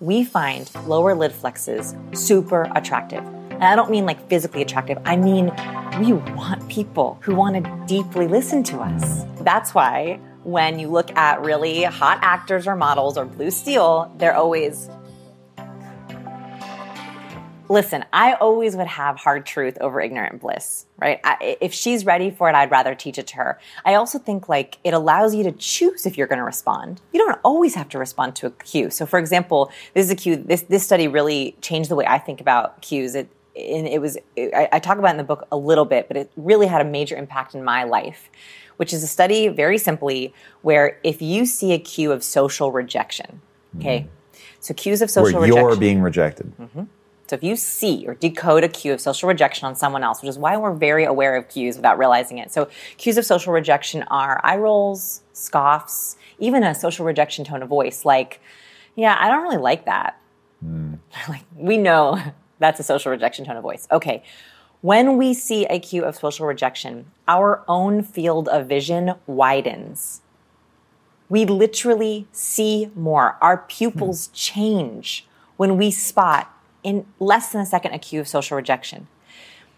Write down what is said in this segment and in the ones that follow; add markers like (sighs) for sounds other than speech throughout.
we find lower lid flexes super attractive. And I don't mean like physically attractive, I mean we want people who want to deeply listen to us. That's why when you look at really hot actors or models or blue steel, they're always Listen, I always would have hard truth over ignorant bliss, right? I, if she's ready for it, I'd rather teach it to her. I also think like it allows you to choose if you're going to respond. You don't always have to respond to a cue. So, for example, this is a cue. This this study really changed the way I think about cues. It and it was I, I talk about it in the book a little bit, but it really had a major impact in my life. Which is a study, very simply, where if you see a cue of social rejection, okay, mm. so cues of social where rejection, you're being rejected. Mm-hmm so if you see or decode a cue of social rejection on someone else, which is why we're very aware of cues without realizing it. So cues of social rejection are eye rolls, scoffs, even a social rejection tone of voice, like, yeah, I don't really like that. Mm. (laughs) like, we know (laughs) that's a social rejection tone of voice. Okay. When we see a cue of social rejection, our own field of vision widens. We literally see more. Our pupils mm. change when we spot in less than a second a cue of social rejection.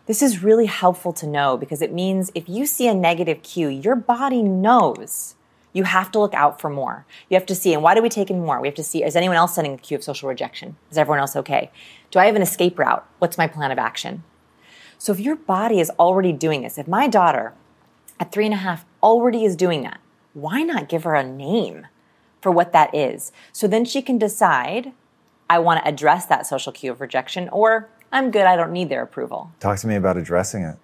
This is really helpful to know because it means if you see a negative cue, your body knows you have to look out for more. You have to see, and why do we take in more? We have to see, is anyone else sending a cue of social rejection? Is everyone else okay? Do I have an escape route? What's my plan of action? So if your body is already doing this, if my daughter at three and a half already is doing that, why not give her a name for what that is? So then she can decide I want to address that social cue of rejection, or I'm good, I don't need their approval. Talk to me about addressing it.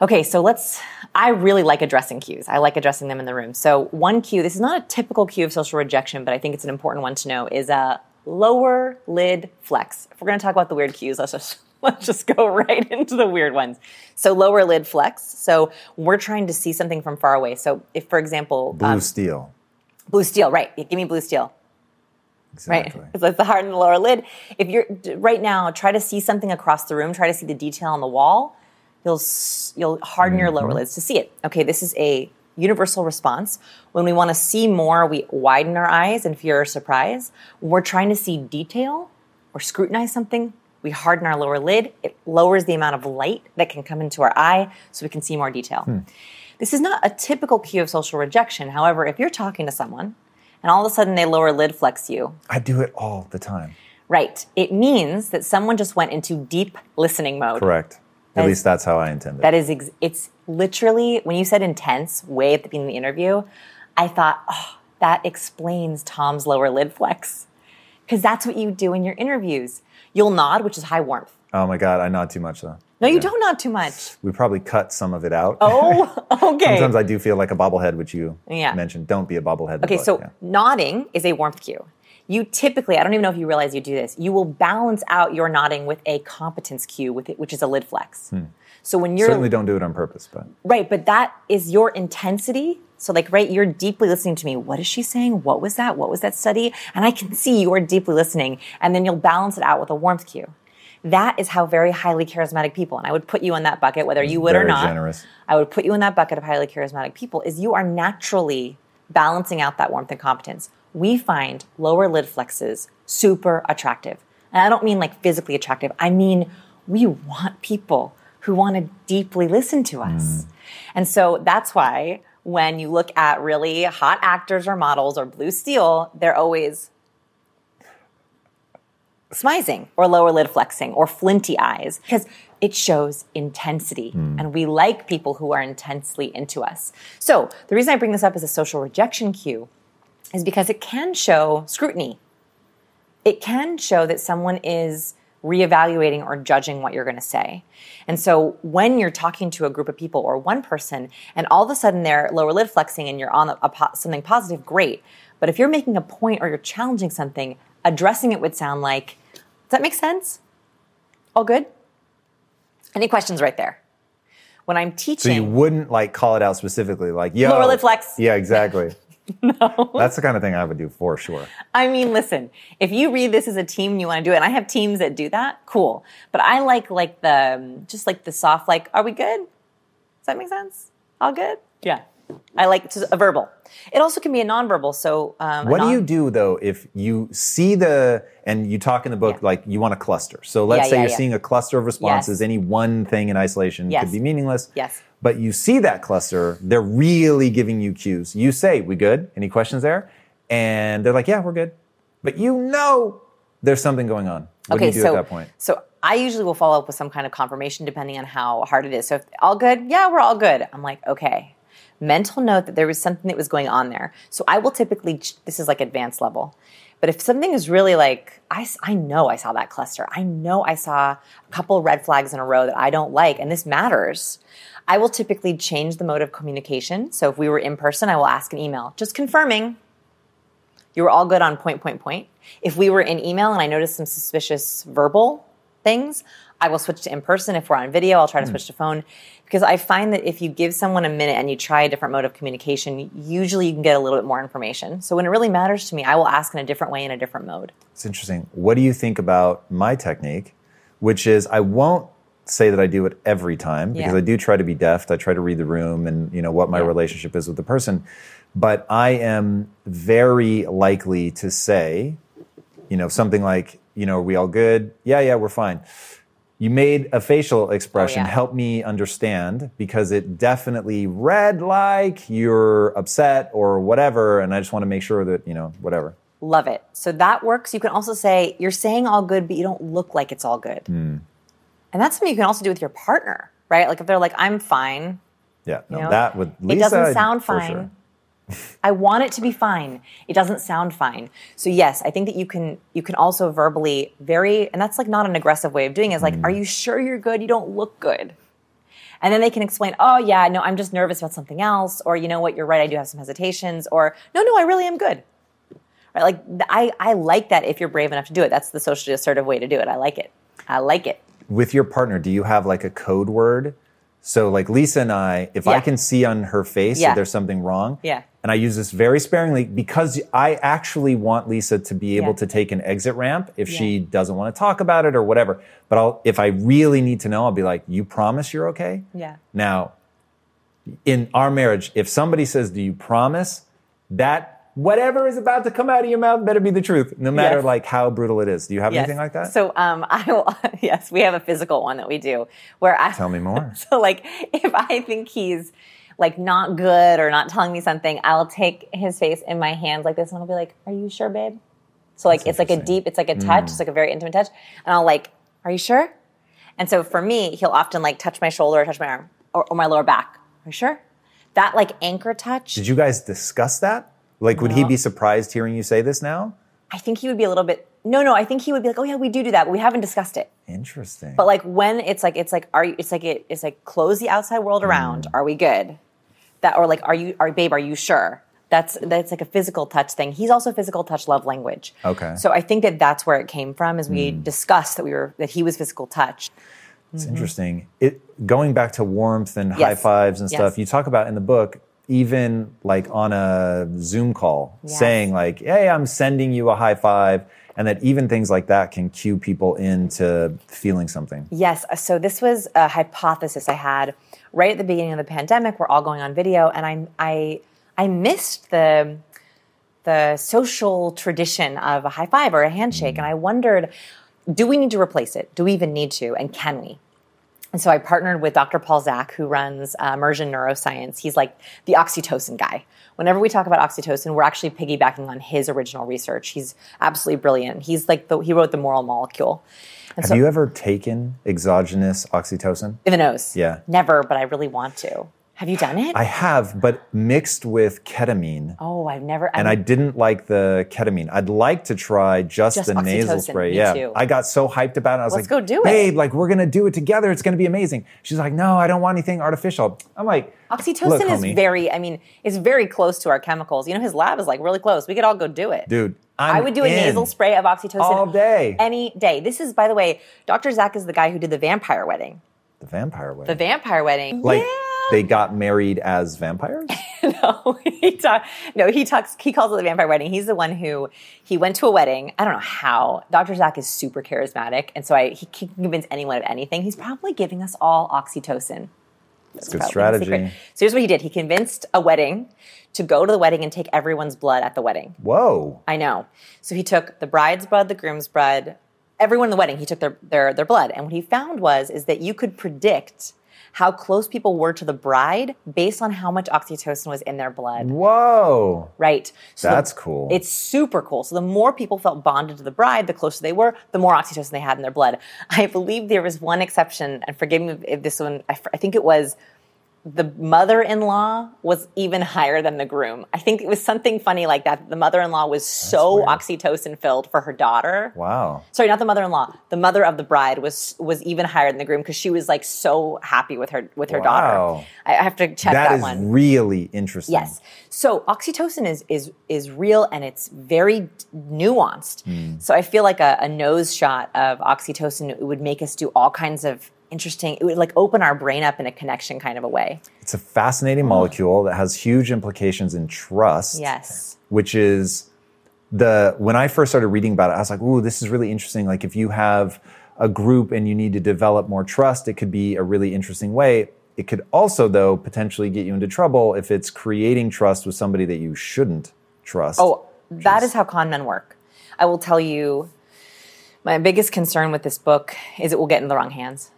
Okay, so let's. I really like addressing cues. I like addressing them in the room. So, one cue, this is not a typical cue of social rejection, but I think it's an important one to know, is a lower lid flex. If we're going to talk about the weird cues, let's just (laughs) let's just go right into the weird ones. So lower lid flex. So we're trying to see something from far away. So if, for example, blue um, steel, blue steel, right? Give me blue steel. Exactly. Right. It's like the heart and the lower lid. If you're right now, try to see something across the room. Try to see the detail on the wall. You'll you'll harden mm-hmm. your lower mm-hmm. lids to see it. Okay, this is a universal response. When we want to see more, we widen our eyes in fear or surprise. When we're trying to see detail or scrutinize something, we harden our lower lid. It lowers the amount of light that can come into our eye so we can see more detail. Hmm. This is not a typical cue of social rejection. However, if you're talking to someone and all of a sudden they lower lid flex you. I do it all the time. Right. It means that someone just went into deep listening mode. Correct. At least that's how I intend it. That is, ex- it's literally, when you said intense way at the beginning of the interview, I thought, oh, that explains Tom's lower lid flex. Because that's what you do in your interviews. You'll nod, which is high warmth. Oh my God, I nod too much though. No, you don't nod too much. We probably cut some of it out. Oh, (laughs) okay. Sometimes I do feel like a bobblehead, which you yeah. mentioned. Don't be a bobblehead. Okay, so yeah. nodding is a warmth cue. You typically, I don't even know if you realize you do this, you will balance out your nodding with a competence cue, with it, which is a lid flex. Hmm. So when you're certainly don't do it on purpose, but right, but that is your intensity. So like, right, you're deeply listening to me. What is she saying? What was that? What was that study? And I can see you are deeply listening, and then you'll balance it out with a warmth cue. That is how very highly charismatic people, and I would put you in that bucket, whether you would very or not. Generous. I would put you in that bucket of highly charismatic people, is you are naturally balancing out that warmth and competence. We find lower lid flexes super attractive. And I don't mean like physically attractive, I mean we want people who want to deeply listen to us. Mm. And so that's why when you look at really hot actors or models or blue steel, they're always smizing or lower lid flexing or flinty eyes because it shows intensity mm. and we like people who are intensely into us. So the reason I bring this up as a social rejection cue is because it can show scrutiny. It can show that someone is reevaluating or judging what you're going to say. And so when you're talking to a group of people or one person and all of a sudden they're lower lid flexing and you're on a, a, something positive, great. But if you're making a point or you're challenging something, addressing it would sound like, Does that make sense? All good? Any questions right there? When I'm teaching. So you wouldn't like call it out specifically, like, yo. Lower lid flex. Yeah, exactly. (laughs) no. That's the kind of thing I would do for sure. I mean, listen, if you read this as a team and you want to do it, and I have teams that do that, cool. But I like like the just like the soft, like, are we good? Does that make sense? All good? Yeah. I like to, a verbal. It also can be a nonverbal. So, um, What do you do though if you see the and you talk in the book Yeah. like you want a cluster? So let's Yeah, say yeah, you're seeing a cluster of responses. Yes. Any one thing in isolation Yes. could be meaningless. Yes. But you see that cluster, they're really giving you cues. You say, "We good? Any questions there?" And they're like, "Yeah, we're good." But you know there's something going on. What do you do so, at that point? So I usually will follow up with some kind of confirmation depending on how hard it is. So if all good, yeah, we're all good. I'm like, okay. Mental note that there was something that was going on there. So I will typically, this is like advanced level. But if something is really like, I, I know I saw that cluster. I know I saw a couple red flags in a row that I don't like, and this matters. I will typically change the mode of communication. So if we were in person, I will ask an email, just confirming you were all good on point, point, point. If we were in email and I noticed some suspicious verbal things, I will switch to in person. If we're on video, I'll try to hmm. switch to phone because I find that if you give someone a minute and you try a different mode of communication, usually you can get a little bit more information. So when it really matters to me, I will ask in a different way in a different mode. It's interesting. What do you think about my technique, which is I won't say that I do it every time because Yeah. I do try to be deft. I try to read the room and you know what my Yeah. relationship is with the person. But I am very likely to say, you know, something like, you know, are we all good? Yeah, yeah, we're fine. You made a facial expression Oh, yeah. help me understand because it definitely read like you're upset or whatever. And I just want to make sure that, you know, whatever. Love it. So that works. You can also say, you're saying all good, but you don't look like it's all good. Hmm. And that's something you can also do with your partner, right? Like if they're like, I'm fine, Yeah, no, You know? that would Lisa, it doesn't sound fine. sure. I want it to be fine. It doesn't sound fine. So yes, I think that you can you can also verbally very and that's like not an aggressive way of doing it. It's like, Mm. are you sure you're good? You don't look good. And then they can explain, oh yeah, no, I'm just nervous about something else, or you know what, you're right, I do have some hesitations, or no, no, I really am good. Right? Like I, I like that if you're brave enough to do it. That's the socially assertive way to do it. I like it. I like it. With your partner, do you have like a code word? So like Lisa and I, if I can see on her face Yeah. that there's something wrong, Yeah. and I use this very sparingly because I actually want Lisa to be able Yeah. to take an exit ramp if she doesn't want to talk about it or whatever. But I'll if I really need to know, I'll be like, "You promise you're okay?" Yeah. Now, in our marriage, if somebody says, "Do you promise?" that whatever is about to come out of your mouth better be the truth, no matter Yes. like how brutal it is. Do you have anything like that? So um (laughs) I will yes, we have a physical one that we do where I Tell me (laughs) more. So like if I think he's like not good or not telling me something, I'll take his face in my hands like this and I'll be like, "Are you sure, babe?" So like That's it's like a deep, it's like a touch, it's like a very intimate touch, and I'll like, "Are you sure?" And so for me, he'll often like touch my shoulder, or touch my arm, or, or my lower back. Are you sure? That like anchor touch. Did you guys discuss that? Like, would he be surprised hearing you say this now? I think he would be a little bit. No, no. I think he would be like, "Oh yeah, we do do that, but we haven't discussed it." Interesting. But like when it's like it's like are you it's like it, it's like close the outside world around. Mm. Are we good? That or like are you are babe, are you sure? That's that's like a physical touch thing. He's also physical touch love language. Okay. Mm. So I think that that's where it came from is we discussed that we were that he was physical touch. It's interesting. It going back to warmth and high fives and stuff. You talk about in the book, even like on a Zoom call, Yes. saying like, "Hey, I'm sending you a high five," and that even things like that can cue people into feeling something. Yes. Uh, so this was a hypothesis I had right at the beginning of the pandemic. We're all going on video, and I I I missed the the social tradition of a high five or a handshake, mm. and I wondered, do we need to replace it? Do we even need to? And can we? And so I partnered with Dr. Paul Zak, who runs uh, Immersion Neuroscience. He's like the oxytocin guy. Whenever we talk about oxytocin, we're actually piggybacking on his original research. He's absolutely brilliant. He's like the, he wrote the moral molecule. And Have you ever taken exogenous oxytocin? in the nose? Yeah. Never, but I really want to. Have you done it? I have, but mixed with ketamine. oh, I've never. and I didn't like the ketamine. I'd like to try just, Just the nasal spray. Me yeah, too. I got so hyped about it. I was Let's like, go do it. babe, like we're gonna do it together. It's gonna be amazing. She's like, no, I don't want anything artificial. I'm like, Oxytocin is homie, very. I mean, it's very close to our chemicals. You know, his lab is like really close. We could all go do it. dude. I'm I would do a nasal spray of oxytocin all day. any day. This is, by the way, Dr. Zak is the guy who did the vampire wedding. the vampire wedding. The vampire wedding. like yeah. They got married as vampires. (laughs) no, he talk, no, he talks. He calls it the vampire wedding. He's the one who he went to a wedding. I don't know how. Dr. Zak is super charismatic, and so I, he can convince anyone of anything. He's probably giving us all oxytocin. That's good strategy. So here's what he did. He convinced a wedding to go to the wedding and take everyone's blood at the wedding. Whoa. I know. So he took the bride's blood, the groom's blood, everyone in the wedding. He took their their their blood, and what he found was is that you could predict how close people were to the bride based on how much oxytocin was in their blood. Whoa. Right. So the- That's cool. It's super cool. So the more people felt bonded to the bride, the closer they were, the more oxytocin they had in their blood. I believe there was one exception, and forgive me if- this one—I think it was the mother-in-law was even higher than the groom. I think it was something funny like that. The mother-in-law was so weird. oxytocin filled for her daughter. Wow. Sorry, not the mother-in-law. The mother of the bride was was even higher than the groom because she was like so happy with her with her Wow. daughter. I have to check that, that is one. really interesting. Yes. So oxytocin is is is real and it's very nuanced. Hmm. So I feel like a, a nose shot of oxytocin would make us do all kinds of interesting. It would like open our brain up in a connection kind of a way. It's a fascinating oh. molecule that has huge implications in trust. Yes. Which is the when I first started reading about it, I was like, "Ooh, this is really interesting." Like if you have a group and you need to develop more trust, it could be a really interesting way. It could also, though, potentially get you into trouble if it's creating trust with somebody that you shouldn't trust. Oh, that is how con men work. I will tell you, my biggest concern with this book is it will get in the wrong hands.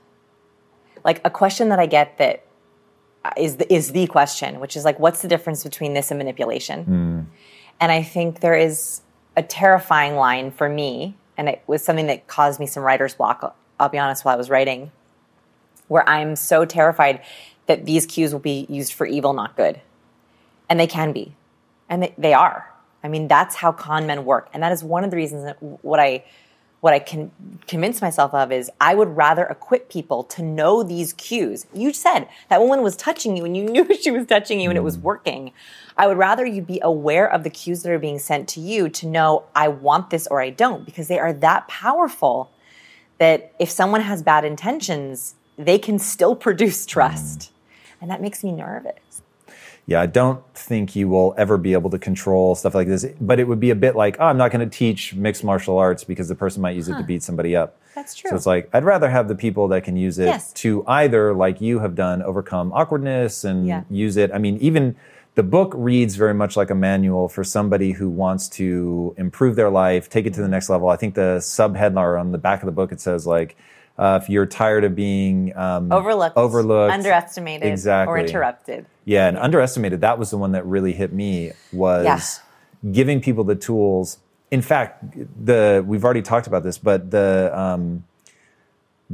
Like a question that I get that uh, is the, is the question, which is like, what's the difference between this and manipulation? Hmm. And I think there is a terrifying line for me, and it was something that caused me some writer's block. I'll be honest, while I was writing, where I'm so terrified that these cues will be used for evil, not good. And they can be. And they, they are. I mean, that's how con men work. And that is one of the reasons that what I what I can convince myself of is I would rather equip people to know these cues. You said that woman was touching you and you (laughs) knew she was touching you and it was mm. working. I would rather you be aware of the cues that are being sent to you to know I want this or I don't because they are that powerful that if someone has bad intentions, they can still (laughs) produce trust. Mm. And that makes me nervous. Yeah, I don't think you will ever be able to control stuff like this. But it would be a bit like, oh, I'm not going to teach mixed martial arts because the person might use it to beat somebody up. That's true. So it's like I'd rather have the people that can use it Yes. to either, like you have done, overcome awkwardness and Yeah. use it. I mean, even the book reads very much like a manual for somebody who wants to improve their life, take it to the mm-hmm. next level. I think the subheadline on the back of the book it says like, uh, if you're tired of being um, Overlooked, overlooked, underestimated, exactly. or interrupted. yeah, and underestimated. That was the one that really hit me was Yeah. giving people the tools. In fact, the we've already talked about this, but the um,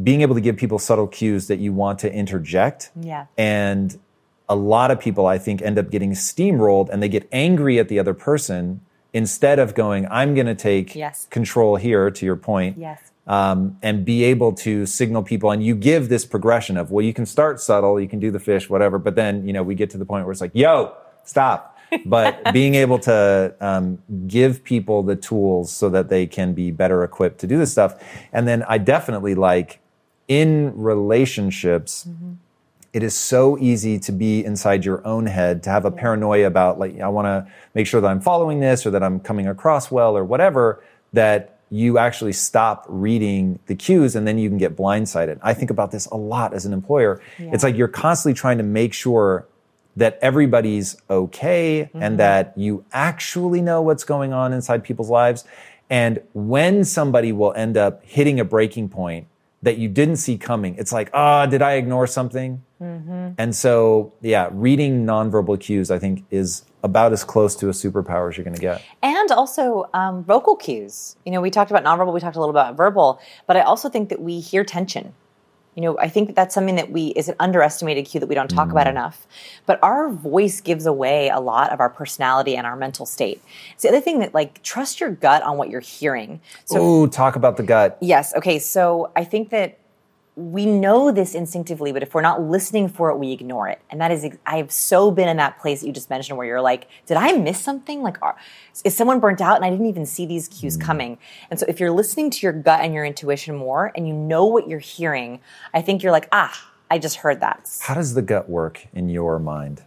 being able to give people subtle cues that you want to interject. Yeah. And a lot of people, I think, end up getting steamrolled and they get angry at the other person instead of going, "I'm going to take Yes. control here." To your point, Yes. Um, and be able to signal people. And you give this progression of, well, you can start subtle, you can do the fish, whatever, but then you know we get to the point where it's like, yo, stop. But (laughs) being able to um, give people the tools so that they can be better equipped to do this stuff, and then I definitely like in relationships. It is so easy to be inside your own head, to have a paranoia about, like, I want to make sure that I'm following this or that I'm coming across well or whatever, that you actually stop reading the cues and then you can get blindsided. I think about this a lot as an employer. It's like you're constantly trying to make sure that everybody's okay and that you actually know what's going on inside people's lives. And when somebody will end up hitting a breaking point that you didn't see coming, it's like, ah, did I ignore something? And so, yeah, reading nonverbal cues, I think, is about as close to a superpower as you're going to get. And also um, vocal cues. You know, we talked about nonverbal, we talked a little about verbal, but I also think that we hear tension. You know, I think that that's something that we is an underestimated cue that we don't talk about enough. But our voice gives away a lot of our personality and our mental state. It's the other thing that like trust your gut on what you're hearing. So Ooh, talk about the gut. Yes. Okay. So I think that we know this instinctively, but if we're not listening for it, we ignore it. And that is, I've so been in that place that you just mentioned where you're like, did I miss something? Like, are, is someone burnt out and I didn't even see these cues coming? And so if you're listening to your gut and your intuition more and you know what you're hearing, I think you're like, ah, I just heard that. How does the gut work in your mind?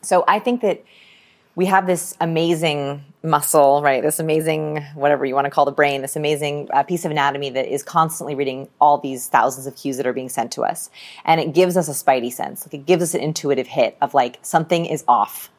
So I think that we have this amazing muscle, right? This amazing, whatever you want to call the brain, this amazing uh, piece of anatomy that is constantly reading all these thousands of cues that are being sent to us. And it gives us a spidey sense. Like it gives us an intuitive hit of like something is off.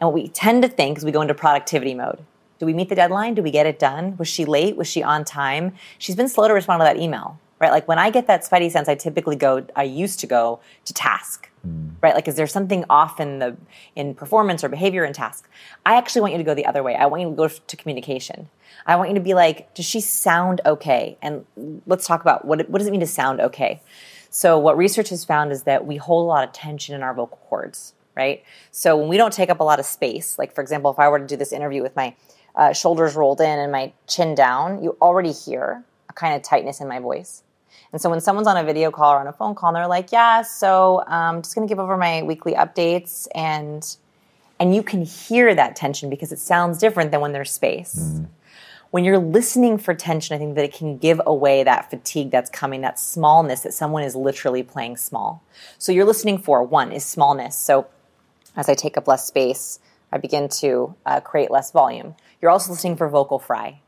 And what we tend to think is we go into productivity mode. Do we meet the deadline? Do we get it done? Was she late? Was she on time? She's been slow to respond to that email, right? Like when I get that spidey sense, I typically go, I used to go to task, mm. right? Like, is there something off in the, in performance or behavior in task? I actually want you to go the other way. I want you to go to communication. I want you to be like, does she sound okay? And let's talk about what, what does it mean to sound okay? So what research has found is that we hold a lot of tension in our vocal cords, right? So when we don't take up a lot of space, like for example, if I were to do this interview with my uh, shoulders rolled in and my chin down, you already hear a kind of tightness in my voice. And so when someone's on a video call or on a phone call and they're like, "Yeah, so I'm um, just going to give over my weekly updates," and and you can hear that tension because it sounds different than when there's space. Mm. When you're listening for tension, I think that it can give away that fatigue that's coming, that smallness that someone is literally playing small. So you're listening for one is smallness. So as I take up less space, I begin to uh, create less volume. You're also listening for vocal fry.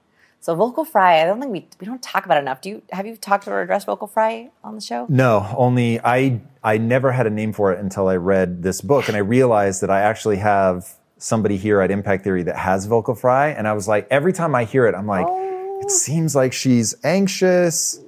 So vocal fry, I don't think we we don't talk about enough. Do you have you talked or addressed vocal fry on the show? No, only I I never had a name for it until I read this book and I realized that I actually have somebody here at Impact Theory that has vocal fry and I was like every time I hear it I'm like oh. it seems like she's anxious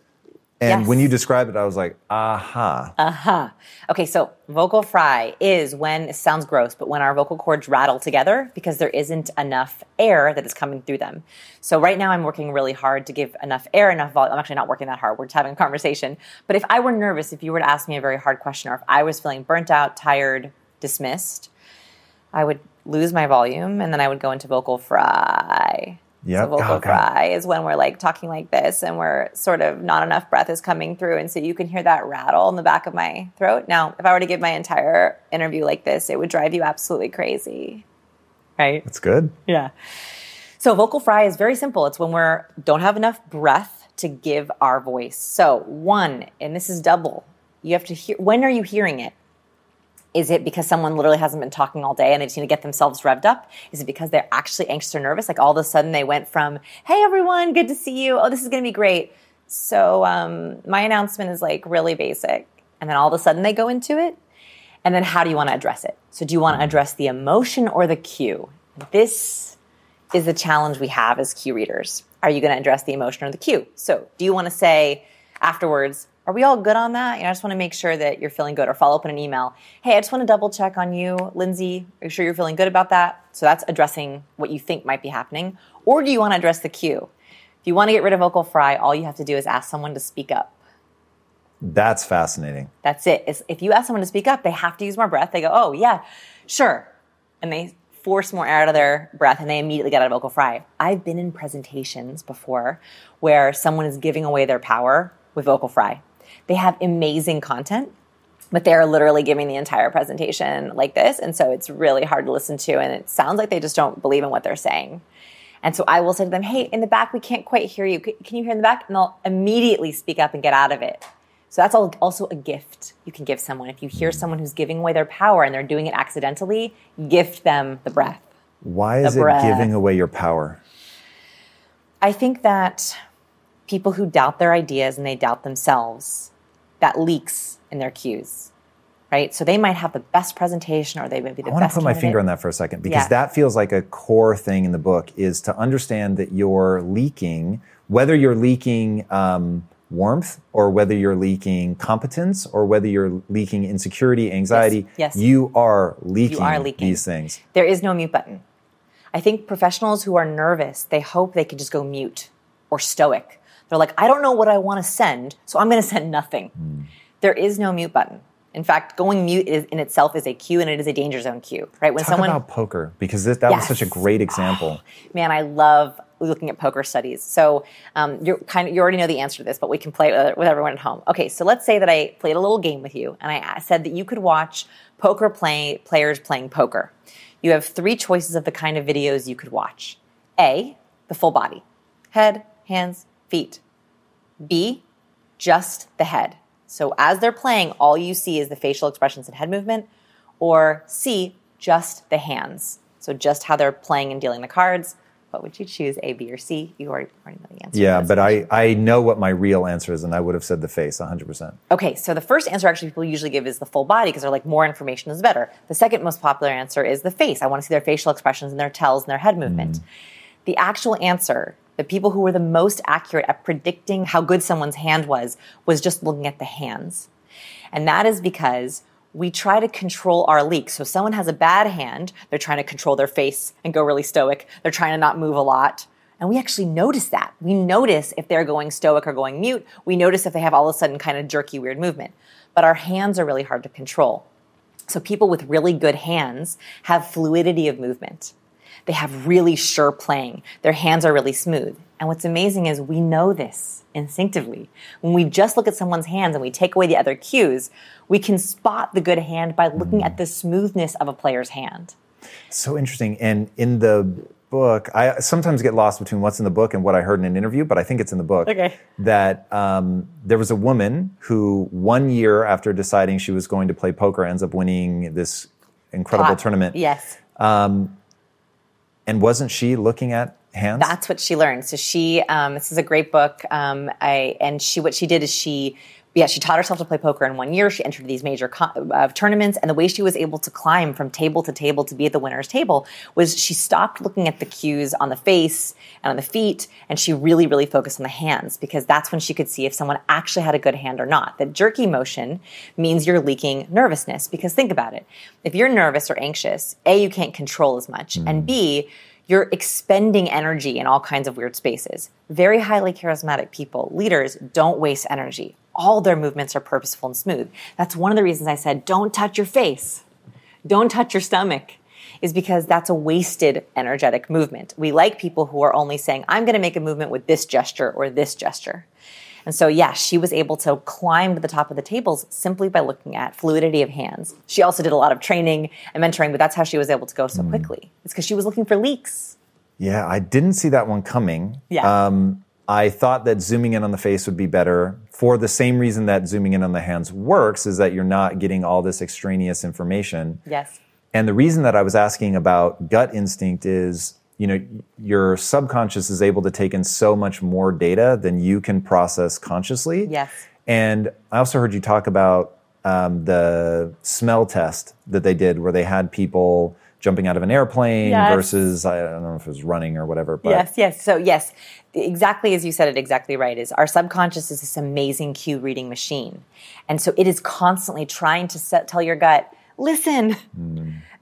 and yes. when you described it, I was like, aha. Uh huh. Okay, so vocal fry is when it sounds gross, but when our vocal cords rattle together because there isn't enough air that is coming through them. So right now I'm working really hard to give enough air, enough volume. I'm actually not working that hard. We're just having a conversation. But if I were nervous, if you were to ask me a very hard question, or if I was feeling burnt out, tired, dismissed, I would lose my volume and then I would go into vocal fry. Yep. So oh, vocal okay. fry is when we're like talking like this and we're sort of not enough breath is coming through. And so you can hear that rattle in the back of my throat. Now, if I were to give my entire interview like this, it would drive you absolutely crazy. Right? That's good. Yeah. So vocal fry is very simple. It's when we're don't have enough breath to give our voice. So one, and this is double. You have to hear when are you hearing it? Is it because someone literally hasn't been talking all day and they just need to get themselves revved up? Is it because they're actually anxious or nervous? Like all of a sudden they went from, hey everyone, good to see you. Oh, this is going to be great. So um, my announcement is like really basic. And then all of a sudden they go into it. And then how do you want to address it? So do you want to address the emotion or the cue? This is the challenge we have as cue readers. Are you going to address the emotion or the cue? So do you want to say afterwards, are we all good on that? You know, I just want to make sure that you're feeling good or follow up in an email. Hey, I just want to double check on you, Lindsay. Are you sure you're feeling good about that? So that's addressing what you think might be happening. Or do you want to address the cue? If you want to get rid of vocal fry, all you have to do is ask someone to speak up. That's fascinating. That's it. It's, if you ask someone to speak up, they have to use more breath. They go, oh, yeah, sure. And they force more air out of their breath and they immediately get out of vocal fry. I've been in presentations before where someone is giving away their power with vocal fry they have amazing content but they're literally giving the entire presentation like this. And so it's really hard to listen to and it sounds like they just don't believe in what they're saying. And so i will say to them hey in the back we can't quite hear you. Can you hear in the back? And they'll immediately speak up and get out of it. So that's also a gift you can give someone. If you hear someone who's giving away their power and they're doing it accidentally gift them the breath. Why is it giving away your power? I think that people who doubt their ideas and they doubt themselves that leaks in their cues right? So they might have the best presentation or they might be the I want to put my finger on that for a second because yeah. that feels like a core thing in the book is to understand that you're leaking, whether you're leaking um, warmth or whether you're leaking competence or whether you're leaking insecurity, anxiety, yes. yes. You, are leaking you are leaking these things. There is no mute button. I think professionals who are nervous, they hope they can just go mute or stoic they're like, I don't know what I want to send, so I'm going to send nothing. Mm. There is no mute button. In fact, going mute is, in itself is a cue, and it is a danger zone cue. Right when Talk someone about poker because this, that yes. was such a great example. (sighs) man, I love looking at poker studies. So um, you kind of you already know the answer to this, but we can play it with everyone at home. Okay, so let's say that I played a little game with you, and I said that you could watch poker play players playing poker. You have three choices of the kind of videos you could watch. A, the full body, head, hands, feet. B, just the head. So as they're playing, all you see is the facial expressions and head movement. Or C, just the hands. So just how they're playing and dealing the cards. What would you choose, A, B, or C? You already, already know the answer. Yeah, but question. I, I know what my real answer is, and I would have said the face 100%. Okay, so the first answer actually people usually give is the full body because they're like more information is better. The second most popular answer is the face. I want to see their facial expressions and their tells and their head movement. Mm. The actual answer, the people who were the most accurate at predicting how good someone's hand was, was just looking at the hands. And that is because we try to control our leaks. So someone has a bad hand, they're trying to control their face and go really stoic. They're trying to not move a lot. And we actually notice that. We notice if they're going stoic or going mute. We notice if they have all of a sudden kind of jerky, weird movement. But our hands are really hard to control. So people with really good hands have fluidity of movement. They have really sure playing. Their hands are really smooth. And what's amazing is we know this instinctively. When we just look at someone's hands and we take away the other cues, we can spot the good hand by looking at the smoothness of a player's hand. So interesting. And in the book, I sometimes get lost between what's in the book and what I heard in an interview, but I think it's in the book. Okay. That um, there was a woman who, one year after deciding she was going to play poker, ends up winning this incredible tournament. Yes. And wasn't she looking at hands? That's what she learned. So she, um, this is a great book. Um, I and she, what she did is she, yeah, she taught herself to play poker in one year. She entered these major co- uh, tournaments, and the way she was able to climb from table to table to be at the winner's table was she stopped looking at the cues on the face and on the feet, and she really, really focused on the hands because that's when she could see if someone actually had a good hand or not. That jerky motion means you're leaking nervousness because think about it. If you're nervous or anxious, A, you can't control as much, and B, you're expending energy in all kinds of weird spaces. Very highly charismatic people, leaders, don't waste energy. All their movements are purposeful and smooth. That's one of the reasons I said, don't touch your face. Don't touch your stomach, is because that's a wasted energetic movement. We like people who are only saying, I'm going to make a movement with this gesture or this gesture. And so, yeah, she was able to climb to the top of the tables simply by looking at fluidity of hands. She also did a lot of training and mentoring, but that's how she was able to go so quickly. It's because she was looking for leaks. Yeah, I didn't see that one coming. Yeah. Um, I thought that zooming in on the face would be better for the same reason that zooming in on the hands works is that you're not getting all this extraneous information. Yes. And the reason that I was asking about gut instinct is, you know, your subconscious is able to take in so much more data than you can process consciously. Yes. And I also heard you talk about um, the smell test that they did, where they had people jumping out of an airplane Yes. versus I don't know if it was running or whatever. But Yes, yes. So yes, exactly as you said it exactly right is our subconscious is this amazing cue reading machine. And so it is constantly trying to set, tell your gut, listen,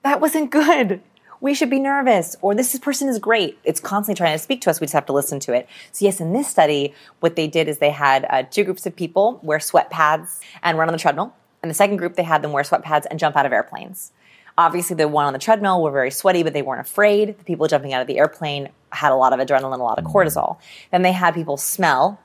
that wasn't good. We should be nervous, or this person is great. It's constantly trying to speak to us. We just have to listen to it. So, yes, in this study, what they did is they had uh, two groups of people wear sweat pads and run on the treadmill. And the second group, they had them wear sweat pads and jump out of airplanes. Obviously, the one on the treadmill were very sweaty, but they weren't afraid. The people jumping out of the airplane had a lot of adrenaline, a lot of mm-hmm. cortisol. Then they had people smell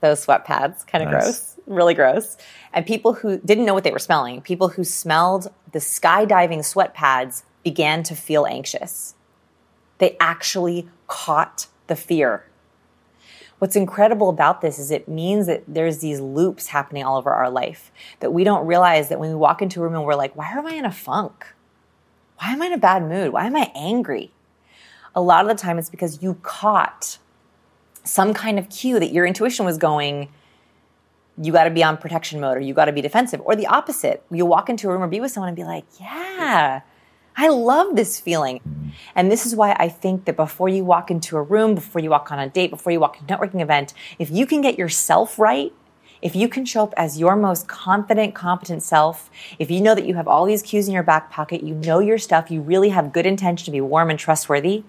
those sweat pads, kind of Nice. gross, really gross. And people who didn't know what they were smelling, people who smelled the skydiving sweat pads began to feel anxious. They actually caught the fear. What's incredible about this is it means that there's these loops happening all over our life that we don't realize that when we walk into a room and we're like, why am I in a funk? Why am I in a bad mood? Why am I angry? A lot of the time it's because you caught some kind of cue that your intuition was going, you got to be on protection mode or you got to be defensive. Or the opposite. You walk into a room or be with someone and be like, yeah, I love this feeling. And this is why I think that before you walk into a room, before you walk on a date, before you walk to a networking event, if you can get yourself right, if you can show up as your most confident, competent self, if you know that you have all these cues in your back pocket, you know your stuff, you really have good intention to be warm and trustworthy,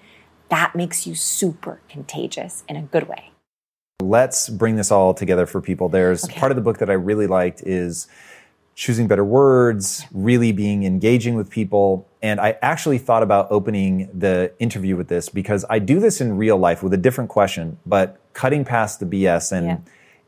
that makes you super contagious in a good way. let's bring this all together for people. There's part of the book that I really liked is choosing better words, really being engaging with people. And I actually thought about opening the interview with this because I do this in real life with a different question, but cutting past the BS and Yeah.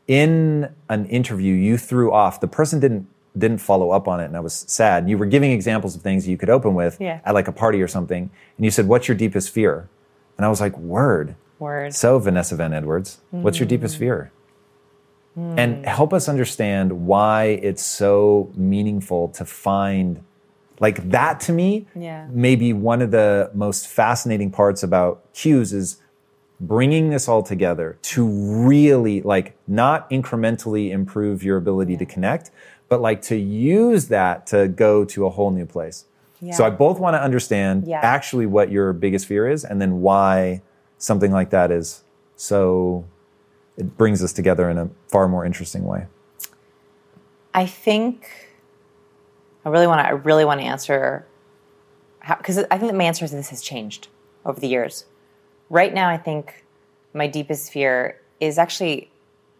in an interview you threw off the person didn't didn't follow up on it and I was sad. You were giving examples of things you could open with Yeah. at like a party or something and you said what's your deepest fear? And I was like word. Word. So, Vanessa Van Edwards, what's your Mm. deepest fear? And help us understand why it's so meaningful to find Like that to me, Yeah. maybe one of the most fascinating parts about cues is bringing this all together to really like not incrementally improve your ability to connect, but like to use that to go to a whole new place. So I both want to understand Yeah. actually what your biggest fear is and then why something like that is so it brings us together in a far more interesting way. I think I really want to. I really want to answer because I think that my answer to this has changed over the years. Right now, I think my deepest fear is actually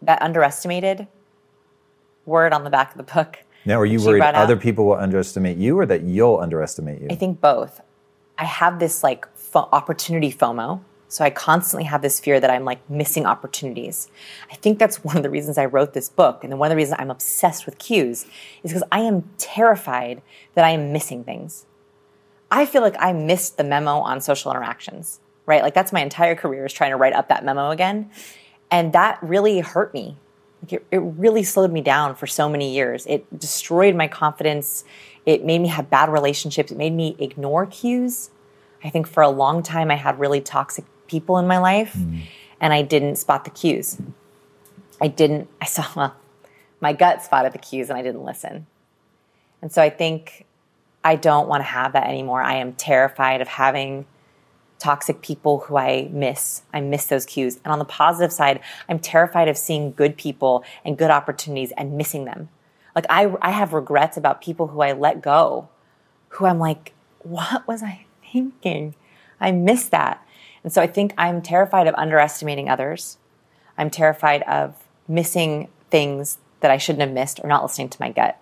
that underestimated word on the back of the book. Now, are you worried out- other people will underestimate you or that you'll underestimate you? I think both. I have this like fo- opportunity FOMO. So I constantly have this fear that I'm like missing opportunities. I think that's one of the reasons I wrote this book. And one of the reasons I'm obsessed with cues is because I am terrified that I am missing things. I feel like I missed the memo on social interactions, right? Like that's my entire career is trying to write up that memo again. And that really hurt me. Like it, it really slowed me down for so many years. It destroyed my confidence. It made me have bad relationships. It made me ignore cues. I think for a long time I had really toxic people in my life mm. and I didn't spot the cues. I didn't, I saw, well, my gut spotted the cues and I didn't listen. And so I think I don't want to have that anymore. I am terrified of having toxic people who I miss. I miss those cues. And on the positive side, I'm terrified of seeing good people and good opportunities and missing them. Like I, I have regrets about people who I let go, who I'm like, what was I thinking? I miss that. And so I think I'm terrified of underestimating others. I'm terrified of missing things that I shouldn't have missed or not listening to my gut.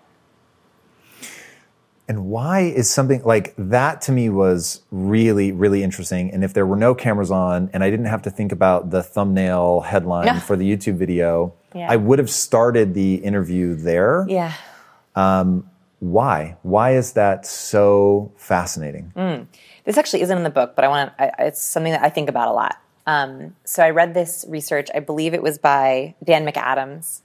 And why is something like that to me was really, really interesting. And if there were no cameras on and I didn't have to think about the thumbnail headline Yeah. for the YouTube video, Yeah. I would have started the interview there. Yeah. Um, why? Why is that so fascinating? Mm. This actually isn't in the book, but I want to. It's something that I think about a lot. Um, so I read this research. I believe it was by Dan McAdams,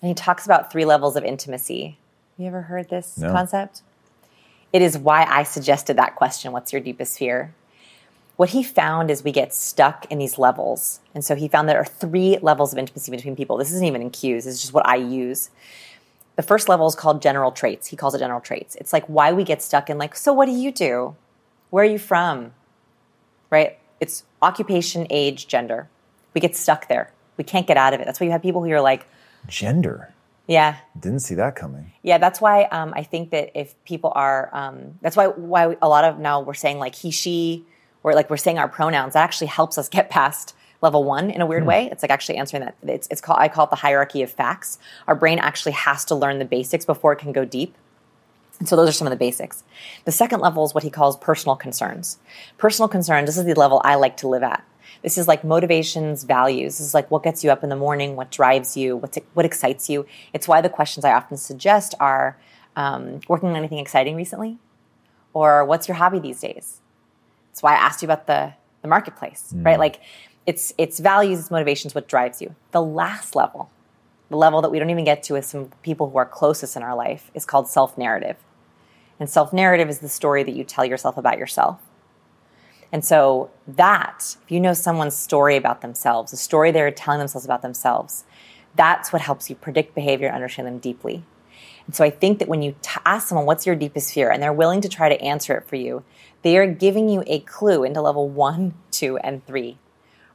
and he talks about three levels of intimacy. You ever heard this No. concept? It is why I suggested that question. What's your deepest fear? What he found is we get stuck in these levels, and so he found there are three levels of intimacy between people. This isn't even in cues. This is just what I use. The first level is called general traits. He calls it general traits. It's like why we get stuck in like, so what do you do? Where are you from? Right? It's occupation, age, gender. We get stuck there. We can't get out of it. That's why you have people who are like, Gender. yeah, Didn't see that coming. yeah. That's why um, I think that if people are, um, that's why why a lot of now we're saying like he, she, or like we're saying our pronouns. That actually helps us get past level one in a weird way. It's like actually answering that. It's it's called I call it the hierarchy of facts. Our brain actually has to learn the basics before it can go deep. And so those are some of the basics. The second level is what he calls personal concerns. Personal concerns, this is the level I like to live at. This is like motivations, values. This is like what gets you up in the morning, what drives you, what's, what excites you. It's why the questions I often suggest are um, working on anything exciting recently? Or what's your hobby these days? It's why I asked you about the, the marketplace, right? Like it's, it's values, it's motivations, what drives you. The last level, the level that we don't even get to with some people who are closest in our life, is called self narrative. And self narrative is the story that you tell yourself about yourself. And so, that, if you know someone's story about themselves, the story they're telling themselves about themselves, that's what helps you predict behavior and understand them deeply. And so, I think that when you t- ask someone, What's your deepest fear? and they're willing to try to answer it for you, they are giving you a clue into level one, two, and three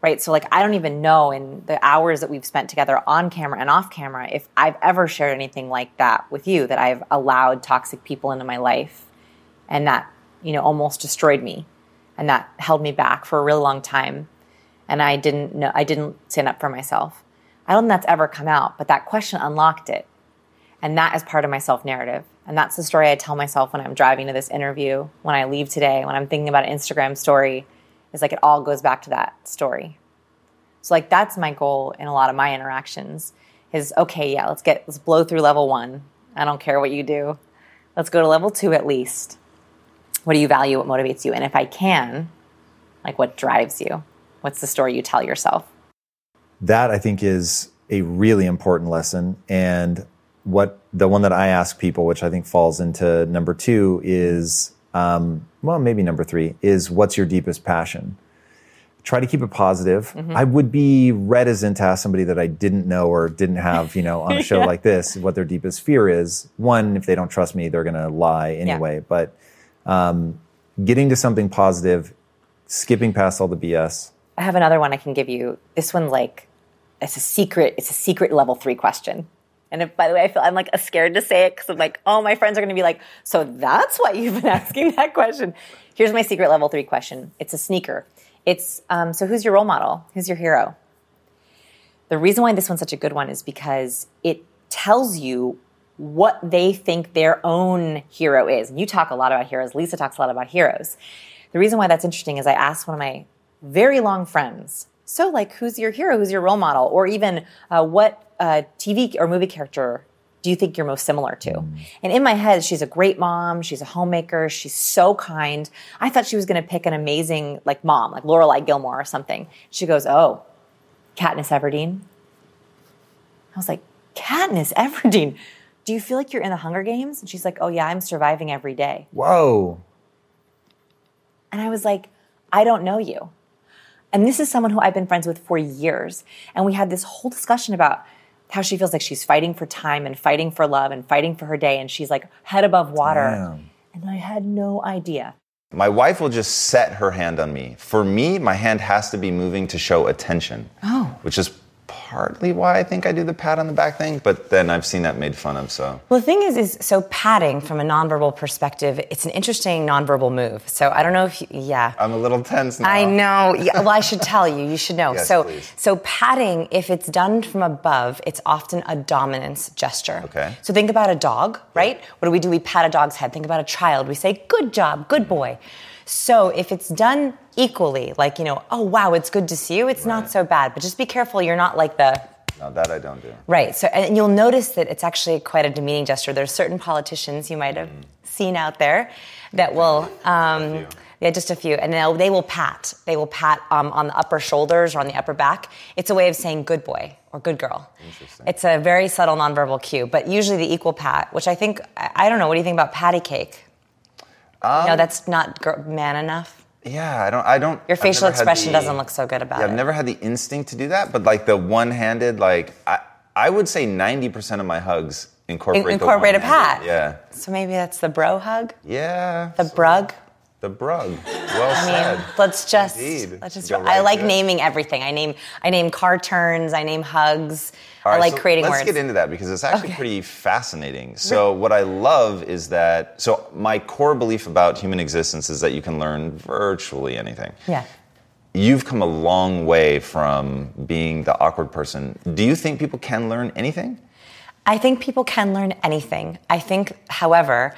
right? So like I don't even know in the hours that we've spent together on camera and off camera if I've ever shared anything like that with you that I've allowed toxic people into my life and that, you know, almost destroyed me and that held me back for a really long time and I didn't know I didn't stand up for myself. I don't think that's ever come out, but that question unlocked it. And that is part of my self narrative. And that's the story I tell myself when I'm driving to this interview, when I leave today, when I'm thinking about an Instagram story. It's like it all goes back to that story. So like that's my goal in a lot of my interactions is okay, yeah, let's get let's blow through level 1. I don't care what you do. Let's go to level 2 at least. What do you value? What motivates you? And if I can, like what drives you? What's the story you tell yourself? That I think is a really important lesson. And what the one that I ask people, which I think falls into number two, is um, well, maybe number three is what's your deepest passion. Try to keep it positive. Mm-hmm. I would be reticent to ask somebody that I didn't know or didn't have, you know, on a (laughs) show Yeah. like this, what their deepest fear is. One, if they don't trust me, they're going to lie anyway. But um, getting to something positive, skipping past all the BS. I have another one I can give you. This one, like it's a secret. It's a secret level three question. And if, by the way, I feel I'm like scared to say it because I'm like, oh, my friends are going to be like, so that's why you've been (laughs) asking that question. Here's my secret level three question. It's a sneaker. It's um, so who's your role model? Who's your hero? The reason why this one's such a good one is because it tells you what they think their own hero is. And you talk a lot about heroes. Lisa talks a lot about heroes. The reason why that's interesting is I asked one of my very long friends, so like, who's your hero? Who's your role model? Or even uh, what uh, TV or movie character do you think you're most similar to? And in my head, she's a great mom. She's a homemaker. She's so kind. I thought she was going to pick an amazing like mom, like Lorelai Gilmore or something. She goes, "Oh, Katniss Everdeen." I was like, Katniss Everdeen, do you feel like you're in the Hunger Games? And she's like, Oh, yeah, I'm surviving every day. Whoa. And I was like, I don't know you. And this is someone who I've been friends with for years. And we had this whole discussion about how she feels like she's fighting for time and fighting for love and fighting for her day. And she's like head above water. Damn. And I had no idea. My wife will just set her hand on me. For me, my hand has to be moving to show attention. Oh. Which is partly why I think I do the pat on the back thing, but then I've seen that made fun of, so. Well, the thing is, is so patting from a nonverbal perspective, it's an interesting nonverbal move. So I don't know if you, yeah. I'm a little tense now. I know. Yeah, well, I should tell you. You should know. Yes, so, please. so patting, if it's done from above, it's often a dominance gesture. Okay. So think about a dog, right? What do we do? We pat a dog's head. Think about a child. We say, "Good job, good boy." So if it's done equally, like you know, oh wow, it's good to see you. It's not so bad, but just be careful. You're not like the No, that I don't do. Right. So, and you'll notice that it's actually quite a demeaning gesture. There's certain politicians you might have seen out there that will, um, yeah, just a few, and they'll, they will pat. They will pat um, on the upper shoulders or on the upper back. It's a way of saying good boy or good girl. Interesting. It's a very subtle nonverbal cue, but usually the equal pat, which I think, I, don't know, what do you think about patty cake? Um, no, that's not man enough. Yeah, I don't. I don't. Your facial expression the- doesn't look so good about Yeah, it. I've never had the instinct to do that, but like the one-handed, like I, I would say 90% of my hugs incorporate the incorporate a pat. Yeah, So maybe that's the bro hug, yeah. the brug. The brug. Well I said. mean, let's just Indeed. let's just. Go I like it. naming everything. I name I name car turns. I name hugs. All I like so creating let's words. get into that because it's actually Okay. pretty fascinating. So, what I love is that, so my core belief about human existence is that you can learn virtually anything. yeah. You've come a long way from being the awkward person. Do you think people can learn anything? I think people can learn anything. I think, however,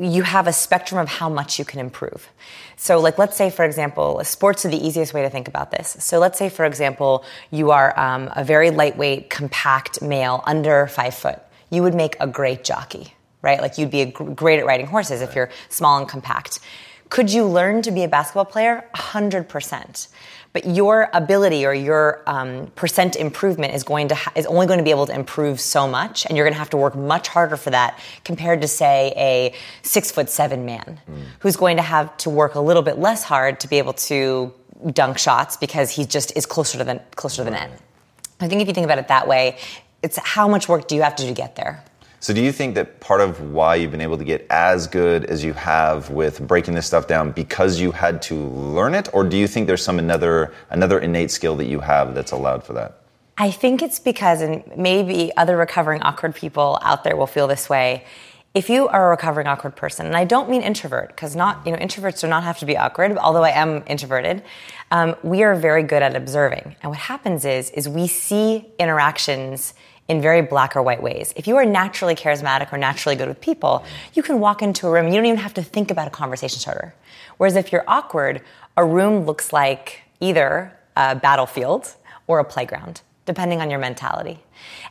you have a spectrum of how much you can improve. So, like, let's say, for example, sports are the easiest way to think about this. So, let's say, for example, you are um, a very lightweight, compact male under five foot. You would make a great jockey, right? Like, you'd be a gr- great at riding horses if you're small and compact. Could you learn to be a basketball player? 100%. But your ability or your um, percent improvement is going to ha- is only going to be able to improve so much, and you're going to have to work much harder for that compared to say a six foot seven man who's going to have to work a little bit less hard to be able to dunk shots because he just is closer to the closer to the net. I think if you think about it that way, it's how much work do you have to do to get there? So, do you think that part of why you've been able to get as good as you have with breaking this stuff down because you had to learn it, or do you think there's some another another innate skill that you have that's allowed for that? I think it's because, and maybe other recovering awkward people out there will feel this way. If you are a recovering awkward person, and I don't mean introvert, because not you know introverts do not have to be awkward. Although I am introverted, um, we are very good at observing. And what happens is, is we see interactions in very black or white ways. If you are naturally charismatic or naturally good with people, you can walk into a room. You don't even have to think about a conversation starter. Whereas if you're awkward, a room looks like either a battlefield or a playground. Depending on your mentality.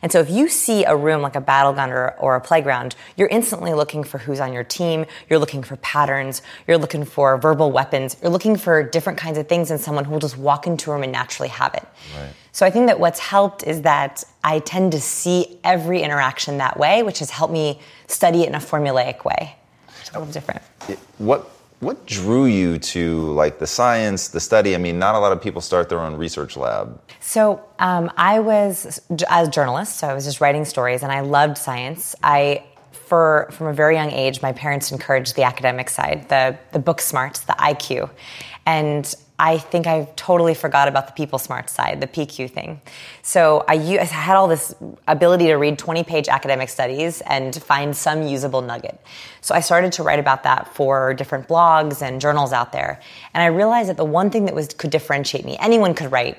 And so if you see a room like a battleground or, or a playground, you're instantly looking for who's on your team, you're looking for patterns, you're looking for verbal weapons, you're looking for different kinds of things in someone who will just walk into a room and naturally have it. Right. So I think that what's helped is that I tend to see every interaction that way, which has helped me study it in a formulaic way. It's a little different. What what drew you to like the science, the study? I mean, not a lot of people start their own research lab. So um, I was as a journalist, so I was just writing stories, and I loved science. I for from a very young age, my parents encouraged the academic side, the the book smarts, the IQ, and I think I totally forgot about the people smart side, the PQ thing. So I, I had all this ability to read 20 page academic studies and find some usable nugget. So I started to write about that for different blogs and journals out there. And I realized that the one thing that was could differentiate me, anyone could write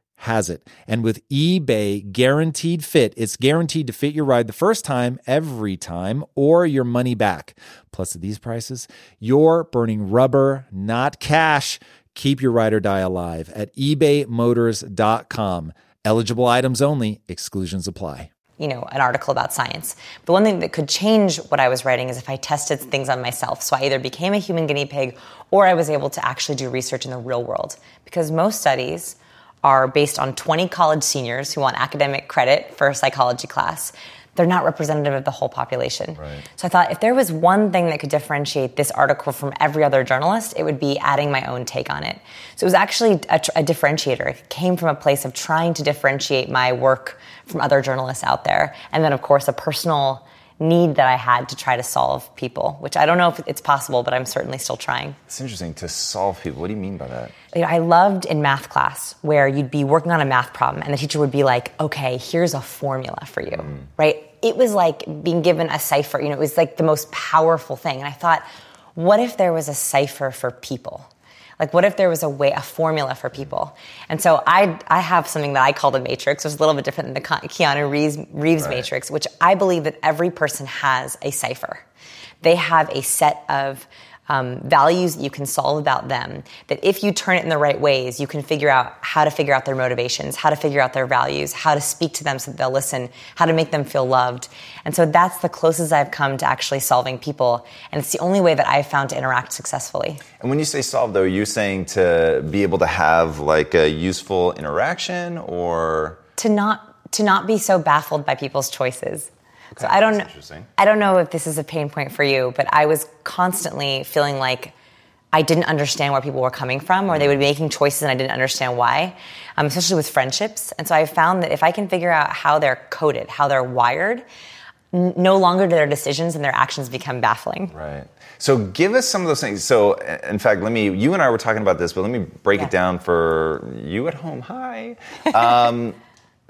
has it. And with eBay guaranteed fit, it's guaranteed to fit your ride the first time, every time, or your money back. Plus, at these prices, you're burning rubber, not cash. Keep your ride or die alive at ebaymotors.com. Eligible items only, exclusions apply. you know, an article about science. The one thing that could change what I was writing is if I tested things on myself. So I either became a human guinea pig or I was able to actually do research in the real world. Because most studies are based on 20 college seniors who want academic credit for a psychology class. They're not representative of the whole population. Right. So I thought if there was one thing that could differentiate this article from every other journalist, it would be adding my own take on it. So it was actually a, tr- a differentiator. It came from a place of trying to differentiate my work from other journalists out there. And then, of course, a personal need that I had to try to solve people, which I don't know if it's possible, but I'm certainly still trying. It's interesting to solve people. What do you mean by that? You know, I loved in math class where you'd be working on a math problem and the teacher would be like, okay, here's a formula for you, mm. right? It was like being given a cipher, you know, it was like the most powerful thing. And I thought, what if there was a cipher for people? Like, what if there was a way, a formula for people? And so I, I have something that I call the matrix, which is a little bit different than the Keanu Reeves, Reeves Right. matrix, which I believe that every person has a cipher. They have a set of um, values that you can solve about them. That if you turn it in the right ways, you can figure out how to figure out their motivations, how to figure out their values, how to speak to them so that they'll listen, how to make them feel loved. And so that's the closest I've come to actually solving people. And it's the only way that I've found to interact successfully. And when you say solve, though, you're you saying to be able to have like a useful interaction or? to not to not be so baffled by people's choices So I don't. I don't know if this is a pain point for you, but I was constantly feeling like I didn't understand where people were coming from, or they would be making choices and I didn't understand why, um, especially with friendships. And so I found that if I can figure out how they're coded, how they're wired, n- no longer do their decisions and their actions become baffling. Right. So give us some of those things. So in fact, let me. You and I were talking about this, but let me break Yeah. it down for you at home. Hi. Um,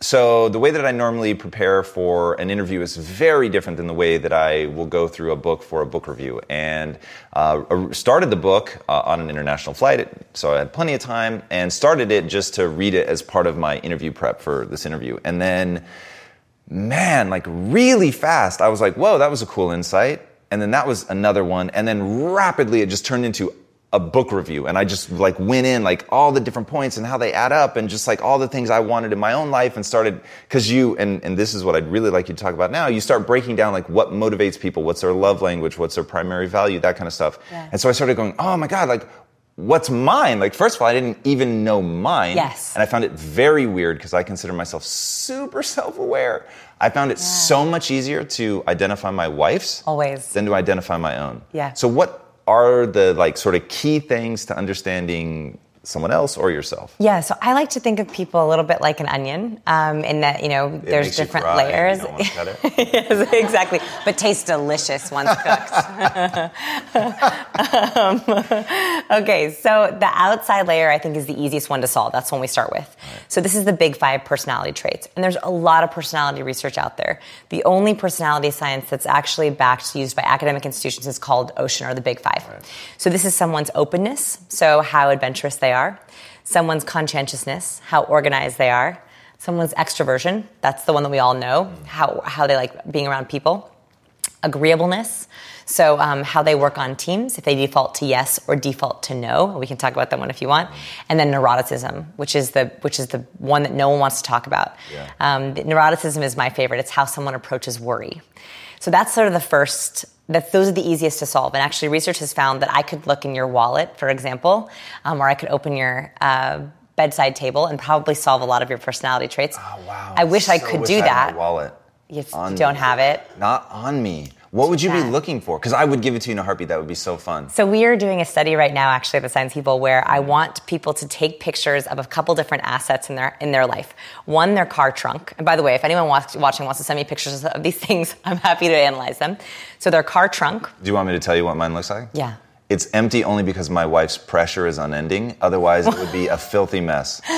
so the way that I normally prepare for an interview is very different than the way that I will go through a book for a book review. And uh, started the book uh, on an international flight, so I had plenty of time, and started it just to read it as part of my interview prep for this interview, and then man, like really fast, I was like, whoa, that was a cool insight. And then that was another one. And then rapidly it just turned into a book review. And I just like went in like all the different points and how they add up and just like all the things I wanted in my own life and started, cause you, and, and this is what I'd really like you to talk about now, you start breaking down like what motivates people, what's their love language, what's their primary value, that kind of stuff. Yeah. And so I started going, oh my God, like, What's mine? Like, first of all, I didn't even know mine. Yes. And I found it very weird because I consider myself super (laughs) self aware. I found it so much easier to identify my wife's Always. than to identify my own. Yeah. So, what are the like sort of key things to understanding someone else or yourself? Yeah, so I like to think of people a little bit like an onion, um, in that you know It there's different cry and you layers. don't cut it. (laughs) yes, exactly, but tastes delicious once cooked. (laughs) um, okay, so the outside layer I think is the easiest one to solve. That's one we start with. So this is the big five personality traits, and there's a lot of personality research out there. The only personality science that's actually backed, used by academic institutions, is called Ocean or the Big Five. So this is someone's openness, so how adventurous they are, someone's conscientiousness, how organized they are, someone's extroversion, that's the one that we all know, how, how they like being around people, agreeableness, so um, how they work on teams, if they default to yes or default to no, we can talk about that one if you want, and then neuroticism, which is the which is the one that no one wants to talk about. Yeah. Um, neuroticism is my favorite. It's how someone approaches worry. So that's sort of the first. That those are the easiest to solve. And actually, research has found that I could look in your wallet, for example, um, or I could open your uh, bedside table and probably solve a lot of your personality traits. Oh, wow. I wish I could do that. wallet. You on don't have it. Not on me. What would you be looking for? Because I would give it to you in a heartbeat. That would be so fun. So we are doing a study right now, actually, at the Science People, where I want people to take pictures of a couple different assets in their in their life. One, their car trunk. And by the way, if anyone watching wants to send me pictures (laughs) of these things, I'm happy to analyze them. So their car trunk. Do you want me to tell you what mine looks like? Yeah. It's empty only because my wife's pressure is unending. Otherwise, it would be a filthy mess. (laughs)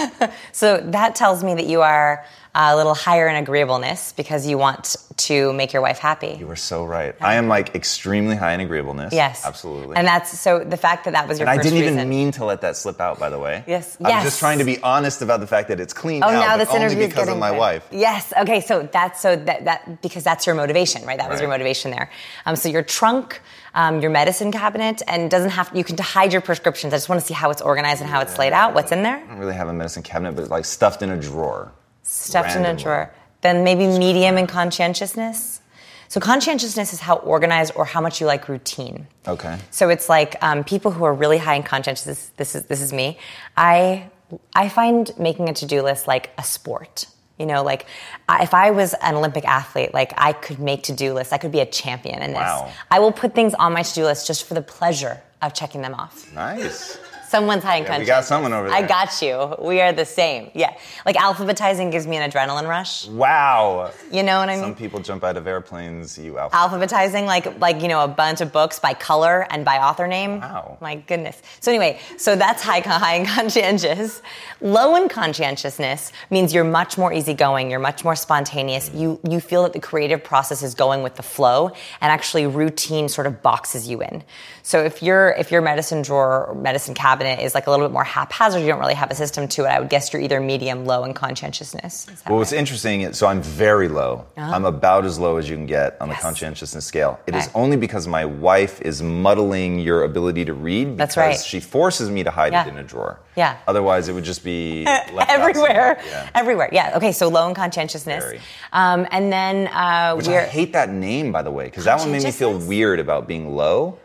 So that tells me that you are a little higher in agreeableness because you want to make your wife happy. You were so right. I am like extremely high in agreeableness. Yes, Absolutely. And that's so the fact that that was your And I didn't even mean to let that slip out, by the way. Yes. I'm Yes. just trying to be honest about the fact that it's clean Oh, now, now this interview is because of my good. wife. Yes. Okay. So that's so that that because that's your motivation, right? That was your motivation there. Um, so your trunk, um, your medicine cabinet, and doesn't have you can hide your prescriptions. I just want to see how it's organized and how it's laid out. What's in there? I don't really have a medicine cabinet, but it's like stuffed in a drawer. Stuffed in a drawer. Then maybe medium in conscientiousness. So conscientiousness is how organized or how much you like routine. Okay. So it's like um, people who are really high in conscientiousness. This is this is me. I I find making a to do list like a sport. You know, like if I was an Olympic athlete, like I could make to do lists. I could be a champion in this. Wow. I will put things on my to do list just for the pleasure of checking them off. Nice. Someone's high in Yeah, we got someone over there. I got you. We are the same. Yeah. Like alphabetizing gives me an adrenaline rush. Wow. You know what I mean? Some people jump out of airplanes, you alpha. alphabetizing like like you know a bunch of books by color and by author name. Wow. My goodness. So anyway, so that's high high in conscientious. Low in conscientiousness means you're much more easygoing. You're much more spontaneous. Mm. You you feel that the creative process is going with the flow, and actually routine sort of boxes you in. So if your if your medicine drawer or medicine cabinet is like a little bit more haphazard, you don't really have a system to it. I would guess you're either medium low in conscientiousness. Is Well, what's interesting is, so I'm very low. I'm about as low as you can get on the conscientiousness scale. It is Okay. only because my wife is muddling your ability to read because That's right. she forces me to hide Yeah. it in a drawer. Yeah. Otherwise, it would just be (laughs) left everywhere. Yeah. everywhere. Yeah. Okay. So low in conscientiousness, um, and then uh, Which we're I hate that name, by the way, because that one made me feel weird about being low.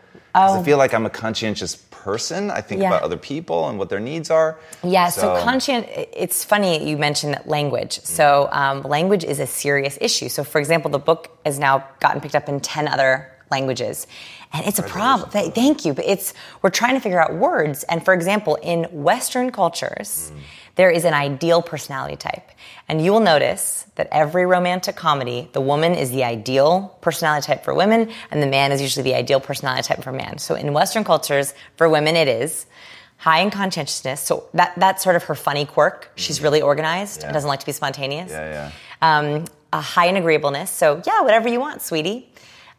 Oh. I feel like I'm a conscientious person. I think Yeah. about other people and what their needs are. Yeah, so, conscient, it's funny you mentioned language. So, um, language is a serious issue. So, for example, the book has now gotten picked up in 10 other languages. And it's a problem. Th- Thank you. But it's, we're trying to figure out words. And for example, in Western cultures, there is an ideal personality type. And you will notice that every romantic comedy, the woman is the ideal personality type for women, and the man is usually the ideal personality type for man. So in Western cultures, for women, it is high in conscientiousness. So that that's sort of her funny quirk. She's really organized Yeah. and doesn't like to be spontaneous. Yeah, yeah. Um, a high in agreeableness. So yeah, whatever you want, sweetie.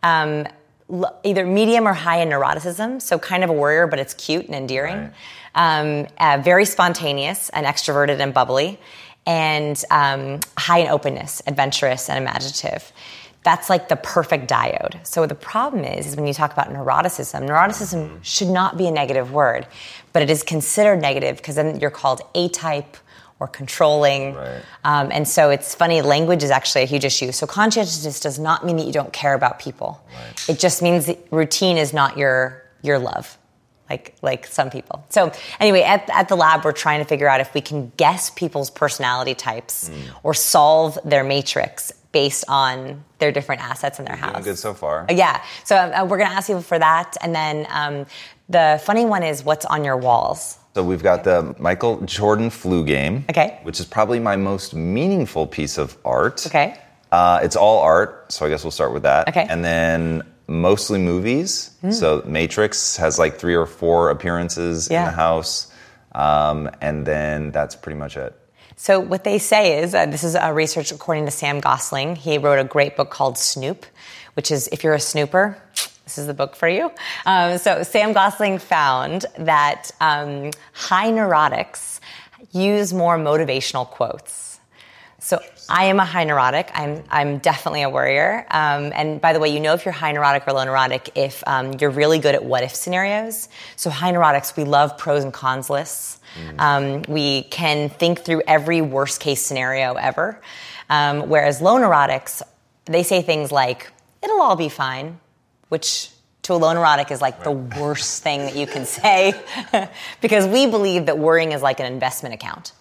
Um, either medium or high in neuroticism. So kind of a warrior, but it's cute and endearing. Um, uh, very spontaneous and extroverted and bubbly, and um, high in openness, adventurous and imaginative. That's like the perfect diode. So the problem is, is when you talk about neuroticism, neuroticism should not be a negative word, but it is considered negative because then you're called A-type or controlling. Right. Um, and so it's funny, language is actually a huge issue. So conscientiousness does not mean that you don't care about people. It just means that routine is not your your love. Like, like some people. So anyway, at, at the lab, we're trying to figure out if we can guess people's personality types Hmm. or solve their matrix based on their different assets in their Doing house. good so far. Yeah. So uh, we're going to ask people for that. And then um, the funny one is what's on your walls? So we've got the Michael Jordan flu game. Okay. Which is probably my most meaningful piece of art. Okay. Uh, it's all art, so I guess we'll start with that. Okay. And then mostly movies. Hmm. So Matrix has like three or four appearances in the house. Um, and then that's pretty much it. So what they say is, uh, this is a research according to Sam Gosling. He wrote a great book called Snoop, which is if you're a snooper, this is the book for you. Um, so Sam Gosling found that um, high neurotics use more motivational quotes. So I am a high neurotic. I'm I'm definitely a worrier. Um, and by the way, you know if you're high neurotic or low neurotic if um, you're really good at what if scenarios. So high neurotics, we love pros and cons lists. Um, we can think through every worst case scenario ever. Um, whereas low neurotics, they say things like "it'll all be fine," which to a low neurotic is like the worst thing that you can say (laughs) because we believe that worrying is like an investment account.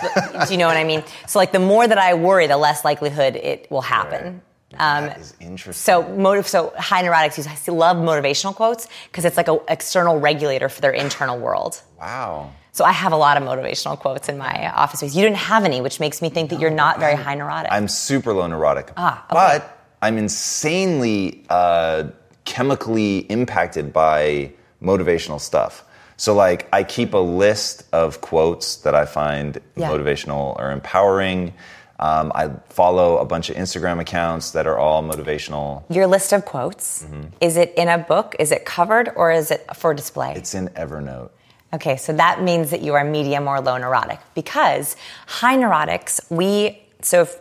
So, do you know what I mean? So, like, the more that I worry, the less likelihood it will happen. Um, that is interesting. so, motive. So, high neurotics use. I love motivational quotes because it's like an external regulator for their internal world. wow. So, I have a lot of motivational quotes in my office space. You didn't have any, which makes me think that you're not very high neurotic. I'm super low neurotic. Ah, okay. But I'm insanely uh, chemically impacted by motivational stuff. So, like, I keep a list of quotes that I find Yeah. motivational or empowering. Um, I follow a bunch of Instagram accounts that are all motivational. Your list of quotes is it in a book? Is it covered or is it for display? It's in Evernote. Okay, so that means that you are medium or low neurotic because high neurotics, we, so if,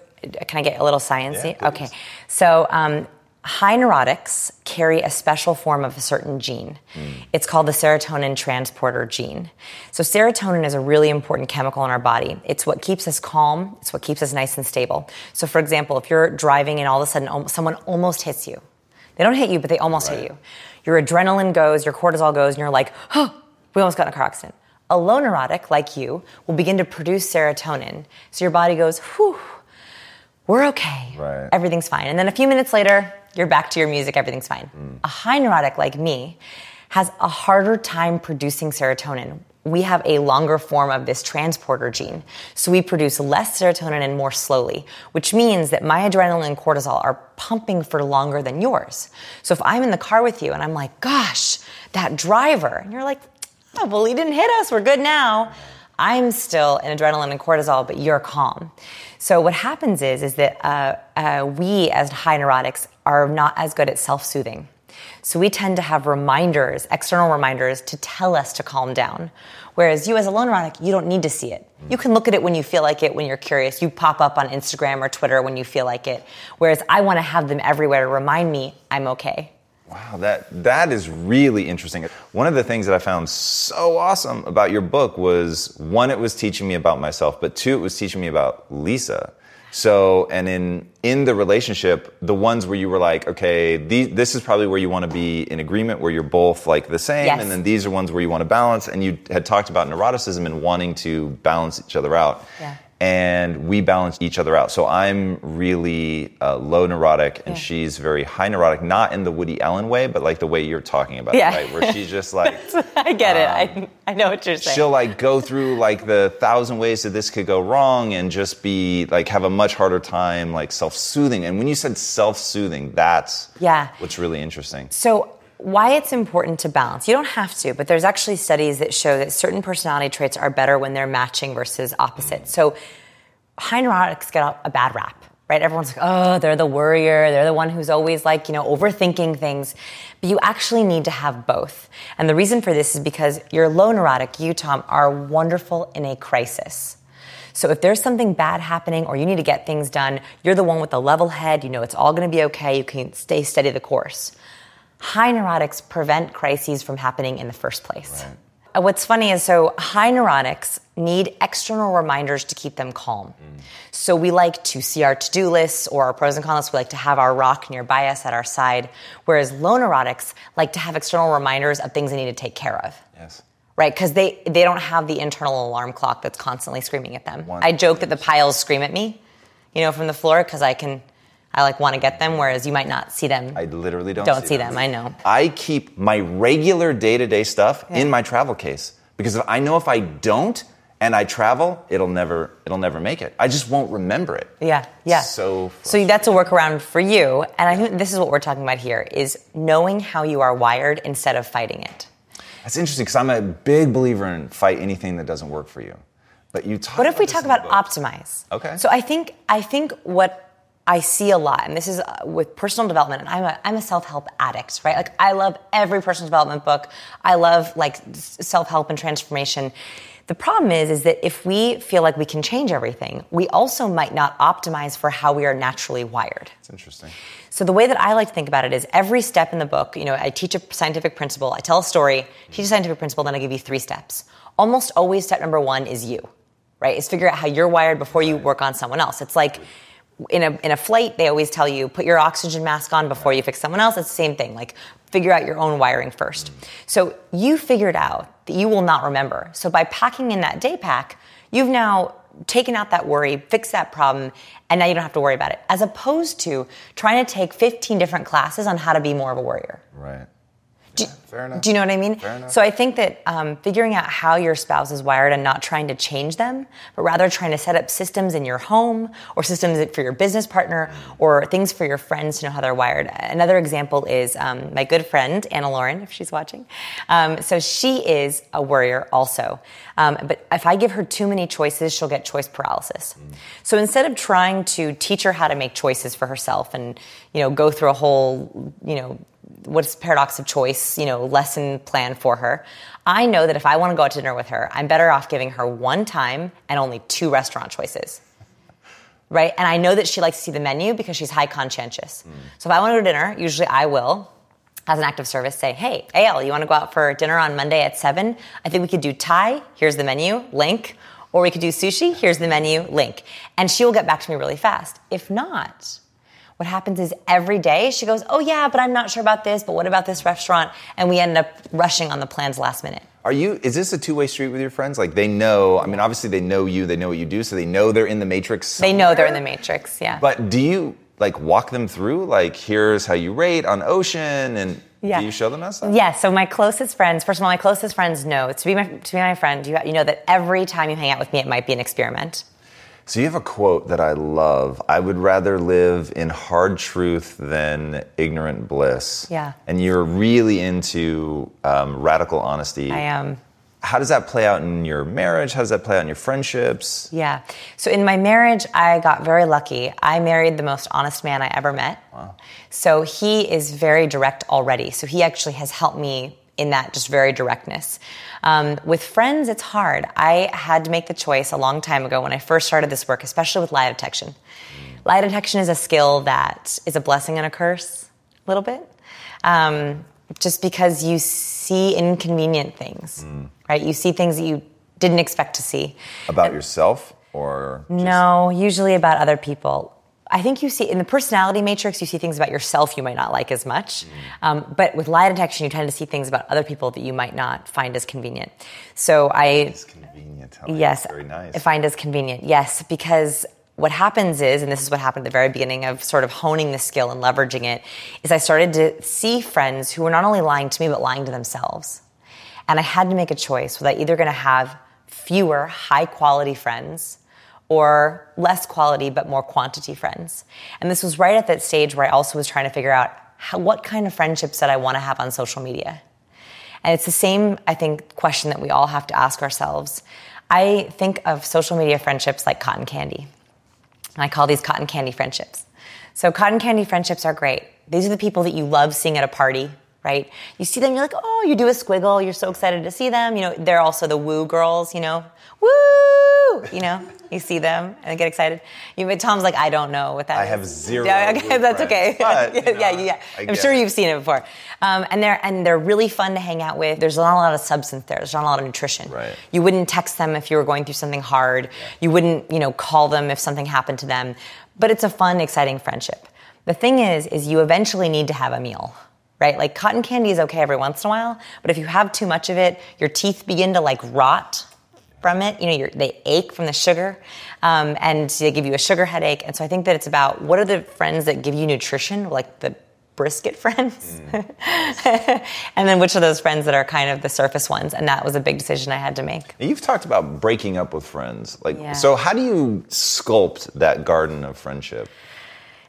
can I get a little sciencey? Yeah, okay, so um, high neurotics carry a special form of a certain gene. It's called the serotonin transporter gene. So serotonin is a really important chemical in our body. It's what keeps us calm. It's what keeps us nice and stable. So for example, if you're driving and all of a sudden someone almost hits you, they don't hit you, but they almost hit you. Your adrenaline goes, your cortisol goes, and you're like, oh, we almost got in a car accident. A low neurotic, like you, will begin to produce serotonin. So your body goes, whew, we're okay. Right. Everything's fine. And then a few minutes later, you're back to your music, everything's fine. Mm. A high neurotic like me has a harder time producing serotonin. We have a longer form of this transporter gene. So we produce less serotonin and more slowly, which means that my adrenaline and cortisol are pumping for longer than yours. So if I'm in the car with you and I'm like, gosh, that driver, and you're like, oh, well, he didn't hit us, we're good now. I'm still in adrenaline and cortisol, but you're calm. So what happens is, is that uh, uh, we as high neurotics are not as good at self-soothing. So we tend to have reminders, external reminders, to tell us to calm down. Whereas you as a low neurotic, you don't need to see it. You can look at it when you feel like it, when you're curious. You pop up on Instagram or Twitter when you feel like it. Whereas I want to have them everywhere to remind me I'm okay. Wow, that that is really interesting. One of the things that I found so awesome about your book was one, it was teaching me about myself, but two, it was teaching me about Lisa. So, and in in the relationship, the ones where you were like, okay, these, this is probably where you want to be in agreement, where you're both like the same, Yes. and then these are ones where you want to balance. And you had talked about neuroticism and wanting to balance each other out. Yeah. And we balance each other out. So I'm really uh, low neurotic, and Yeah. she's very high neurotic, not in the Woody Allen way, but like the way you're talking about Yeah. it, right? Where she's just like, (laughs) I get it. I, I know what you're saying. she'll like go through like the thousand ways that this could go wrong and just be like have a much harder time like self-soothing and when you said self-soothing that's Yeah. what's really interesting So, why it's important to balance? You don't have to, but there's actually studies that show that certain personality traits are better when they're matching versus opposite. So, high neurotics get a, bad rap, right? Everyone's like, oh, they're the worrier, they're the one who's always like, you know, overthinking things. But you actually need to have both. And the reason for this is because you're low neurotic, you, Tom, are wonderful in a crisis. So if there's something bad happening or you need to get things done, you're the one with the level head, you know it's all going to be okay, you can stay steady the course. High neurotics prevent crises from happening in the first place. Uh, What's funny is so high neurotics need external reminders to keep them calm. So we like to see our to-do lists or our pros and cons lists. We like to have our rock nearby us at our side. Whereas low neurotics like to have external reminders of things they need to take care of yes right? Because they they don't have the internal alarm clock that's constantly screaming at them. One- I joke that the piles scream at me, you know, from the floor because I can, I like want to get them, whereas you might not see them. i literally don't, don't see them. I know. i keep my regular day-to-day stuff in my travel case because if i know if i don't and i travel it'll never it'll never make it i just won't remember it Yeah, yeah. So so that's a workaround for you, and I think this is what we're talking about here: is knowing how you are wired instead of fighting it. that's interesting because i'm a big believer in fight anything that doesn't work for you but you talk What if we talk about optimize? Okay. So I think I think what I see a lot, and this is uh, with personal development, and I'm a, I'm a self help addict, right? Like I love every personal development book. I love like self help and transformation. The problem is, is that if we feel like we can change everything, we also might not optimize for how we are naturally wired. it's interesting So the way that I like to think about it is every step in the book, you know, I teach a scientific principle, I tell a story, teach a scientific principle, then I give you three steps. Almost always step number one is you, right? Is figure out how you're wired before you work on someone else. It's like in a in a flight, they always tell you put your oxygen mask on before you fix someone else. It's the same thing. Like figure out your own wiring first. So you figured out that you will not remember. So by packing in that day pack, you've now taken out that worry, fixed that problem, and now you don't have to worry about it. As opposed to trying to take 15 different classes on how to be more of a warrior. right Do, fair enough. do you know what I mean? So I think that um, figuring out how your spouse is wired and not trying to change them, but rather trying to set up systems in your home or systems for your business partner or things for your friends to know how they're wired. Another example is um, my good friend Anna Lauren, if she's watching. Um, so she is a worrier also, um, but if I give her too many choices, she'll get choice paralysis. So instead of trying to teach her how to make choices for herself and you know go through a whole you know what's paradox of choice, you know, lesson plan for her. I know that if I want to go out to dinner with her, I'm better off giving her one time and only two restaurant choices. Right? And I know that she likes to see the menu because she's high conscientious. Mm. So if I want to go to dinner, usually I will, as an act of service, say, hey, AL, you want to go out for dinner on Monday at 7? I think we could do Thai. Here's the menu, link. Or we could do sushi. Here's the menu, link. And she will get back to me really fast. If not, what happens is every day she goes, Oh, yeah, but I'm not sure about this, but what about this restaurant? And we end up rushing on the plans last minute. Are you? Is this a two-way street with your friends? Like they know. I mean, obviously they know you. They know what you do, so they know they're in the matrix. They know they're in the matrix, yeah. But do you like walk them through? Like, here's how you rate on Ocean, and Yeah. do you show them that stuff? Yeah, so my closest friends, first of all, my closest friends know to be my, to be my friend, you, you know that every time you hang out with me, it might be an experiment. So you have a quote that I love. I would rather live in hard truth than ignorant bliss. Yeah. And you're really into um, radical honesty. I am. How does that play out in your marriage? How does that play out in your friendships? Yeah. So in my marriage, I got very lucky. I married the most honest man I ever met. Wow. So he is very direct already. So he actually has helped me in that just very directness. Um, with friends, it's hard. I had to make the choice a long time ago when I first started this work, especially with lie detection. Lie detection is a skill that is a blessing and a curse, a little bit. Um, just because you see inconvenient things, right? You see things that you didn't expect to see. About yourself or just- No, usually about other people. I think you see in the personality matrix, you see things about yourself you might not like as much. Um, but with lie detection, you tend to see things about other people that you might not find as convenient. So I convenient. I Yes. Very nice. I find as convenient. Yes, because what happens is, and this is what happened at the very beginning of sort of honing the skill and leveraging it, is I started to see friends who were not only lying to me, but lying to themselves. And I had to make a choice. Was I either going to have fewer high quality friends or less quality but more quantity friends? And this was right at that stage where I also was trying to figure out how, what kind of friendships that I want to have on social media. And it's the same, I think, question that we all have to ask ourselves. I think of social media friendships like cotton candy. And I call these cotton candy friendships. So, cotton candy friendships are great. These are the people that you love seeing at a party, right? You see them, you're like, oh, you do a squiggle, you're so excited to see them. You know, they're also the woo girls, you know, woo, you know, you see them and get excited. You, but Tom's like, I don't know what that I is." have zero Yeah, (laughs) okay, that's okay. but, (laughs) you yeah, know, yeah, yeah. I I'm sure it. you've seen it before. Um, and they're and they're really fun to hang out with. There's not a lot of substance there. There's not a lot of nutrition. Right. You wouldn't text them if you were going through something hard. You wouldn't, you know, call them if something happened to them. But it's a fun, exciting friendship. The thing is, is you eventually need to have a meal. Right? Like cotton candy is okay every once in a while, but if you have too much of it, your teeth begin to like rot from it. You know, you're, they ache from the sugar, um, and they give you a sugar headache. And so I think that it's about what are the friends that give you nutrition, like the brisket (laughs) friends, and then which are those friends that are kind of the surface ones. And that was a big decision I had to make. You've talked about breaking up with friends. Like, Yeah. so how do you sculpt that garden of friendship?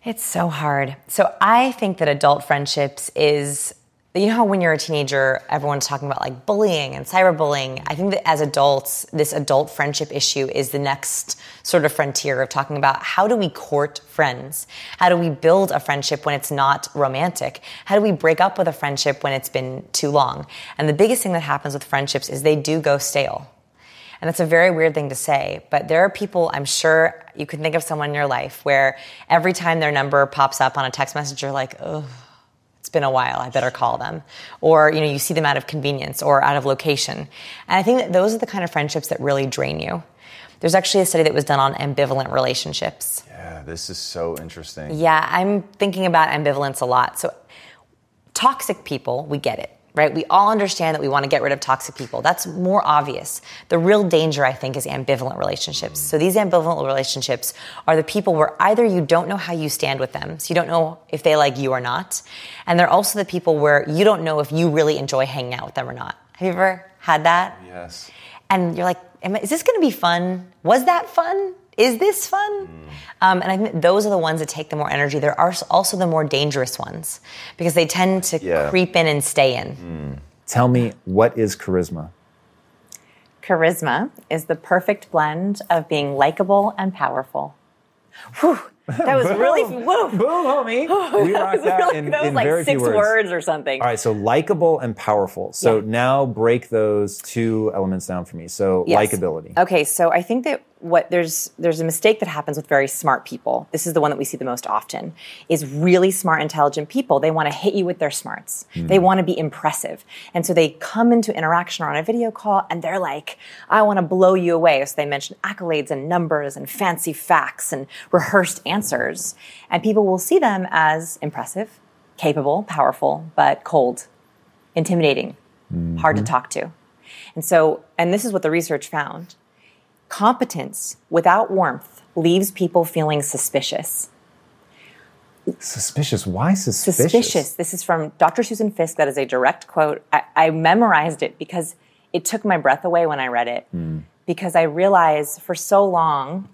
It's so hard. So I think that adult friendships is you know how when you're a teenager everyone's talking about like bullying and cyberbullying. I think that as adults this adult friendship issue is the next sort of frontier of talking about how do we court friends? How do we build a friendship when it's not romantic? How do we break up with a friendship when it's been too long? And the biggest thing that happens with friendships is they do go stale. And that's a very weird thing to say, but there are people, I'm sure you can think of someone in your life where every time their number pops up on a text message, you're like, oh, it's been a while, I better call them. Or, you know, you see them out of convenience or out of location. And I think that those are the kind of friendships that really drain you. There's actually a study that was done on ambivalent relationships. Yeah, this is so interesting. Yeah, I'm thinking about ambivalence a lot. So, toxic people, we get it, right? We all understand that we want to get rid of toxic people. That's more obvious. The real danger, I think, is ambivalent relationships. So, these ambivalent relationships are the people where either you don't know how you stand with them, so you don't know if they like you or not. And they're also the people where you don't know if you really enjoy hanging out with them or not. Have you ever had that? Yes. and you're like, Am I, is this going to be fun? Was that fun? Is this fun? Um, and I think those are the ones that take the more energy. There are also the more dangerous ones because they tend to Yeah. creep in and stay in. Tell me, what is charisma? Charisma is the perfect blend of being likable and powerful. Whew, that was (laughs) really whoa. Boom, homie. (laughs) We That rocked was, that really, in, that was in like very six few words. words. or something. All right, so likable and powerful. So Yeah. now break those two elements down for me. So Yes. likability. Okay, so I think that what there's there's a mistake that happens with very smart people. This is the one that we see the most often. Is really smart, intelligent people. They want to hit you with their smarts. Hmm. They want to be impressive, and so they come into interaction or on a video call, and they're like, "I want to blow you away." So they mention accolades and numbers and fancy facts and rehearsed answers, and people will see them as impressive, capable, powerful, but cold, intimidating, hard to mm-hmm. talk to. And so, and this is what the research found competence without warmth leaves people feeling suspicious. Suspicious. Why suspicious? Suspicious. This is from Dr. Susan Fiske. That is a direct quote. I, I memorized it because it took my breath away when I read it. Hmm. Because I realized for so long,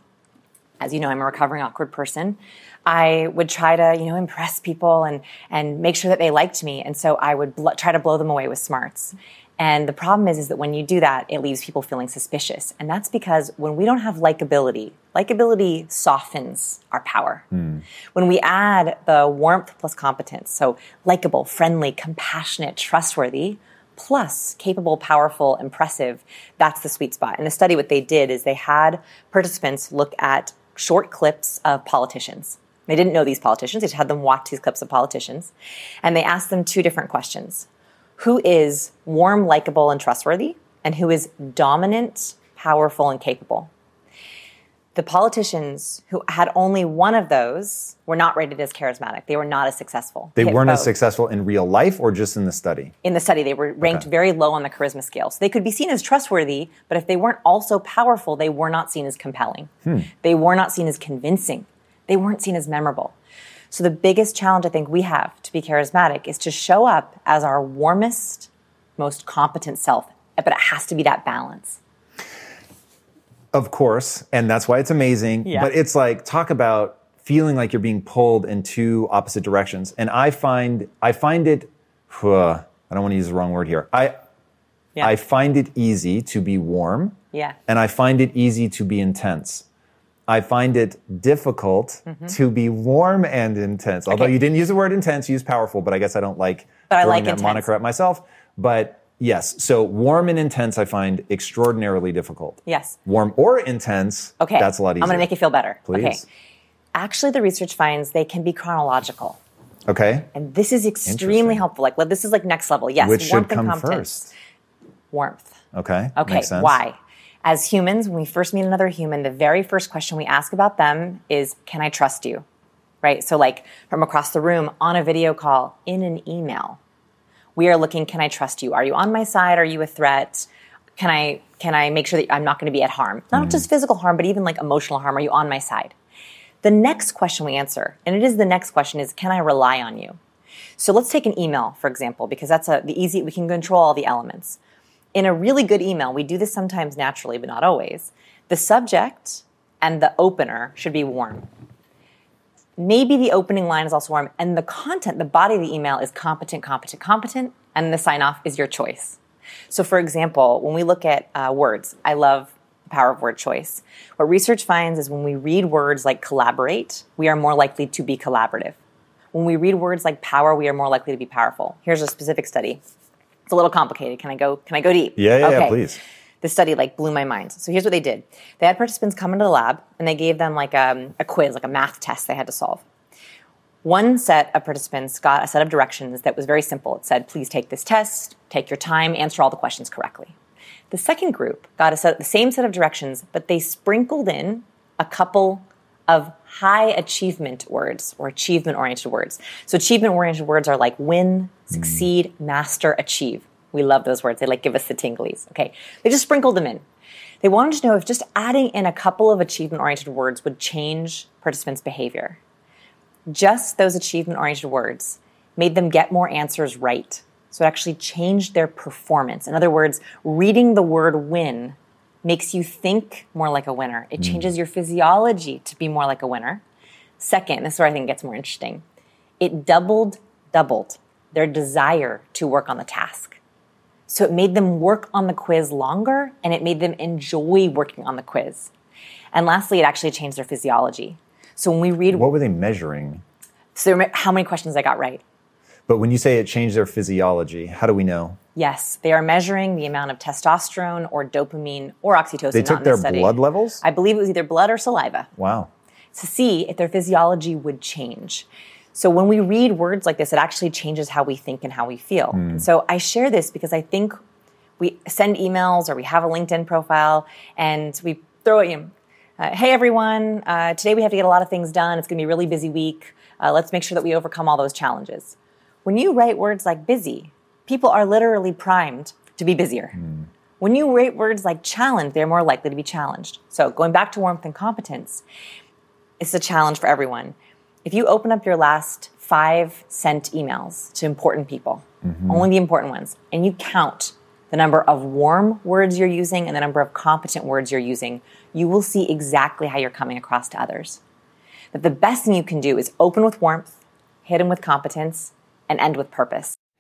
as you know, I'm a recovering awkward person. I would try to, you know, impress people and and make sure that they liked me, and so I would bl- try to blow them away with smarts. And the problem is, is that when you do that, it leaves people feeling suspicious, and that's because when we don't have likability, likability softens our power. Hmm. When we add the warmth plus competence, so likable, friendly, compassionate, trustworthy, plus capable, powerful, impressive, that's the sweet spot. In the study, what they did is they had participants look at short clips of politicians. They didn't know these politicians, they just had them watch these clips of politicians. And they asked them two different questions Who is warm, likable, and trustworthy? And who is dominant, powerful, and capable? The politicians who had only one of those were not rated as charismatic. They were not as successful. They weren't as successful in real life or just in the study. in the study, they were ranked Okay. very low on the charisma scale. So they could be seen as trustworthy, but if they weren't also powerful, they were not seen as compelling. Hmm. They were not seen as convincing. They weren't seen as memorable. So the biggest challenge I think we have to be charismatic is to show up as our warmest, most competent self. But it has to be that balance. Of course, and that's why it's amazing. Yeah. But it's like talk about feeling like you're being pulled in two opposite directions. And I find I find it (sighs) I don't want to use the wrong word here. I Yeah. I find it easy to be warm yeah. and I find it easy to be intense. I find it difficult to be warm and intense. Although Mm-hmm. Okay. you didn't use the word intense, you used powerful, but I guess I don't like But throwing like that intense. moniker at myself. But yes, so warm and intense I find extraordinarily difficult. Yes. Warm or intense, Okay. that's a lot easier. I'm going to make you feel better. Please. Okay. Actually, the research finds they can be chronological. Okay. And this is extremely helpful. Like, this is like next level. Yes, Which should warmth and come competence. first? Warmth. Okay. Okay, why? As humans, when we first meet another human, the very first question we ask about them is, Can I trust you? Right? So, like from across the room, on a video call, in an email, we are looking, Can I trust you? Are you on my side? Are you a threat? Can I can I make sure that I'm not going to be at harm? Not mm-hmm. just physical harm, but even like emotional harm. Are you on my side? The next question we answer, and it is the next question, is Can I rely on you? So let's take an email, for example, because that's a, the easy, we can control all the elements. In a really good email, we do this sometimes naturally, but not always. The subject and the opener should be warm. Maybe the opening line is also warm, and the content, the body of the email is competent, competent, competent, and the sign off is your choice. So, for example, when we look at uh, words, I love the power of word choice. What research finds is when we read words like collaborate, we are more likely to be collaborative. When we read words like power, we are more likely to be powerful. Here's a specific study. It's a little complicated. Can I go? Can I go deep? Yeah, yeah, yeah, Okay. please. This study like blew my mind. So here's what they did: they had participants come into the lab and they gave them like um, a quiz, like a math test they had to solve. One set of participants got a set of directions that was very simple. It said, "Please take this test, take your time, answer all the questions correctly." The second group got a set, the same set of directions, but they sprinkled in a couple of high achievement words or achievement oriented words. So achievement oriented words are like win, succeed, mm. master, achieve. We love those words. They like give us the tinglies. Okay. They just sprinkled them in. They wanted to know if just adding in a couple of achievement oriented words would change participants' behavior. Just those achievement oriented words made them get more answers right. So it actually changed their performance. In other words, reading the word win makes you think more like a winner. It hmm. changes your physiology to be more like a winner. Second, this is where I think it gets more interesting. It doubled, doubled their desire to work on the task. So it made them work on the quiz longer and it made them enjoy working on the quiz. And lastly, it actually changed their physiology. So when we read, What were they measuring? so how many questions I got right? But when you say it changed their physiology, how do we know? Yes, they are measuring the amount of testosterone or dopamine or oxytocin. They took their study. blood levels? I believe it was either blood or saliva Wow. to see if their physiology would change. So when we read words like this, it actually changes how we think and how we feel. And so I share this because I think we send emails or we have a LinkedIn profile and we throw it in. Uh, hey everyone, uh, today we have to get a lot of things done. It's going to be a really busy week. Uh, let's make sure that we overcome all those challenges. When you write words like busy, people are literally primed to be busier. Hmm. When you write words like challenge, they're more likely to be challenged. So going back to warmth and competence, it's a challenge for everyone. If you open up your last five sent emails to important people, mm-hmm. only the important ones, and you count the number of warm words you're using and the number of competent words you're using, you will see exactly how you're coming across to others. That the best thing you can do is open with warmth, hit them with competence, and end with purpose.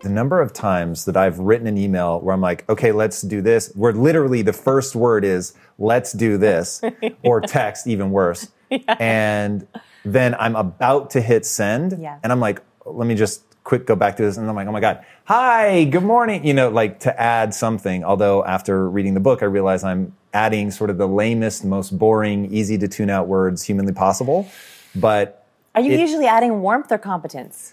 the number of times that I've written an email where I'm like, okay, let's do this, where literally the first word is, let's do this, (laughs) or text, even worse. Yeah. And then I'm about to hit send, yeah. and I'm like, let me just quick go back to this. And I'm like, oh my God, hi, good morning. You know, like to add something. Although after reading the book, I realize I'm adding sort of the lamest, most boring, easy to tune out words humanly possible. But are you it, usually adding warmth or competence?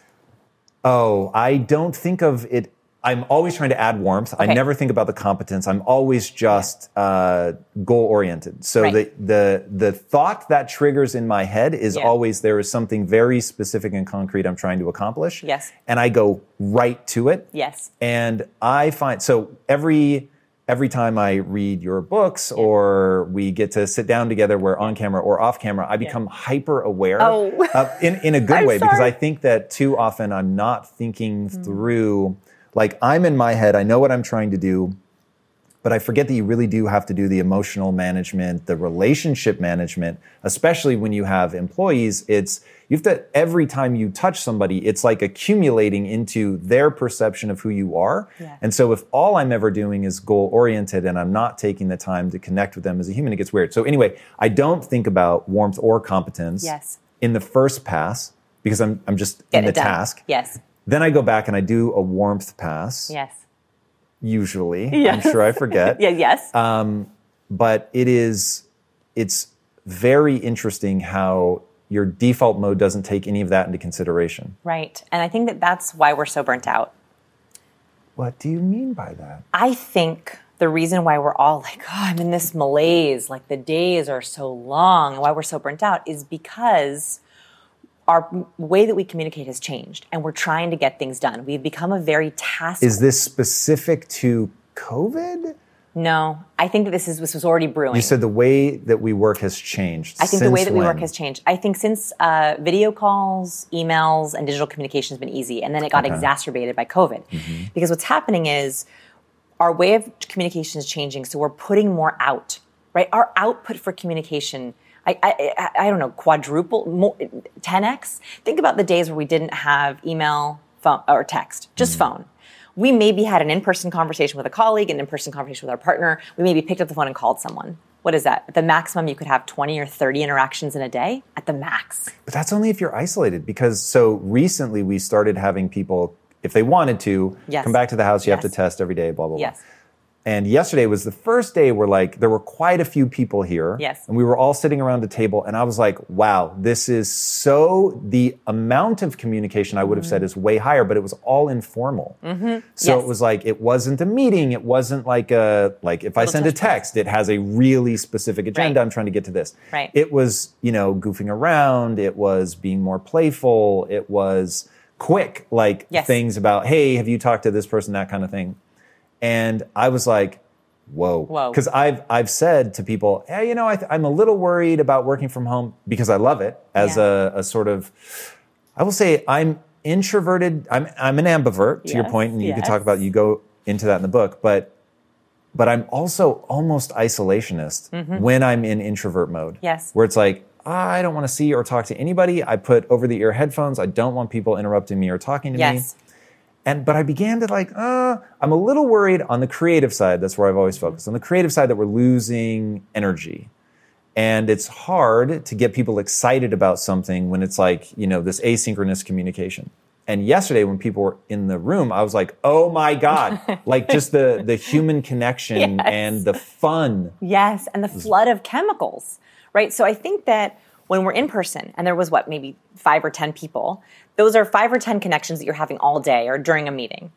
Oh, I don't think of it. I'm always trying to add warmth. Okay. I never think about the competence. I'm always just uh, goal oriented. So right. the the the thought that triggers in my head is yeah. always there is something very specific and concrete I'm trying to accomplish. Yes. And I go right to it. Yes. And I find so every every time I read your books or we get to sit down together, where on camera or off camera, I become yeah. hyper aware oh. uh, in, in a (laughs) good way sorry. because I think that too often I'm not thinking mm. through, like I'm in my head, I know what I'm trying to do, but I forget that you really do have to do the emotional management, the relationship management, especially when you have employees. It's, you have to, every time you touch somebody, it's like accumulating into their perception of who you are. Yeah. And so if all I'm ever doing is goal oriented and I'm not taking the time to connect with them as a human, it gets weird. So anyway, I don't think about warmth or competence yes. in the first pass because I'm, I'm just Get in the done. task. Yes. Then I go back and I do a warmth pass. Yes usually. Yes. I'm sure I forget. (laughs) yeah, yes. Um, but it is, it's very interesting how your default mode doesn't take any of that into consideration. Right. And I think that that's why we're so burnt out. What do you mean by that? I think the reason why we're all like, oh, I'm in this malaise, like the days are so long, and why we're so burnt out is because our way that we communicate has changed and we're trying to get things done. We've become a very task. Is this specific to COVID? No, I think that this is this was already brewing. You said the way that we work has changed. I think the way that we work has changed. I think since uh, video calls, emails, and digital communication has been easy, and then it got okay. exacerbated by COVID. Mm-hmm. Because what's happening is our way of communication is changing, so we're putting more out. Right, our output for communication I, I, I don't know, quadruple, more, 10x. Think about the days where we didn't have email, phone, or text, just mm-hmm. phone. We maybe had an in-person conversation with a colleague, an in-person conversation with our partner. We maybe picked up the phone and called someone. What is that? At the maximum, you could have 20 or 30 interactions in a day at the max. But that's only if you're isolated because so recently we started having people, if they wanted to, yes. come back to the house, you yes. have to test every day, blah, blah, blah. And yesterday was the first day where like there were quite a few people here. Yes. And we were all sitting around a table and I was like, wow, this is so the amount of communication I would have mm-hmm. said is way higher, but it was all informal. Mm-hmm. So yes. it was like it wasn't a meeting. It wasn't like a like if I send a text, it has a really specific agenda. Right. I'm trying to get to this. Right. It was, you know, goofing around, it was being more playful, it was quick, like yes. things about, hey, have you talked to this person, that kind of thing. And I was like, whoa. Whoa. Because I've, I've said to people, hey, you know, I am a little worried about working from home because I love it as yeah. a, a, sort of, I will say I'm introverted. I'm, I'm an ambivert to yes. your point, and you yes. can talk about, you go into that in the book, but but I'm also almost isolationist mm-hmm. when I'm in introvert mode. Yes. Where it's like, I don't want to see or talk to anybody. I put over the ear headphones. I don't want people interrupting me or talking to yes. me. And but I began to like, uh, I'm a little worried on the creative side. That's where I've always focused. On the creative side that we're losing energy. And it's hard to get people excited about something when it's like, you know, this asynchronous communication. And yesterday when people were in the room, I was like, "Oh my god." (laughs) like just the the human connection yes. and the fun. Yes, and the flood of chemicals. Right? So I think that when we're in person and there was what maybe 5 or 10 people, those are five or 10 connections that you're having all day or during a meeting.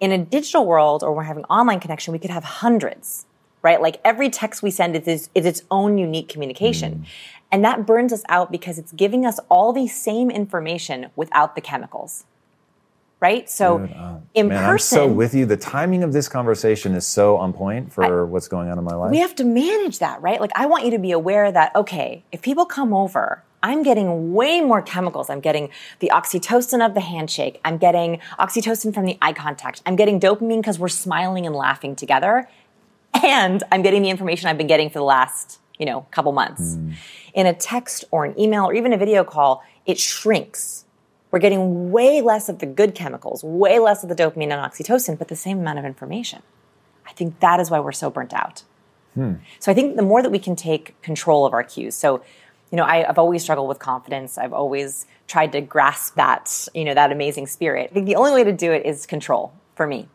In a digital world or we're having online connection, we could have hundreds, right? Like every text we send is, is its own unique communication. Mm. And that burns us out because it's giving us all the same information without the chemicals. Right? So Dude, oh, in Man, person, I'm so with you. The timing of this conversation is so on point for what's going on in my life. we have to manage that, right? Like, I want you to be aware that, okay, if people come over, I'm getting way more chemicals. I'm getting the oxytocin of the handshake. I'm getting oxytocin from the eye contact. I'm getting dopamine because we're smiling and laughing together. And I'm getting the information I've been getting for the last, you know, couple months. Mm. In a text or an email or even a video call, it shrinks. We're getting way less of the good chemicals, way less of the dopamine and oxytocin, but the same amount of information. I think that is why we're so burnt out. Hmm. So I think the more that we can take control of our cues. So, you know, I, I've always struggled with confidence. I've always tried to grasp that, you know, that amazing spirit. I think the only way to do it is control for me.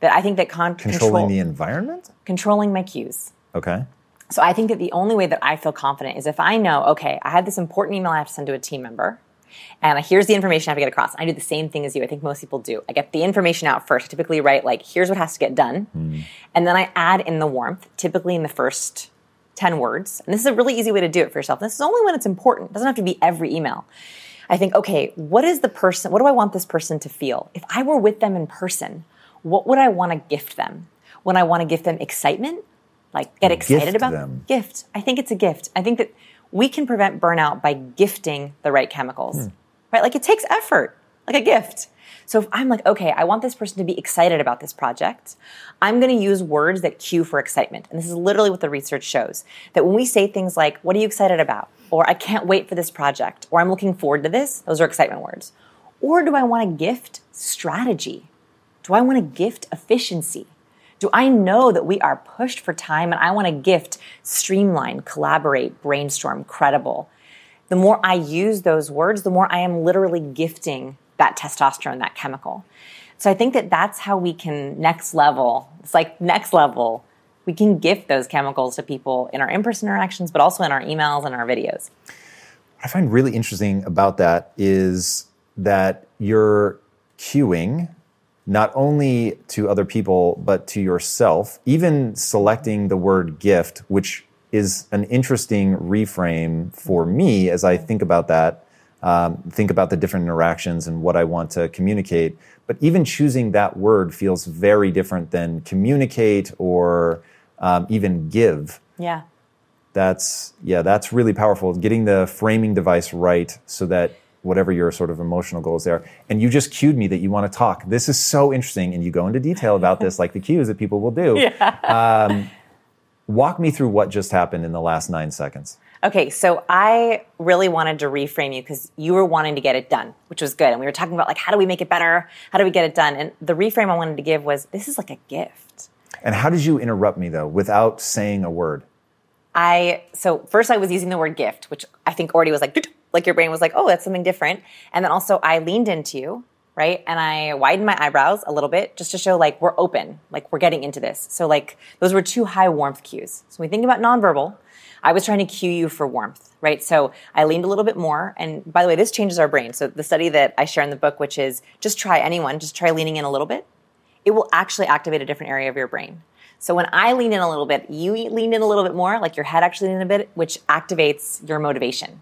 That I think that con- Controlling control, the environment? controlling my cues. Okay. So I think that the only way that I feel confident is if I know, okay, I have this important email I have to send to a team member, and here's the information I have to get across. I do the same thing as you. I think most people do. I get the information out first. I typically write like, here's what has to get done, hmm. and then I add in the warmth, typically in the first 10 words. And this is a really easy way to do it for yourself. This is only when it's important. It doesn't have to be every email. I think, okay, what is the person, what do I want this person to feel? If I were with them in person, what would I want to gift them? When I want to gift them excitement, like get excited Gift about them. gift. I think it's a gift. I think that we can prevent burnout by gifting the right chemicals. Hmm. Right? Like it takes effort, like a gift. So if I'm like, okay, I want this person to be excited about this project, I'm going to use words that cue for excitement. And this is literally what the research shows that when we say things like, what are you excited about? Or I can't wait for this project, or I'm looking forward to this, those are excitement words. Or do I want to gift strategy? Do I want to gift efficiency? Do I know that we are pushed for time and I want to gift streamline, collaborate, brainstorm, credible? The more I use those words, the more I am literally gifting that testosterone, that chemical. So I think that that's how we can next level. It's like next level. We can gift those chemicals to people in our in-person interactions, but also in our emails and our videos. What I find really interesting about that is that you're cueing not only to other people, but to yourself, even selecting the word gift, which is an interesting reframe for me as I think about that, um, think about the different interactions and what I want to communicate. But even choosing that word feels very different than communicate or um, even give. Yeah. that's yeah that's really powerful. Getting the framing device right so that whatever your sort of emotional goals there and you just cued me that you want to talk. This is so interesting. And you go into detail about this like the cues that people will do. (laughs) Um, walk me through what just happened in the last nine seconds Okay, so I really wanted to reframe you because you were wanting to get it done, which was good. And we were talking about like how do we make it better? How do we get it done? And the reframe I wanted to give was this is like a gift. and how did you interrupt me though without saying a word I so first I was using the word gift, which I think already was like like your brain was like, oh, that's something different. And then also I leaned into you, right? And I widened my eyebrows a little bit just to show like we're open, like we're getting into this. So like those were two high warmth cues. So when we think about nonverbal, I was trying to cue you for warmth, right? So I leaned a little bit more. And by the way, this changes our brain. So the study that I share in the book, which is just try anyone, just try leaning in a little bit, it will actually activate a different area of your brain. So when I lean in a little bit, you lean in a little bit more, like your head actually lean in a bit, which activates your motivation.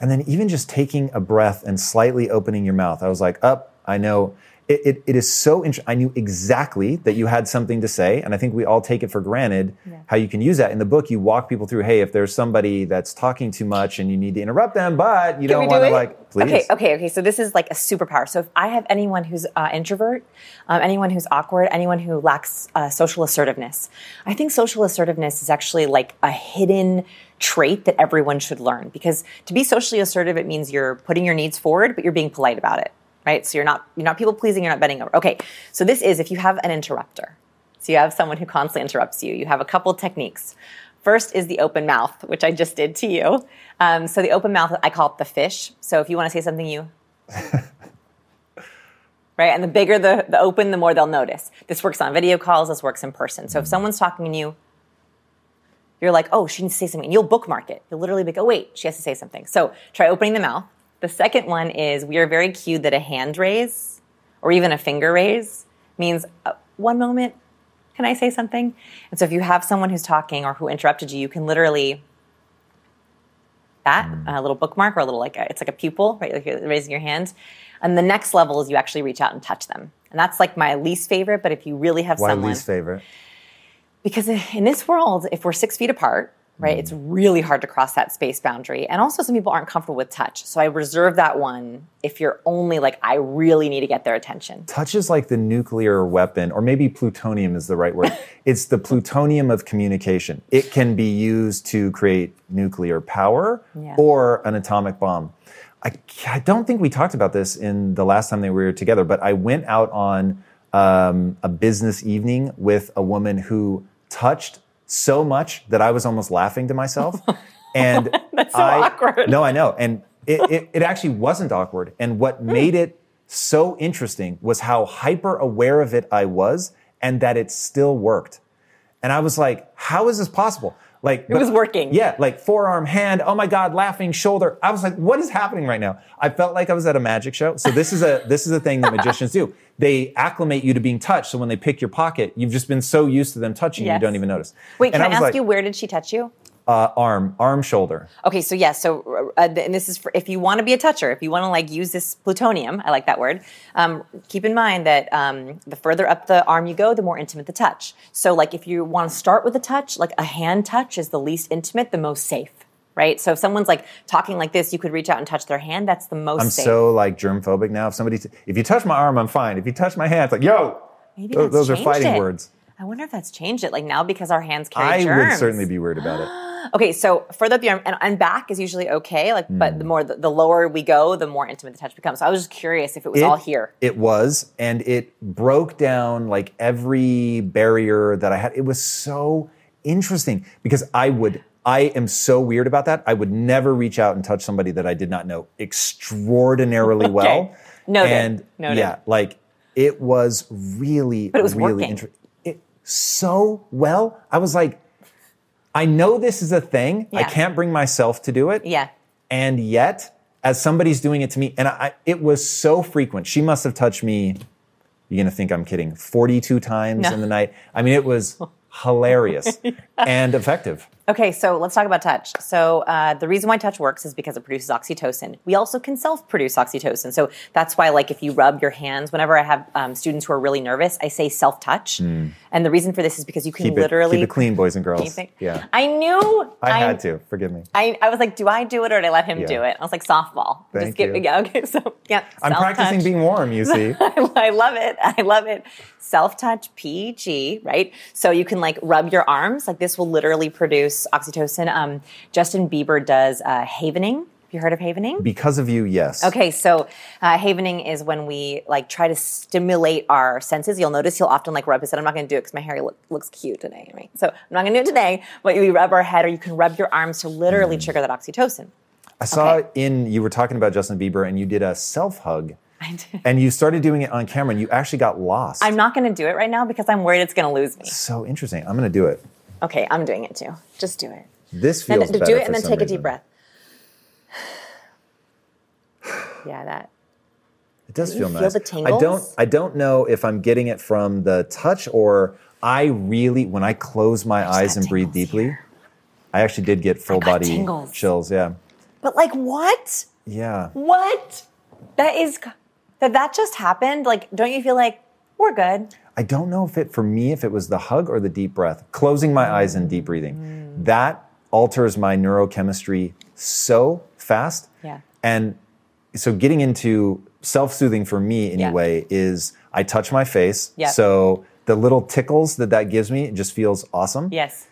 And then even just taking a breath and slightly opening your mouth, I was like, up, I know. It, it, it is so interesting. I knew exactly that you had something to say. And I think we all take it for granted how you can use that. In the book, you walk people through, hey, if there's somebody that's talking too much and you need to interrupt them, but you Can don't we want to like, please. Okay, okay, okay. So this is like a superpower. So if I have anyone who's uh, introvert, um, anyone who's awkward, anyone who lacks uh, social assertiveness, I think social assertiveness is actually like a hidden trait that everyone should learn. Because to be socially assertive, it means you're putting your needs forward, but you're being polite about it, right? So you're not you're not people pleasing, you're not bending over. Okay, so this is if you have an interrupter. So you have someone who constantly interrupts you. You have a couple techniques. First is the open mouth, which I just did to you. Um, so the open mouth, I call it the fish. So if you want to say something, you. (laughs) right? And the bigger the, the open, the more they'll notice. This works on video calls, this works in person. So if someone's talking to you, you're like, oh, she needs to say something. And You'll bookmark it. You'll literally be like, oh, wait, she has to say something. So try opening the mouth. The second one is we are very cued that a hand raise or even a finger raise means uh, one moment, can I say something? And so if you have someone who's talking or who interrupted you, you can literally that, Mm. a little bookmark or a little like a, it's like a pupil, right? Like you're raising your hand. And the next level is you actually reach out and touch them. And that's like my least favorite. But if you really have Why someone, least favorite? because in this world, if we're six feet apart, right, it's really hard to cross that space boundary. And also, some people aren't comfortable with touch. So I reserve that one if you're only like, I really need to get their attention. Touch is like the nuclear weapon, or maybe plutonium is the right word. (laughs) it's the plutonium of communication. It can be used to create nuclear power Yeah. or an atomic bomb. I, I don't think we talked about this in the last time that we were together, but I went out on um, a business evening with a woman who touched so much that I was almost laughing to myself. (laughs) And (laughs) That's so I, awkward. No, I know. And it, it, it actually wasn't awkward. And what hmm. made it so interesting was how hyper aware of it I was and that it still worked. And I was like, how is this possible? Like It was working. Yeah, like forearm, hand, oh my God, laughing, shoulder. I was like, what is happening right now? I felt like I was at a magic show. So this is a (laughs) this is a thing that magicians do. They acclimate you to being touched. So when they pick your pocket, you've just been so used to them touching you, you don't even notice. Wait, And can I, was ask like, you, where did she touch you? Uh, arm, arm, shoulder. Okay, so yes, so uh, and this is for if you want to be a toucher, if you want to like use this plutonium, I like that word. Um, keep in mind that um, the further up the arm you go, the more intimate the touch. So, like if you want to start with a touch, like a hand touch is the least intimate, the most safe, right? So if someone's like talking like this, you could reach out and touch their hand. That's the most I'm safe. so like germ phobic now. If somebody, if you touch my arm, I'm fine. If you touch my hand, it's like, yo, Maybe Tho- those are fighting it. words. I wonder if that's changed it. Like now, because our hands carry I germs. would certainly be worried about it. (gasps) (gasps) Okay, so further up the arm and, and back is usually okay. Like, Hmm. but the more the, the lower we go, the more intimate the touch becomes. So I was just curious if it was all here. It was, and it broke down like every barrier that I had. It was so interesting because I would, I am so weird about that. I would never reach out and touch somebody that I did not know extraordinarily (laughs) well. Noted. And Noted. yeah, like it was really, But it was really interesting. So well. I was like, I know this is a thing. I can't bring myself to do it Yeah. and yet as somebody's doing it to me and I, it was so frequent she must have touched me you're gonna think i'm kidding 42 times No. in the night i mean it was (laughs) hilarious (laughs) and effective Okay, so let's talk about touch. So uh, the reason why touch works is because it produces oxytocin. We also can self-produce oxytocin. So that's why, like, if you rub your hands, whenever I have um, students who are really nervous, I say self-touch. And the reason for this is because you can keep literally it keep it clean boys and girls yeah I knew. i had to forgive me I, I was like, do I do it or did I let him Yeah. do it? I was like, softball. Thank Just give, you. Yeah, okay, so yeah. i'm self-touch. practicing being warm you see (laughs) I love it. I love it. Self touch PG, right? So you can like rub your arms. Like this will literally produce oxytocin. Um, Justin Bieber does uh, havening. Have you heard of havening? because of you yes Okay, so uh, havening is when we like try to stimulate our senses. You'll notice he'll often like rub his head. I'm not going to do it because my hair look, looks cute today, right? So I'm not going to do it today. But we rub our head, or you can rub your arms to literally Mm. trigger that oxytocin. i saw okay. in you were talking about justin bieber and you did a self hug and you started doing it on camera and you actually got lost I'm not going to do it right now because I'm worried it's going to lose me. so interesting i'm gonna do it Okay, I'm doing it too. Just do it. this feels And feels do it and then take a deep breath. (sighs) Yeah, that. It does feel feel nice. the I don't. I don't know if I'm getting it from the touch or I really, when I close my eyes and breathe deeply, here. I actually did get full body tingles. chills. Yeah, But like, what? yeah. What? That is that that just happened. Like, don't you feel like we're good? I don't know if it for me if it was the hug or the deep breath. Closing my eyes and deep breathing. Mm. That alters my neurochemistry so fast. Yeah. And so getting into self-soothing for me Yeah. anyway is I touch my face. Yeah. So the little tickles that that gives me it just feels awesome. Yes.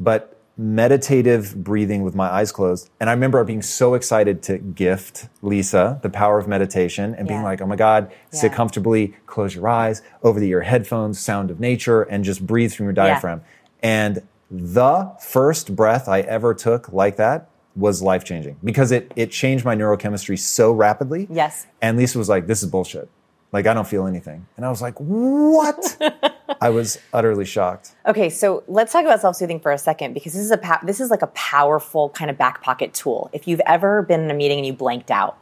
but meditative breathing with my eyes closed. And I remember being so excited to gift Lisa the power of meditation and being like, oh my God, sit comfortably, close your eyes, over the ear headphones, sound of nature, and just breathe from your diaphragm. And the first breath I ever took like that was life changing because it, it changed my neurochemistry so rapidly. Yes. And Lisa was like, this is bullshit. Like, I don't feel anything. And I was like, what? (laughs) (laughs) I was utterly shocked. Okay, so let's talk about self-soothing for a second because this is a this is like a powerful kind of back pocket tool. If you've ever been in a meeting and you blanked out,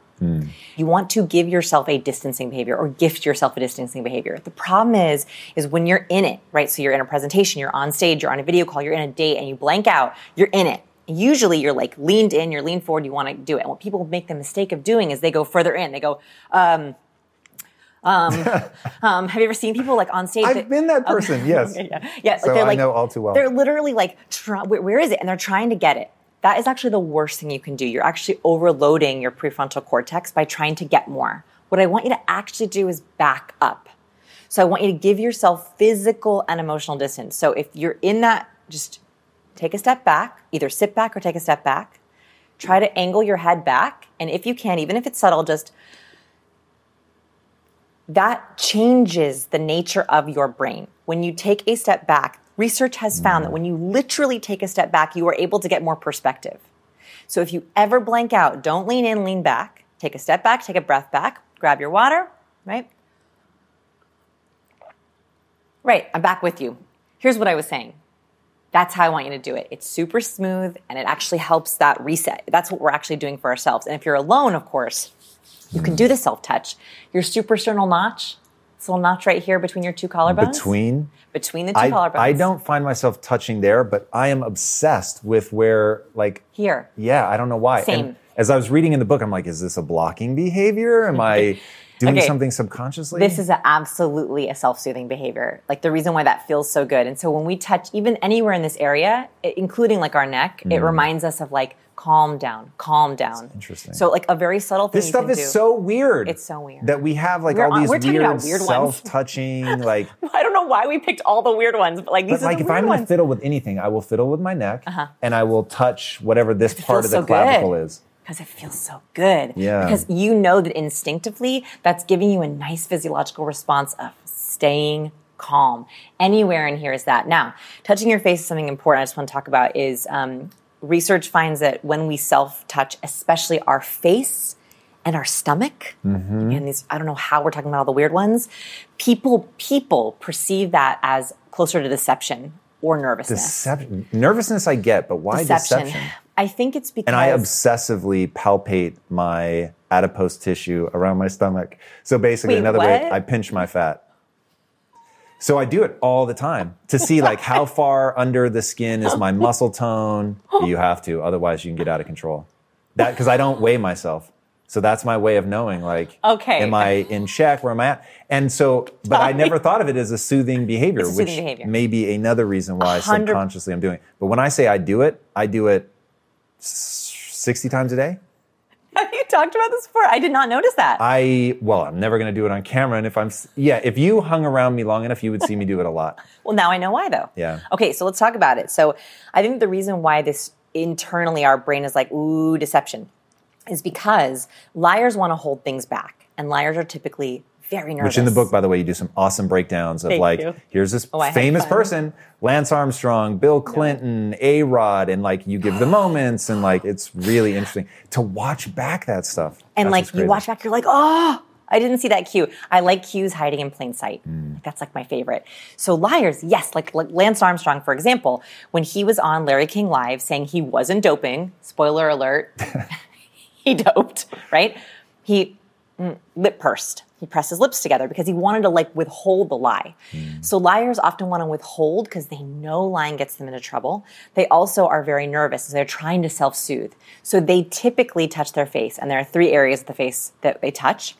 you want to give yourself a distancing behavior or gift yourself a distancing behavior. The problem is is when you're in it, right? So you're in a presentation, you're on stage, you're on a video call, you're in a date and you blank out, you're in it. Usually you're like leaned in, you're leaned forward, you want to do it. And what people make the mistake of doing is they go further in. They go, um, um, (laughs) um, have you ever seen people like on stage? I've that- been that person, (laughs) yes. yeah, yeah. So they're I know all too well. They're literally like, try, where, where is it? And they're trying to get it. That is actually the worst thing you can do. You're actually overloading your prefrontal cortex by trying to get more. What I want you to actually do is back up. So I want you to give yourself physical and emotional distance. So if you're in that, just take a step back, either sit back or take a step back. Try to angle your head back. And if you can, even if it's subtle, just that changes the nature of your brain. When you take a step back, research has found that when you literally take a step back, you are able to get more perspective. So if you ever blank out, don't lean in, lean back. Take a step back, take a breath back, grab your water, right? Right, I'm back with you. Here's what I was saying. That's how I want you to do it. It's super smooth and it actually helps that reset. That's what we're actually doing for ourselves. And if you're alone, of course, you can do the self touch. Your suprasternal notch, this little notch right here between your two collarbones. Between between the two I, collarbones. I don't find myself touching there, but I am obsessed with where, like, here. yeah, I don't know why. Same. And as I was reading in the book, I'm like, is this a blocking behavior? Am (laughs) I doing Okay. something subconsciously? This is a, absolutely a self-soothing behavior. Like the reason why that feels so good. And so when we touch even anywhere in this area, including like our neck, it reminds us of like calm down, calm down. interesting. So like a very subtle thing this stuff is do. so weird. It's so weird. that we have like We're all these weird, weird self-touching, (laughs) like. I don't know why we picked all the weird ones, but like these But are like the if I'm going to ones. Uh-huh. fiddle with anything, I will fiddle with my neck and I will touch whatever this part of the so clavicle good. is. Because it feels so good. Yeah. Because you know that instinctively that's giving you a nice physiological response of staying calm. Anywhere in here is that. Now, touching your face is something important I just want to talk about is um, research finds that when we self-touch, especially our face and our stomach, Mm-hmm. and these I don't know how we're talking about all the weird ones, people people perceive that as closer to deception or nervousness. Deception, nervousness, I get, but why deception? I think it's because And I obsessively palpate my adipose tissue around my stomach. So basically, Wait, another way. I pinch my fat. So I do it all the time to see like how (laughs) far under the skin is my muscle tone. You have to, otherwise you can get out of control. That because I don't weigh myself. So that's my way of knowing like Okay. am I in check? Where am I at? And so but I never thought of it as a soothing behavior, a soothing which behavior. may be another reason why hundred- subconsciously I'm doing it. But when I say I do it, I do it 60 times a day. Have (laughs) you talked about this before? I did not notice that. I well, I'm never going to do it on camera. And if I'm, yeah, if you hung around me long enough, you would see me do it a lot. (laughs) well, now I know why, though. Yeah. Okay, so let's talk about it. So I think the reason why this internally our brain is like, ooh, deception, is because liars want to hold things back, and liars are typically very nervous. Which in the book, by the way, you do some awesome breakdowns of Thank like, you. here's this Oh, famous person, Lance Armstrong, Bill Clinton, A Rod, and like you give the (gasps) moments, and like it's really interesting to watch back that stuff. and like you watch back, you're like, oh, I didn't see that cue. I like cues hiding in plain sight. Mm. That's like my favorite. So liars, yes, like, like Lance Armstrong, for example, when he was on Larry King Live saying he wasn't doping, spoiler alert, (laughs) he doped, right? He mm, lip pursed. He pressed his lips together because he wanted to like withhold the lie. So liars often want to withhold because they know lying gets them into trouble. They also are very nervous, so they're trying to self-soothe. So they typically touch their face, and there are three areas of the face that they touch: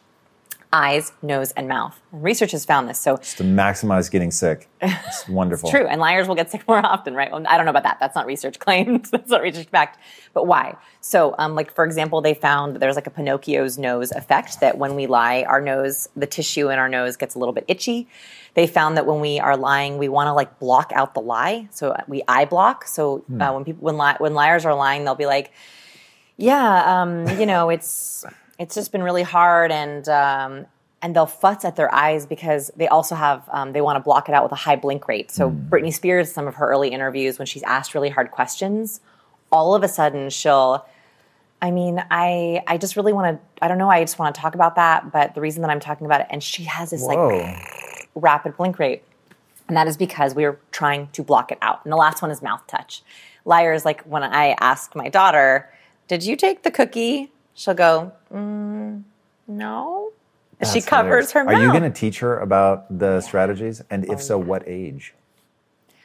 eyes, nose, and mouth. Research has found this. So just to maximize getting sick. (laughs) It's wonderful. True, and liars will get sick (laughs) more often, right? Well, I don't know about that. That's not research claims. (laughs) That's not research fact. But why? So, um, like for example, they found that there's like a Pinocchio's nose effect. That when we lie, our nose, the tissue in our nose gets a little bit itchy. They found that when we are lying, we want to like block out the lie. So we eye block. So uh, when people when li- when liars are lying, they'll be like, yeah, um, you know, it's it's just been really hard, and um, and they'll futz at their eyes because they also have um, they want to block it out with a high blink rate. So Britney Spears, some of her early interviews, when she's asked really hard questions, all of a sudden she'll. I mean, I I just really want to. I don't know. I just want to talk about that, but the reason that I'm talking about it, and she has this like rapid blink rate. And that is because we are trying to block it out. And the last one is mouth touch. Liars, like when I ask my daughter, Did you take the cookie? She'll go, mm, No. She covers hilarious. her mouth. Are you going to teach her about the strategies? And if so, what age?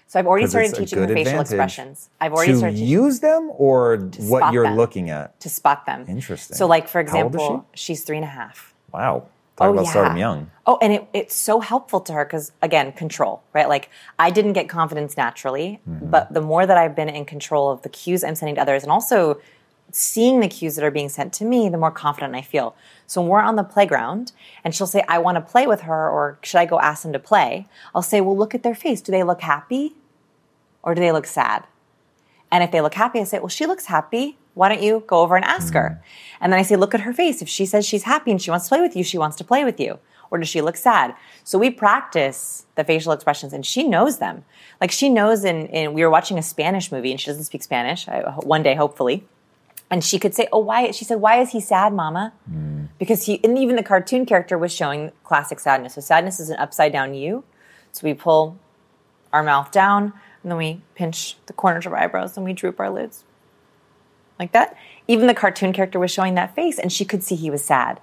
So I've already started teaching good facial expressions. I've already to started teaching use them or what you're them. looking at. to spot them. Interesting. So, like for How old is example, she's three and a half. Wow. Talk about starting young. Oh, and it, it's so helpful to her because, again, control, right? Like, I didn't get confidence naturally, Mm-hmm. but the more that I've been in control of the cues I'm sending to others and also seeing the cues that are being sent to me, the more confident I feel. So when we're on the playground and she'll say, I want to play with her, or should I go ask them to play? I'll say, Well, look at their face. Do they look happy or do they look sad? And if they look happy, I say, Well, she looks happy. Why don't you go over and ask her? Mm. And then I say, Look at her face. If she says she's happy and she wants to play with you, she wants to play with you. Or does she look sad? So we practice the facial expressions and she knows them. Like she knows in, in we were watching a Spanish movie and she doesn't speak Spanish, I, one day, hopefully. And she could say, Oh, why? She said, Why is he sad, mama? Hmm. Because he, and even the cartoon character was showing classic sadness. So sadness is an upside down U. So we pull our mouth down and then we pinch the corners of our eyebrows and we droop our lids like that. Even the cartoon character was showing that face and she could see he was sad.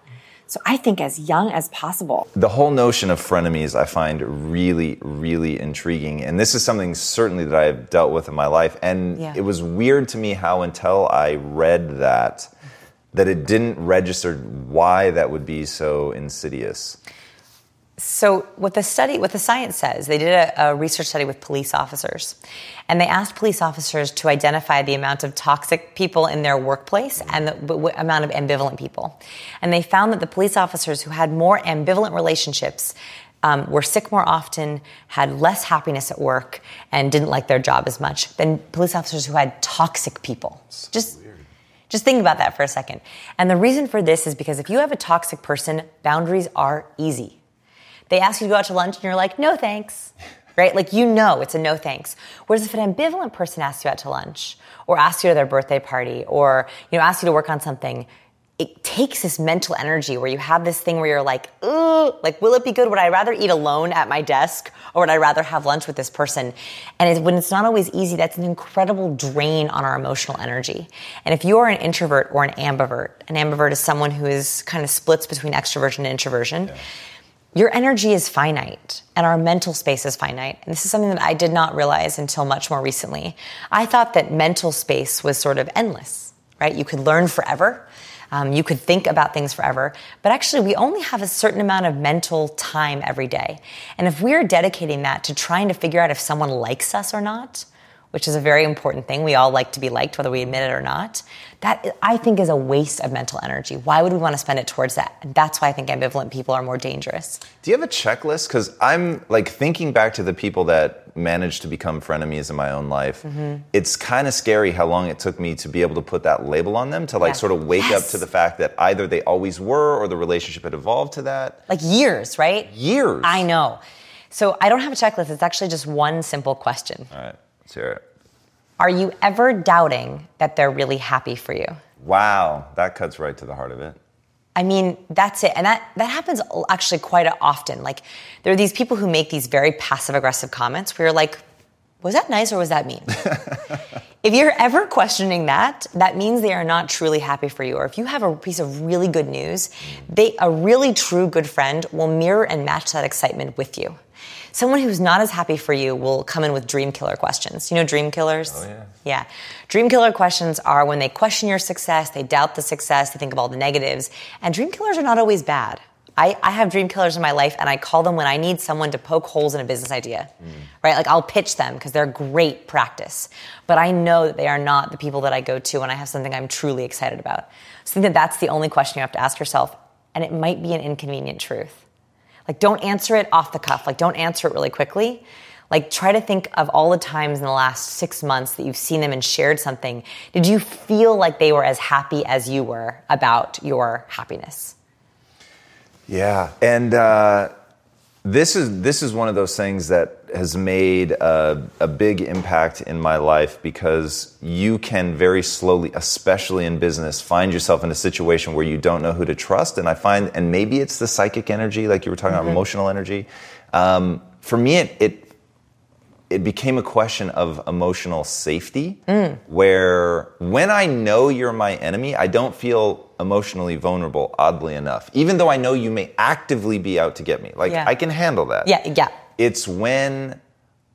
So I think as young as possible. The whole notion of frenemies I find really, really intriguing. And this is something certainly that I've dealt with in my life. And Yeah. it was weird to me how until I read that, that it didn't register why that would be so insidious. So, what the study, what the science says, they did a, a research study with police officers, and they asked police officers to identify the amount of toxic people in their workplace and the w- w- amount of ambivalent people. And they found that the police officers who had more ambivalent relationships um, were sick more often, had less happiness at work, and didn't like their job as much than police officers who had toxic people. Just just think about that for a second. And the reason for this is because if you have a toxic person, boundaries are easy. They ask you to go out to lunch and you're like, no thanks. Right? Like you know it's a no thanks. Whereas if an ambivalent person asks you out to lunch or asks you to their birthday party or you know asks you to work on something, it takes this mental energy where you have this thing where you're like, ooh, like, will it be good? Would I rather eat alone at my desk or would I rather have lunch with this person? And when it's not always easy, that's an incredible drain on our emotional energy. And if you are an introvert or an ambivert, an ambivert is someone who is kind of splits between extroversion and introversion. Your energy is finite and our mental space is finite. And this is something that I did not realize until much more recently. I thought that mental space was sort of endless, right? You could learn forever. Um, you could think about things forever, but actually, we only have a certain amount of mental time every day. And if we're dedicating that to trying to figure out if someone likes us or not, which is a very important thing, we all like to be liked, whether we admit it or not, that I think is a waste of mental energy. Why would we want to spend it towards that? And that's why I think ambivalent people are more dangerous. Do you have a checklist? Because I'm like thinking back to the people that managed to become frenemies in my own life. Mm-hmm. It's kind of scary how long it took me to be able to put that label on them to like Yeah. sort of wake Yes. up to the fact that either they always were or the relationship had evolved to that. Like years, right? Years. I know. So I don't have a checklist. It's actually just one simple question. All right, let's hear it. Are you ever doubting that they're really happy for you? Wow, that cuts right to the heart of it. I mean, that's it. And that, that happens actually quite often. Like, there are these people who make these very passive aggressive comments where you're like, was that nice or was that mean? (laughs) if you're ever questioning that, that means they are not truly happy for you. Or if you have a piece of really good news, mm. they, a really true good friend will mirror and match that excitement with you. Someone who's not as happy for you will come in with dream killer questions. You know dream killers? Oh, yeah. Yeah. Dream killer questions are when they question your success, they doubt the success, they think of all the negatives. And dream killers are not always bad. I, I have dream killers in my life, and I call them when I need someone to poke holes in a business idea, mm. right? Like I'll pitch them because they're great practice. But I know that they are not the people that I go to when I have something I'm truly excited about. So I think that that's the only question you have to ask yourself, and it might be an inconvenient truth. Like, don't answer it off the cuff. Like, don't answer it really quickly. Like, try to think of all the times in the last six months that you've seen them and shared something. Did you feel like they were as happy as you were about your happiness? Yeah, and uh, this is this is one of those things that has made a, a big impact in my life because you can very slowly, especially in business, find yourself in a situation where you don't know who to trust. And I find, and maybe it's the psychic energy, like you were talking about, emotional energy. Um, for me, it, it it became a question of emotional safety where when I know you're my enemy, I don't feel emotionally vulnerable, oddly enough. Even though I know you may actively be out to get me. Like, Yeah. I can handle that. Yeah, yeah. It's when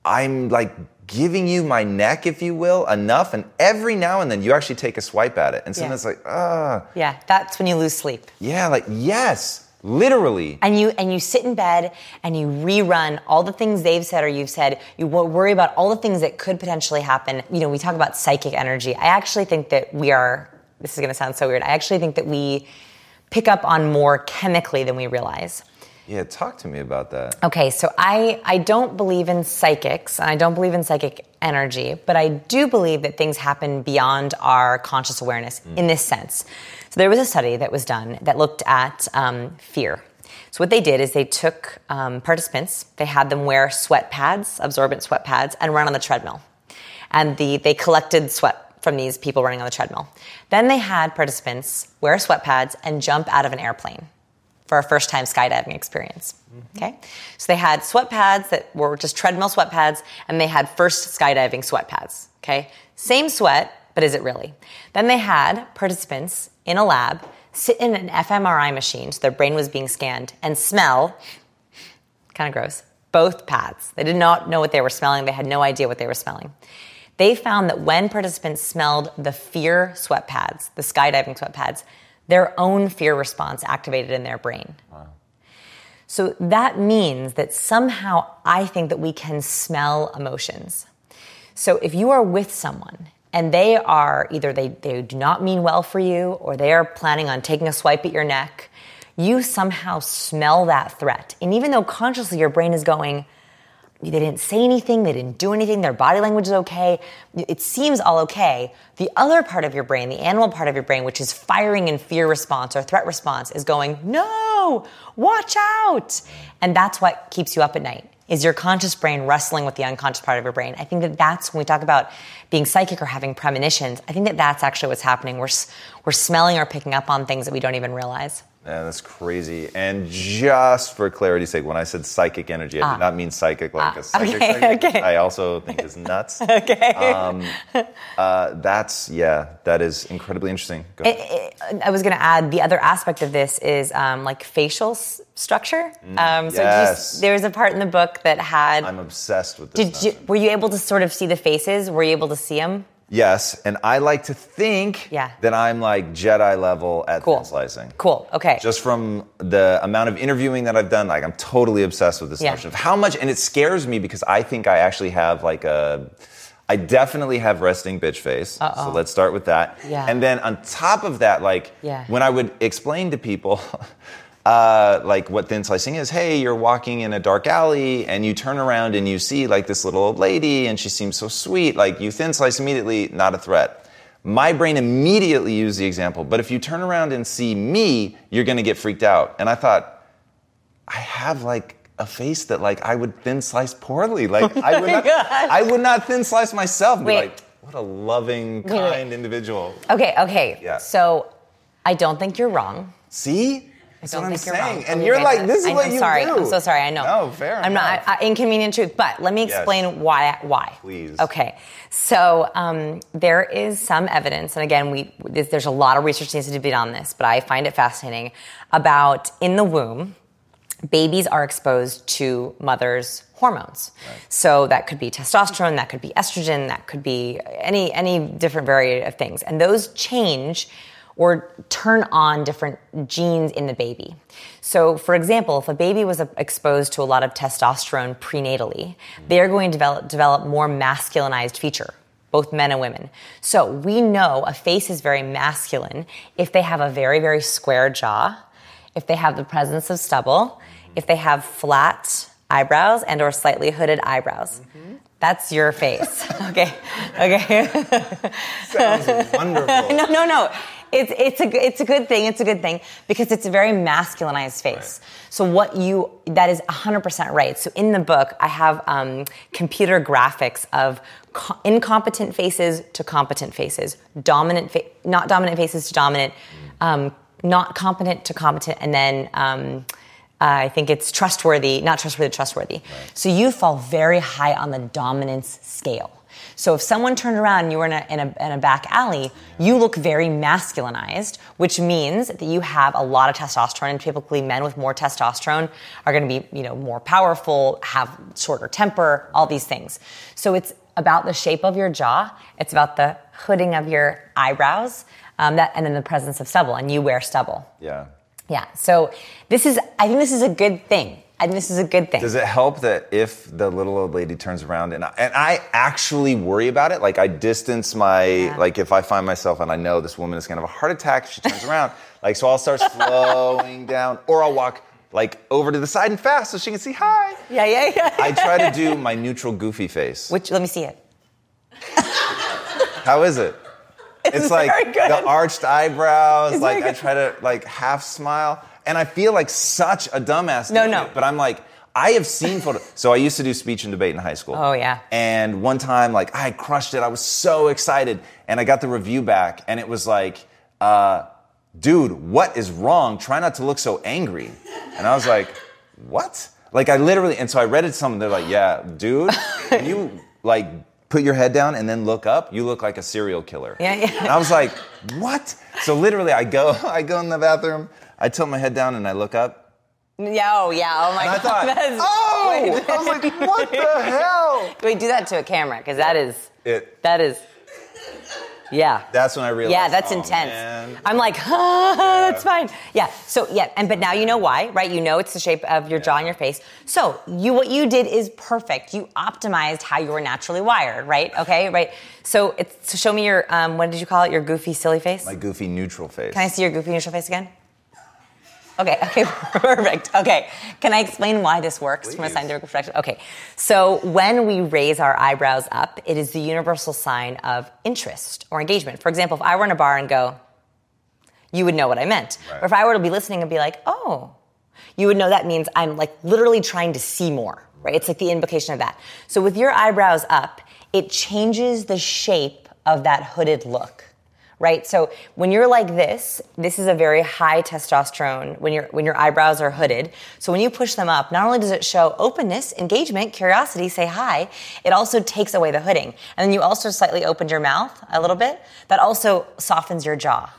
I'm like giving you my neck, if you will, enough, and every now and then you actually take a swipe at it, and sometimes it's like, ah, Yeah, that's when you lose sleep. yeah, like yes, literally. And you and you sit in bed and you rerun all the things they've said or you've said. You worry about all the things that could potentially happen. You know, we talk about psychic energy. I actually think that we are. This is going to sound so weird. I actually think that we pick up on more chemically than we realize. Yeah, talk to me about that. Okay, so I, I don't believe in psychics, and I don't believe in psychic energy, but I do believe that things happen beyond our conscious awareness in this sense. So there was a study that was done that looked at um, fear. So what they did is they took um, participants, they had them wear sweat pads, absorbent sweat pads, and run on the treadmill. And the, they collected sweat from these people running on the treadmill. Then they had participants wear sweat pads and jump out of an airplane for a first time skydiving experience. Okay? So they had sweat pads that were just treadmill sweat pads, and they had first skydiving sweat pads. Okay? Same sweat, but is it really? Then they had participants in a lab sit in an fMRI machine, so their brain was being scanned, and smell kind of gross both pads. They did not know what they were smelling, they had no idea what they were smelling. They found that when participants smelled the fear sweat pads, the skydiving sweat pads, their own fear response activated in their brain. So that means that somehow I think that we can smell emotions. So if you are with someone and they are either they, they do not mean well for you or they are planning on taking a swipe at your neck, you somehow smell that threat. And even though consciously your brain is going, they didn't say anything, they didn't do anything, their body language is okay, it seems all okay. The other part of your brain, the animal part of your brain, which is firing in fear response or threat response, is going, no, watch out. And that's what keeps you up at night. Is your conscious brain wrestling with the unconscious part of your brain? I think that that's when we talk about being psychic or having premonitions. I think that that's actually what's happening. We're we're smelling or picking up on things that we don't even realize. Yeah, that's crazy. And just for clarity's sake, when I said psychic energy, I did not mean psychic like a psychic. okay, psychic. okay. I also think is nuts. (laughs) okay. Um, uh, that's yeah, that is incredibly interesting. Go ahead. I was going to add the other aspect of this is um, like facial s- structure. um, so yes. just, there was a part in the book that had. I'm obsessed with this. did you, were you able to sort of see the faces? Were you able to see them? Yes, and I like to think Yeah. that I'm like Jedi level at Cool. thin slicing. Cool. Okay. Just from the amount of interviewing that I've done, like I'm totally obsessed with this Yeah. notion of how much, and it scares me because I think I actually have like a, I definitely have resting bitch face. So let's start with that. Yeah. And then on top of that, like Yeah. when I would explain to people, (laughs) uh, like what thin slicing is, hey, you're walking in a dark alley and you turn around and you see like this little old lady and she seems so sweet. Like you thin slice immediately, not a threat. My brain immediately used the example, but if you turn around and see me, you're gonna get freaked out. And I thought, I have like a face that like I would thin slice poorly. (laughs) Like I would not, I would not thin slice myself. Wait. like, what a loving, wait. kind individual. okay. Okay. Yeah. So I don't think you're wrong. See? That's don't what I'm think you're saying. wrong. And you're like, this is I- what I'm you sorry. do. I'm so sorry. I know. No, fair I'm enough. not I, I- inconvenient truth, but let me Yes. explain why. Why? Please. Okay. So um, there is some evidence, and again, we there's there's a lot of research needs to be done on this, but I find it fascinating about in the womb. Babies are exposed to mother's hormones. So that could be testosterone, that could be estrogen, that could be any any different variety of things. And those change or turn on different genes in the baby. So, for example, if a baby was uh, exposed to a lot of testosterone prenatally, they're going to develop, develop more masculinized feature, both men and women. So, we know a face is very masculine if they have a very, very square jaw, if they have the presence of stubble, if they have flat eyebrows and or slightly hooded eyebrows. That's your face. (laughs) okay. Okay. Sounds wonderful. (laughs) no, no, no. It's it's a it's a good thing. It's a good thing because it's a very masculinized face. So what you that is 100% right. So in the book, I have um, computer graphics of co- incompetent faces to competent faces, dominant fa- not dominant faces to dominant, um, not competent to competent, and then. Um, uh, I think it's trustworthy, not trustworthy, trustworthy. So you fall very high on the dominance scale. So if someone turned around and you were in a, in a, in a back alley, you look very masculinized, which means that you have a lot of testosterone. And typically, men with more testosterone are going to be, you know, more powerful, have shorter temper, all these things. So it's about the shape of your jaw. It's about the hooding of your eyebrows, um, that, and then the presence of stubble. And you wear stubble. Yeah. Yeah. So this is, I think this is a good thing. Think this is a good thing. Does it help that if the little old lady turns around and I, and I actually worry about it, like I distance my, like if I find myself and I know this woman is to have a heart attack she turns (laughs) around, like so I'll start slowing down or I'll walk like over to the side and fast so she can see hi. yeah, yeah, yeah. I try to do (laughs) my neutral goofy face. Which, let me see it. How is it? (laughs) It's, like very good. the arched eyebrows. It's like I try to like half smile, and I feel like such a dumbass. No, no. it, But I'm like, I have seen photos. so I used to do speech and debate in high school. Oh, yeah. And one time, like I crushed it. I was so excited, and I got the review back, and it was like, uh, "Dude, what is wrong? Try not to look so angry." And I was like, "What?" Like I literally, and so I read it. Something they're like, "Yeah, dude, when you like." Put your head down and then look up. You look like a serial killer. Yeah, yeah. And I was like, "What?" So literally, I go, (laughs) I go in the bathroom. I tilt my head down and I look up, Yeah, oh, yeah. Oh, my and I God. thought, That is- "Oh!" I was like, "What the hell?" Wait, do that to a camera, because that is, It. that is, yeah. That's when I realized. Yeah, that's oh, intense. man. I'm like, ah, that's fine. Yeah. So yeah, and but now you know why, right? You know it's the shape of your jaw and your face. So you what you did is perfect. You optimized how you were naturally wired, right? Okay, right. So it's so show me your um, what did you call it? Your goofy, silly face. My goofy neutral face. Can I see your goofy neutral face again? Okay, okay, (laughs) perfect. Okay, can I explain why this works from a scientific perspective? Okay, so when we raise our eyebrows up, it is the universal sign of interest or engagement. For example, if I were in a bar and go, you would know what I meant. Right. Or if I were to be listening and be like, oh, you would know that means I'm like literally trying to see more, right? It's like the invocation of that. So with your eyebrows up, it changes the shape of that hooded look. Right? So when you're like this, this is a very high testosterone when your when your eyebrows are hooded. So when you push them up, not only does it show openness, engagement, curiosity, say hi, it also takes away the hooding. And then you also slightly opened your mouth a little bit. That also softens your jaw.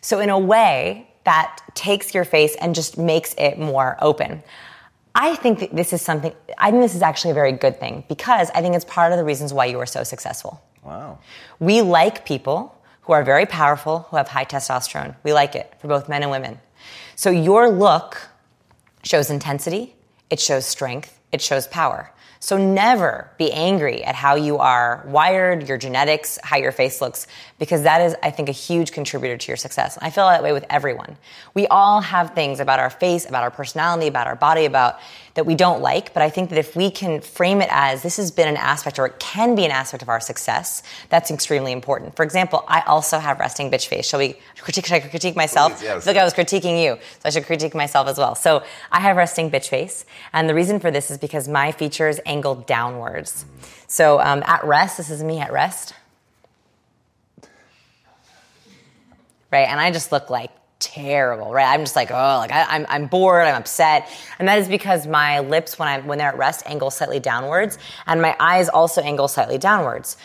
So, in a way, that takes your face and just makes it more open. I think that this is something, I think this is actually a very good thing because I think it's part of the reasons why you are so successful. Wow. We like people who are very powerful, who have high testosterone. We like it for both men and women. So, your look shows intensity, it shows strength, it shows power. So never be angry at how you are wired, your genetics, how your face looks, because that is, I think, a huge contributor to your success. I feel that way with everyone. We all have things about our face, about our personality, about our body, about that we don't like, but I think that if we can frame it as this has been an aspect or it can be an aspect of our success, that's extremely important. For example, I also have resting bitch face. Shall we critique, should I critique myself? Please, yes. I feel like I was critiquing you, so I should critique myself as well. So I have resting bitch face, and the reason for this is because my features angle downwards. So um, at rest, this is me at rest, right? And I just look like terrible, right? I'm just like, oh, like I, I'm, I'm bored, I'm upset, and that is because my lips, when I when they're at rest, angle slightly downwards, and my eyes also angle slightly downwards.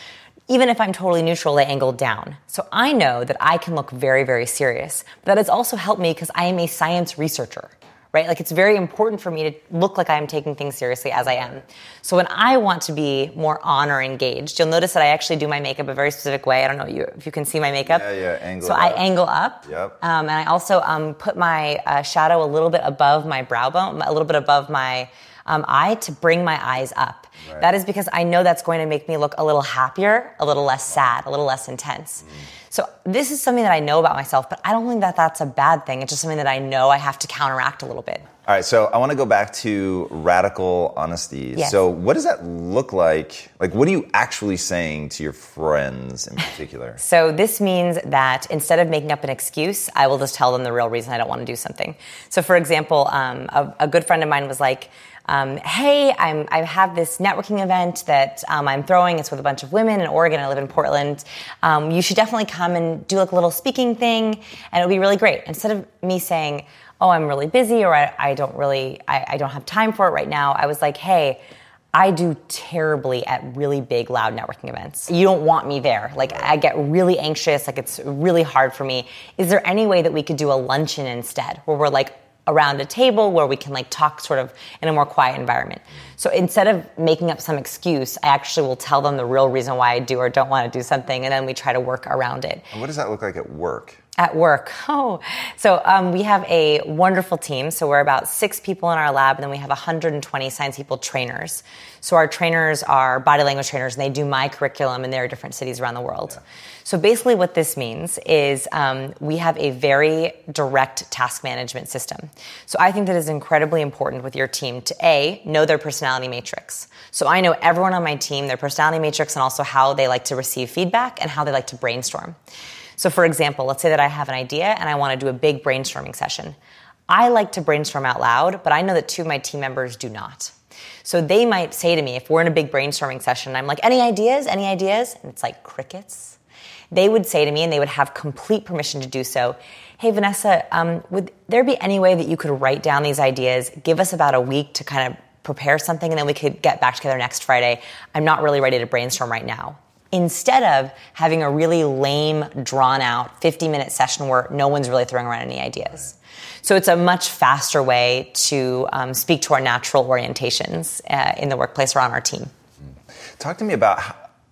Even if I'm totally neutral, they angle down. So I know that I can look very, very serious. But that has also helped me because I am a science researcher, right? Like it's very important for me to look like I am taking things seriously as I am. So when I want to be more on or engaged, you'll notice that I actually do my makeup a very specific way. I don't know you, if you can see my makeup. Yeah, yeah, angle So I angle up. Yep. Um, and I also um, put my uh, shadow a little bit above my brow bone, a little bit above my um, eye to bring my eyes up. That is because I know that's going to make me look a little happier, a little less sad, a little less intense. So this is something that I know about myself, but I don't think that that's a bad thing. It's just something that I know I have to counteract a little bit. All right, so I want to go back to radical honesty. Yes. So, what does that look like? Like, what are you actually saying to your friends in particular? (laughs) So this means that instead of making up an excuse, I will just tell them the real reason I don't want to do something. So for example, um, a, a good friend of mine was like, um, "Hey, I'm, I have this networking event that um, I'm throwing. It's with a bunch of women in Oregon. I live in Portland. Um, you should definitely come and do like a little speaking thing, and it'll be really great." Instead of me saying, "Oh, I'm really busy," or "I, I don't really, I, I don't have time for it right now," I was like, "Hey." I do terribly at really big, loud networking events. You don't want me there. Like, I get really anxious. Like, it's really hard for me. Is there any way that we could do a luncheon instead where we're like around a table where we can like talk sort of in a more quiet environment. So instead of making up some excuse, I actually will tell them the real reason why I do or don't want to do something, and then we try to work around it. And what does that look like at work? At work. (laughs) Oh, so um, we have a wonderful team. So we're about six people in our lab, and then we have 120 science people trainers. So our trainers are body language trainers, and they do my curriculum, and they're different cities around the world. So basically, what this means is um, we have a very direct task management system. So I think that is incredibly important with your team to a know their personality matrix. So I know everyone on my team, their personality matrix, and also how they like to receive feedback and how they like to brainstorm. So, for example, let's say that I have an idea and I want to do a big brainstorming session. I like to brainstorm out loud, but I know that two of my team members do not. So they might say to me, if we're in a big brainstorming session, I'm like, any ideas? Any ideas? And it's like crickets. They would say to me, and they would have complete permission to do so, hey, Vanessa, um, would there be any way that you could write down these ideas, give us about a week to kind of prepare something, and then we could get back together next Friday? I'm not really ready to brainstorm right now instead of having a really lame, drawn out 50 minute session where no one's really throwing around any ideas. So it's a much faster way to um, speak to our natural orientations uh, in the workplace or on our team. Talk to me about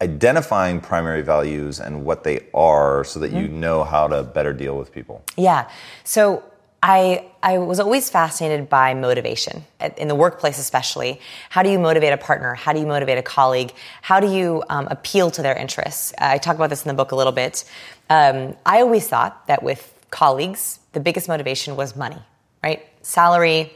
identifying primary values and what they are so that you Mm-hmm. know how to better deal with people. Yeah. So I I was always fascinated by motivation in the workplace, especially. How do you motivate a partner? How do you motivate a colleague? How do you um, appeal to their interests? I talk about this in the book a little bit. Um, I always thought that with colleagues, the biggest motivation was money, right? Salary,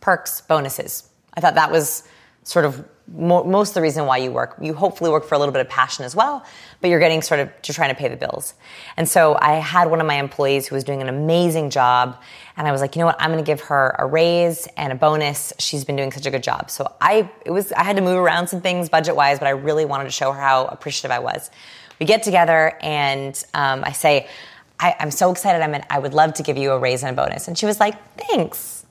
perks, bonuses. I thought that was sort of mo- most of the reason why you work. You hopefully work for a little bit of passion as well, but you're getting sort of you're trying to pay the bills. And so I had one of my employees who was doing an amazing job, and I was like, you know what, I'm going to give her a raise and a bonus. She's been doing such a good job. So I it was I had to move around some things budget wise, but I really wanted to show her how appreciative I was. We get together, and um, I say. I, I'm so excited. I'm in, I would love to give you a raise and a bonus. And she was like, thanks.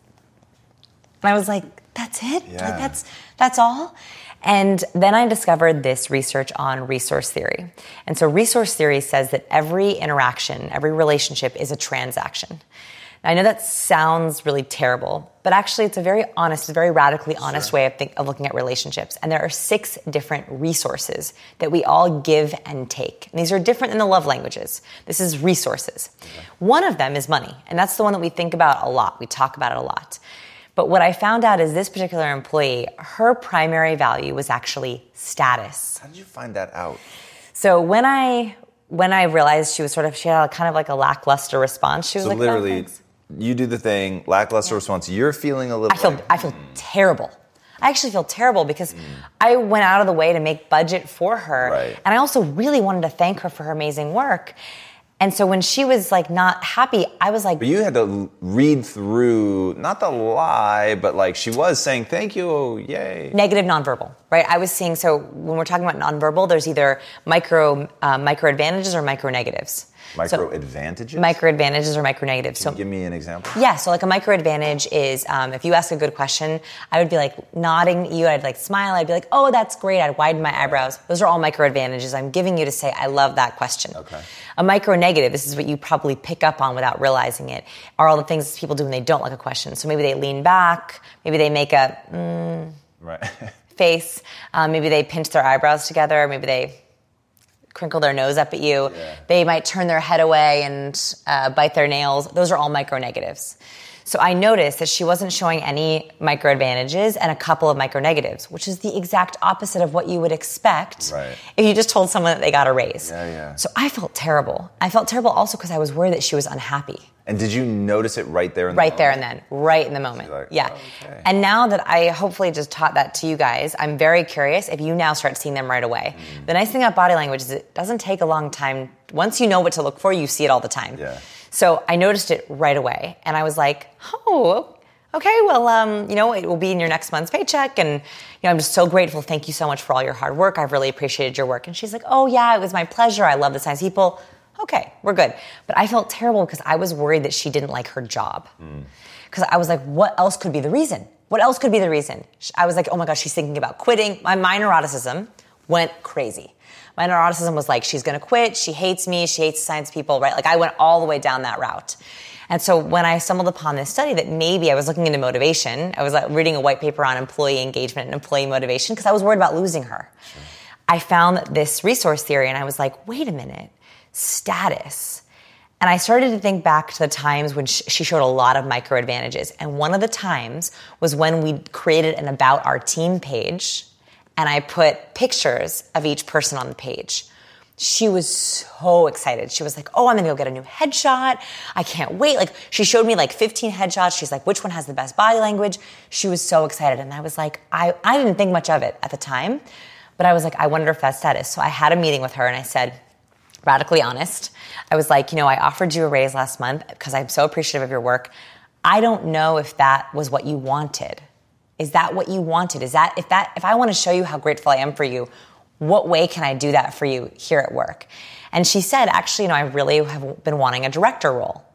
And I was like, that's it? Yeah. Like that's that's all? And then I discovered this research on resource theory. And so resource theory says that every interaction, every relationship is a transaction. Now, I know that sounds really terrible, but actually it's a very honest, very radically honest way of, think, of looking at relationships. And there are six different resources that we all give and take. And these are different than the love languages. This is resources. One of them is money, and that's the one that we think about a lot. We talk about it a lot. But what I found out is this particular employee, her primary value was actually status. How did you find that out? So when I when I realized she was sort of she had a, kind of like a lackluster response, she was So like, "Oh, literally, thanks." you do the thing, lackluster response. You're feeling a little. I feel like, I feel hmm. terrible. I actually feel terrible because hmm. I went out of the way to make budget for her, Right. and I also really wanted to thank her for her amazing work. And so when she was like not happy, I was like, But you had to read through not the lie, but like she was saying thank you, yay. negative nonverbal, right? I was seeing so when we're talking about nonverbal, there's either micro uh, micro advantages or micro negatives. Micro So, advantages. micro advantages or micro negatives. So Give me an example. yeah, so like a micro advantage is um, if you ask a good question, I would be like nodding at you, I'd like smile, I'd be like, oh, that's great, I'd widen my eyebrows. Those are all micro advantages I'm giving you to say, I love that question. Okay. A micro negative, this is what you probably pick up on without realizing it, are all the things people do when they don't like a question. So maybe they lean back, maybe they make a mm, Right. (laughs) face, um, maybe they pinch their eyebrows together, maybe they crinkle their nose up at you. They might turn their head away and uh, bite their nails. Those are all micro negatives. So I noticed that she wasn't showing any micro advantages and a couple of micro negatives, which is the exact opposite of what you would expect Right. if you just told someone that they got a raise. Yeah, yeah. So I felt terrible. I felt terrible also because I was worried that she was unhappy and did you notice it right there? In the right there and then right in the moment. like, yeah. okay. and now that i hopefully just taught that to you guys i'm very curious if you now start seeing them right away. Mm-hmm. the nice thing about body language is it doesn't take a long time. Once you know what to look for you see it all the time. Yeah. so i noticed it right away and i was like oh okay well um, you know it will be in your next month's paycheck and you know i'm just so grateful. Thank you so much for all your hard work. I've really appreciated your work. And she's like oh yeah it was my pleasure. I love the science people okay, we're good. But I felt terrible because I was worried that she didn't like her job. Because I was like, what else could be the reason? What else could be the reason? I was like, oh my gosh, she's thinking about quitting. My, my neuroticism went crazy. My neuroticism was like, she's gonna quit, she hates me, she hates science people, right? Like I went all the way down that route. And so when I stumbled upon this study that maybe I was looking into motivation, I was like, reading a white paper on employee engagement and employee motivation because I was worried about losing her. Sure. I found this resource theory and I was like, wait a minute, status. And I started to think back to the times when she showed a lot of micro advantages. And one of the times was when we created an About Our Team page and I put pictures of each person on the page. She was so excited. She was like, Oh, I'm gonna go get a new headshot. I can't wait. Like, she showed me like 15 headshots. She's like, Which one has the best body language? She was so excited. And I was like, I, I didn't think much of it at the time, but I was like, I wonder if that's status. So I had a meeting with her and I said, radically honest, I was like, You know, I offered you a raise last month because I'm so appreciative of your work. I don't know if that was what you wanted. Is that what you wanted? Is that if that if I want to show you how grateful I am for you, what way can I do that for you here at work? And she said, actually, you know, I really have been wanting a director role.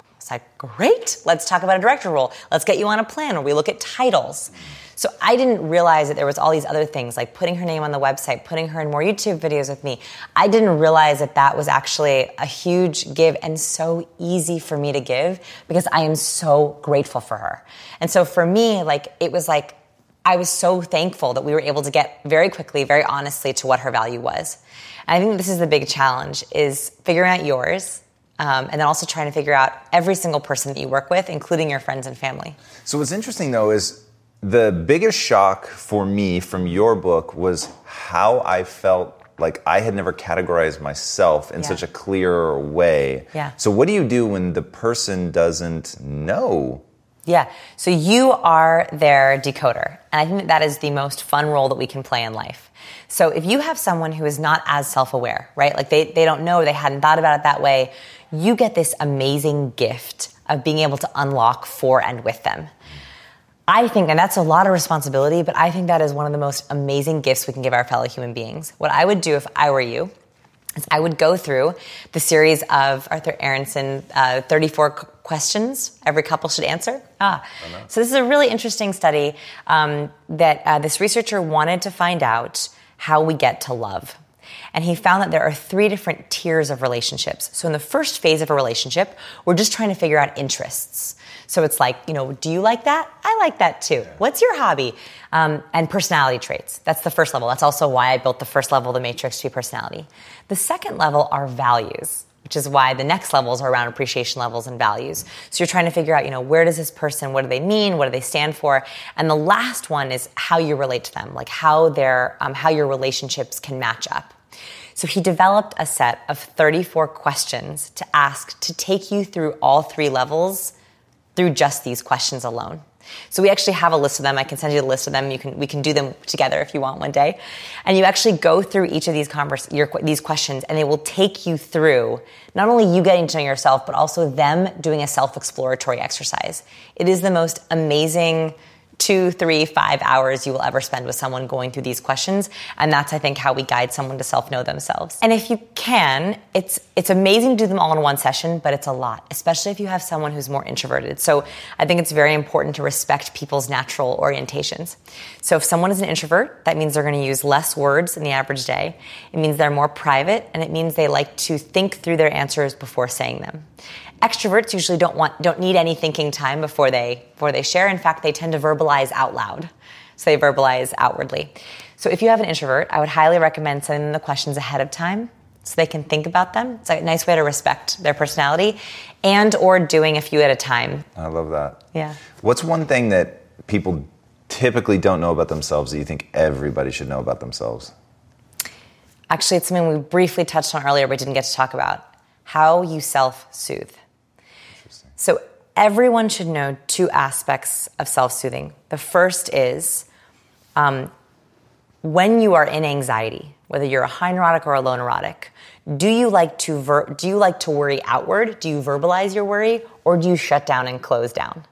I was like, great, let's talk about a director role. Let's get you on a plan where we look at titles. So I didn't realize that there was all these other things, like putting her name on the website, putting her in more YouTube videos with me. I didn't realize that that was actually a huge give and so easy for me to give because I am so grateful for her. And so for me, like, it was like, I was so thankful that we were able to get very quickly, very honestly to what her value was. And I think this is the big challenge is figuring out yours, um, and then also trying to figure out every single person that you work with, including your friends and family. So what's interesting though is the biggest shock for me from your book was how I felt like I had never categorized myself in yeah. such a clear way. Yeah. So what do you do when the person doesn't know? Yeah. So you are their decoder. And I think that that is the most fun role that we can play in life. So if you have someone who is not as self-aware, right? Like they, they don't know, they hadn't thought about it that way, you get this amazing gift of being able to unlock for and with them. I think, and that's a lot of responsibility, but I think that is one of the most amazing gifts we can give our fellow human beings. What I would do if I were you is I would go through the series of Arthur Aronson, uh, 34 questions every couple should answer. Ah, so this is a really interesting study um, that uh, this researcher wanted to find out how we get to love. And he found that there are three different tiers of relationships. So in the first phase of a relationship, we're just trying to figure out interests. So it's like, you know, do you like that? I like that too. What's your hobby? Um, and personality traits. That's the first level. That's also why I built the first level of the matrix to be personality. The second level are values which is why the next levels are around appreciation levels and values. So you're trying to figure out, you know, where does this person, what do they mean, what do they stand for, and the last one is how you relate to them, like how their, um, how your relationships can match up. So he developed a set of 34 questions to ask to take you through all three levels through just these questions alone. So we actually have a list of them. I can send you the list of them. You can we can do them together if you want one day. And you actually go through each of these converse, your, these questions, and they will take you through not only you getting to know yourself, but also them doing a self exploratory exercise. It is the most amazing two, three, five hours you will ever spend with someone going through these questions. And that's, I think, how we guide someone to self know themselves. And if you can, it's, it's amazing to do them all in one session, but it's a lot, especially if you have someone who's more introverted. So I think it's very important to respect people's natural orientations. So if someone is an introvert, that means they're going to use less words in the average day. It means they're more private and it means they like to think through their answers before saying them. Extroverts usually don't want, don't need any thinking time before they, before they share. In fact, they tend to verbalize out loud. So they verbalize outwardly. So if you have an introvert, I would highly recommend sending them the questions ahead of time so they can think about them. It's a nice way to respect their personality and or doing a few at a time. I love that. Yeah. What's one thing that people typically don't know about themselves that you think everybody should know about themselves? Actually, it's something we briefly touched on earlier but didn't get to talk about. How you self-soothe. So everyone should know two aspects of self-soothing. The first is um, when you are in anxiety, whether you're a high neurotic or a low neurotic, do you like to ver- do you like to worry outward? Do you verbalize your worry, or do you shut down and close down?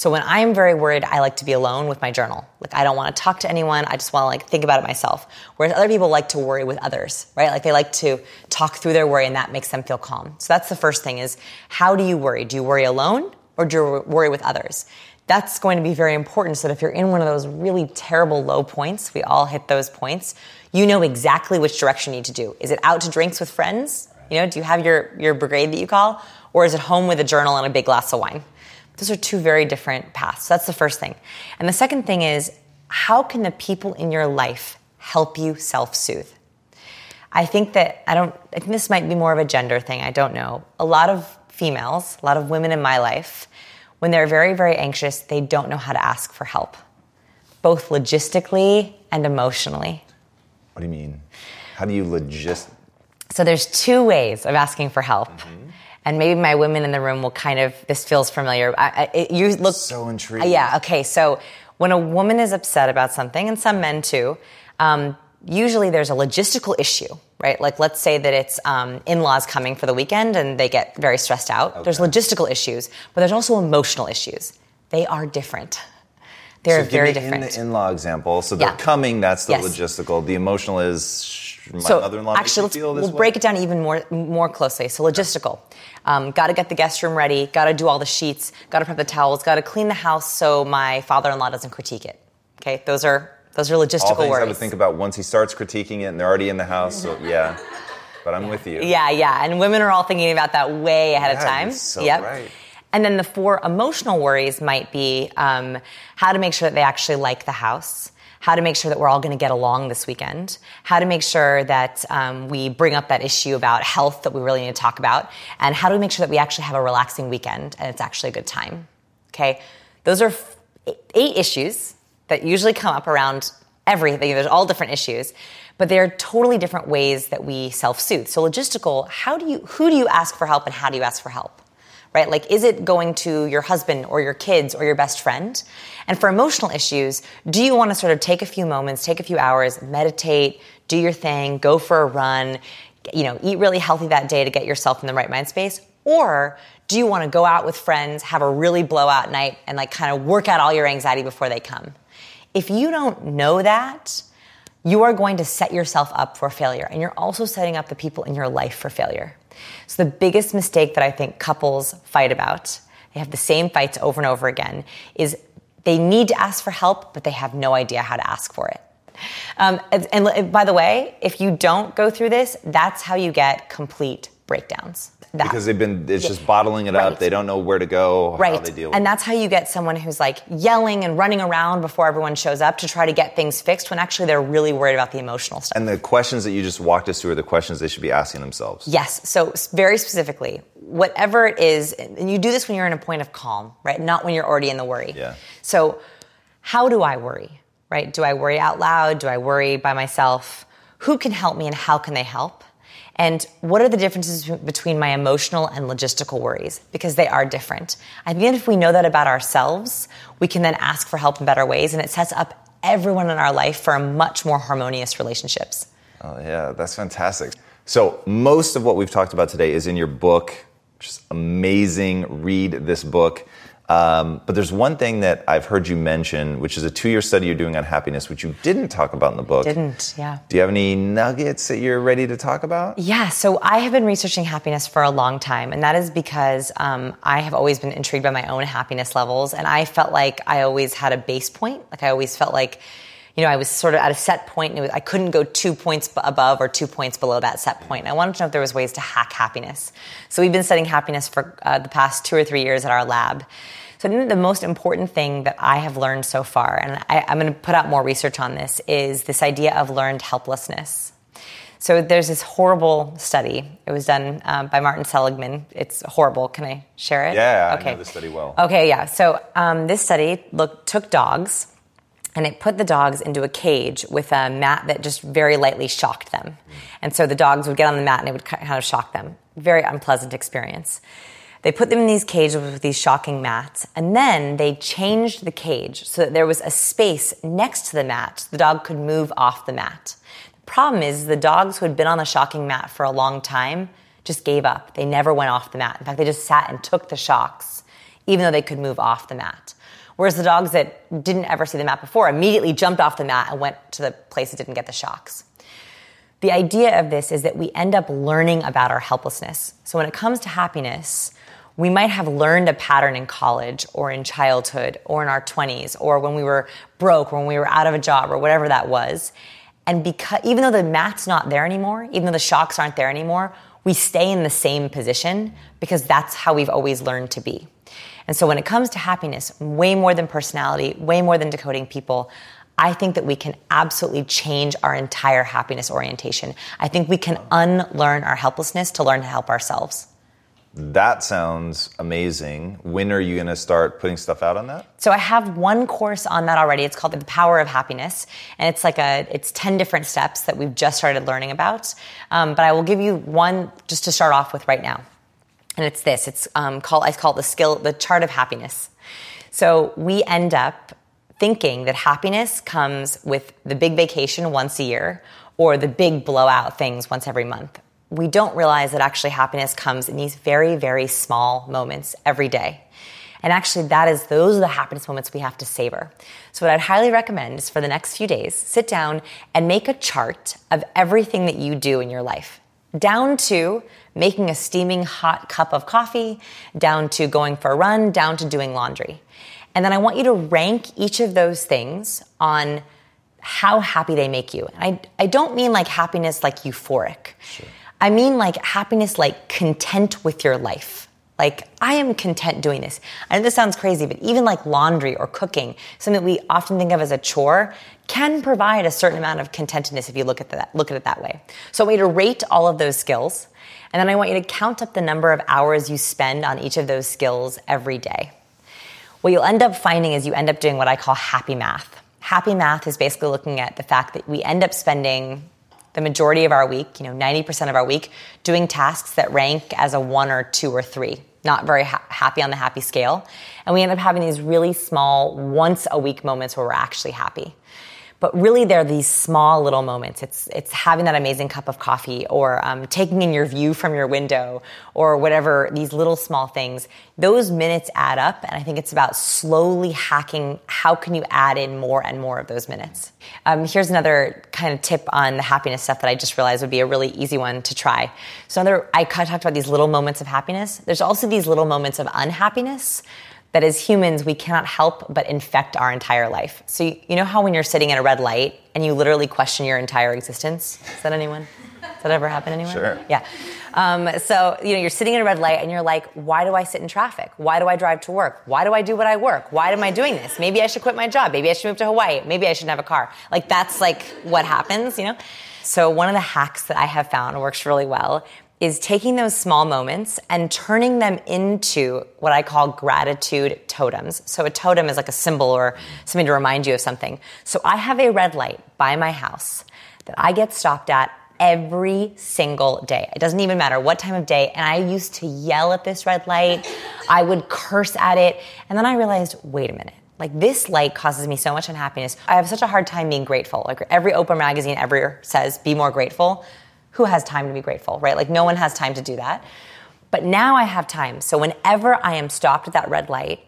So when I'm very worried, I like to be alone with my journal. Like I don't want to talk to anyone. I just want to like think about it myself. Whereas other people like to worry with others, right? Like they like to talk through their worry and that makes them feel calm. So that's the first thing is how do you worry? Do you worry alone or do you worry with others? That's going to be very important so that if you're in one of those really terrible low points, we all hit those points, you know exactly which direction you need to do. Is it out to drinks with friends You know, do you have your, your brigade that you call? Or is it home with a journal and a big glass of wine? Those are two very different paths. That's the first thing. And the second thing is, how can the people in your life help you self soothe? I think that, I don't, I think this might be more of a gender thing, I don't know. A lot of females, a lot of women in my life, when they're very, very anxious, they don't know how to ask for help, both logistically and emotionally. What do you mean? How do you logist? So there's two ways of asking for help. Mm-hmm. And maybe my women in the room will kind of, this feels familiar. I, I, it- you look So intrigued. Yeah, okay. So when a woman is upset about something, and some men too, um, usually there's a logistical issue, right? Like let's say that it's um, in-laws coming for the weekend and they get very stressed out. There's logistical issues, but there's also emotional issues. They are different. They're so very give me different. In the in-law example, so they're Yeah. coming. That's the Yes. logistical. The emotional is my so mother-in-law actually, makes feel this we'll way. break it down even more more closely. So logistical, um, got to get the guest room ready, got to do all the sheets, got to prep the towels, got to clean the house so my father-in-law doesn't critique it. Okay, those are those are logistical All things I worries. would think about once he starts critiquing it, and they're already in the house. So (laughs) yeah, but I'm with you. Yeah, yeah. And women are all thinking about that way ahead of time. so yep. right. And then the four emotional worries might be um, how to make sure that they actually like the house, how to make sure that we're all going to get along this weekend, how to make sure that um, we bring up that issue about health that we really need to talk about, and how do we make sure that we actually have a relaxing weekend and it's actually a good time. Okay? Those are eight issues that usually come up around everything. There's all different issues, but they're totally different ways that we self-soothe. So logistical, how do you who do you ask for help and how do you ask for help? Right? Like is it going to your husband or your kids or your best friend? And for emotional issues, do you want to sort of take a few moments, take a few hours, meditate, do your thing, go for a run, you know, eat really healthy that day to get yourself in the right mind space? Or do you want to go out with friends, have a really blowout night and like kind of work out all your anxiety before they come? If you don't know that, you are going to set yourself up for failure. And you're also setting up the people in your life for failure. So, the biggest mistake that I think couples fight about, they have the same fights over and over again, is they need to ask for help, but they have no idea how to ask for it. Um, and, and by the way, if you don't go through this, that's how you get complete breakdowns. That- Because they've been, it's just bottling it Right. up. They don't know where to go, how Right. they deal with and that's how you get someone who's like yelling and running around before everyone shows up to try to get things fixed when actually they're really worried about the emotional stuff. And the questions that you just walked us through are the questions they should be asking themselves. Yes. So very specifically, whatever it is, and you do this when you're in a point of calm, right? Not when you're already in the worry. Yeah. So how do I worry, right? Do I worry out loud? Do I worry by myself? Who can help me and how can they help? And what are the differences between my emotional and logistical worries? Because they are different. I think if we know that about ourselves, we can then ask for help in better ways and it sets up everyone in our life for much more harmonious relationships. Oh, yeah, that's fantastic. So, most of what we've talked about today is in your book, Just amazing. Read this book. Um, but there's one thing that I've heard you mention, which is a two year study you're doing on happiness, which you didn't talk about in the book. Didn't, yeah. Do you have any nuggets that you're ready to talk about? Yeah, so I have been researching happiness for a long time, and that is because um, I have always been intrigued by my own happiness levels, and I felt like I always had a base point. Like I always felt like, you know, I was sort of at a set point, and it was, I couldn't go two points above or two points below that set point. And I wanted to know if there was ways to hack happiness. So we've been studying happiness for uh, the past two or three years at our lab. So I think the most important thing that I have learned so far, and I, I'm going to put out more research on this, is this idea of learned helplessness. So there's this horrible study. It was done um, by Martin Seligman. It's horrible. Can I share it? Yeah, I know the study well. Okay, yeah. So um, this study took dogs and it put the dogs into a cage with a mat that just very lightly shocked them. And so the dogs would get on the mat and it would kind of shock them. Very unpleasant experience. They put them in these cages with these shocking mats, and then they changed the cage so that there was a space next to the mat. So The dog could move off the mat. The problem is the dogs who had been on the shocking mat for a long time just gave up. They never went off the mat. In fact, they just sat and took the shocks, even though they could move off the mat. Whereas the dogs that didn't ever see the mat before immediately jumped off the mat and went to the place that didn't get the shocks. The idea of this is that we end up learning about our helplessness. So when it comes to happiness, we might have learned a pattern in college or in childhood or in our 20s or when we were broke or when we were out of a job or whatever that was. And because even though the mat's not there anymore, even though the shocks aren't there anymore, we stay in the same position because that's how we've always learned to be. And so when it comes to happiness, way more than personality, way more than decoding people, I think that we can absolutely change our entire happiness orientation. I think we can unlearn our helplessness to learn to help ourselves. That sounds amazing. When are you going to start putting stuff out on that? So I have one course on that already. It's called The Power of Happiness, and it's like a it's ten different steps that we've just started learning about. Um, but I will give you one just to start off with right now, and it's this. It's um, called I call it the skill the chart of happiness. So we end up thinking that happiness comes with the big vacation once a year or the big blowout things once every month we don't realize that actually happiness comes in these very, very small moments every day. And actually, that is those are the happiness moments we have to savor. So, what I'd highly recommend is for the next few days, sit down and make a chart of everything that you do in your life, down to making a steaming hot cup of coffee, down to going for a run, down to doing laundry. And then I want you to rank each of those things on how happy they make you. And I, I don't mean like happiness like euphoric. Sure. I mean like happiness, like content with your life. Like, I am content doing this. I know this sounds crazy, but even like laundry or cooking, something we often think of as a chore, can provide a certain amount of contentedness if you look at that, look at it that way. So I want you to rate all of those skills, and then I want you to count up the number of hours you spend on each of those skills every day. What you'll end up finding is you end up doing what I call happy math. Happy math is basically looking at the fact that we end up spending the majority of our week, you know, 90% of our week, doing tasks that rank as a one or two or three, not very ha- happy on the happy scale. And we end up having these really small, once a week moments where we're actually happy. But really, they're these small little moments. It's, it's having that amazing cup of coffee or um, taking in your view from your window or whatever, these little small things. Those minutes add up. And I think it's about slowly hacking how can you add in more and more of those minutes. Um, here's another kind of tip on the happiness stuff that I just realized would be a really easy one to try. So, another, I talked about these little moments of happiness. There's also these little moments of unhappiness that as humans, we cannot help but infect our entire life. So, you, you know how when you're sitting at a red light and you literally question your entire existence? Is that anyone? Does that ever happen anywhere? Sure. Yeah. Um, so, you know, you're sitting in a red light and you're like, why do I sit in traffic? Why do I drive to work? Why do I do what I work? Why am I doing this? Maybe I should quit my job. Maybe I should move to Hawaii. Maybe I shouldn't have a car. Like, that's like what happens, you know? So, one of the hacks that I have found works really well is taking those small moments and turning them into what I call gratitude totems. So a totem is like a symbol or something to remind you of something. So I have a red light by my house that I get stopped at every single day. It doesn't even matter what time of day. And I used to yell at this red light. I would curse at it. And then I realized, wait a minute. Like this light causes me so much unhappiness. I have such a hard time being grateful. Like every Oprah magazine ever says, be more grateful who has time to be grateful, right? Like no one has time to do that. But now I have time. So whenever I am stopped at that red light,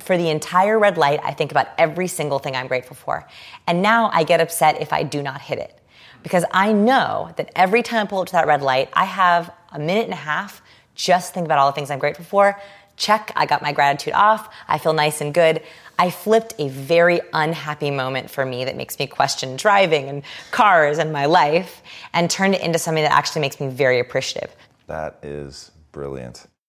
for the entire red light, I think about every single thing I'm grateful for. And now I get upset if I do not hit it. Because I know that every time I pull up to that red light, I have a minute and a half just think about all the things I'm grateful for. Check, I got my gratitude off. I feel nice and good. I flipped a very unhappy moment for me that makes me question driving and cars and my life and turned it into something that actually makes me very appreciative. That is brilliant.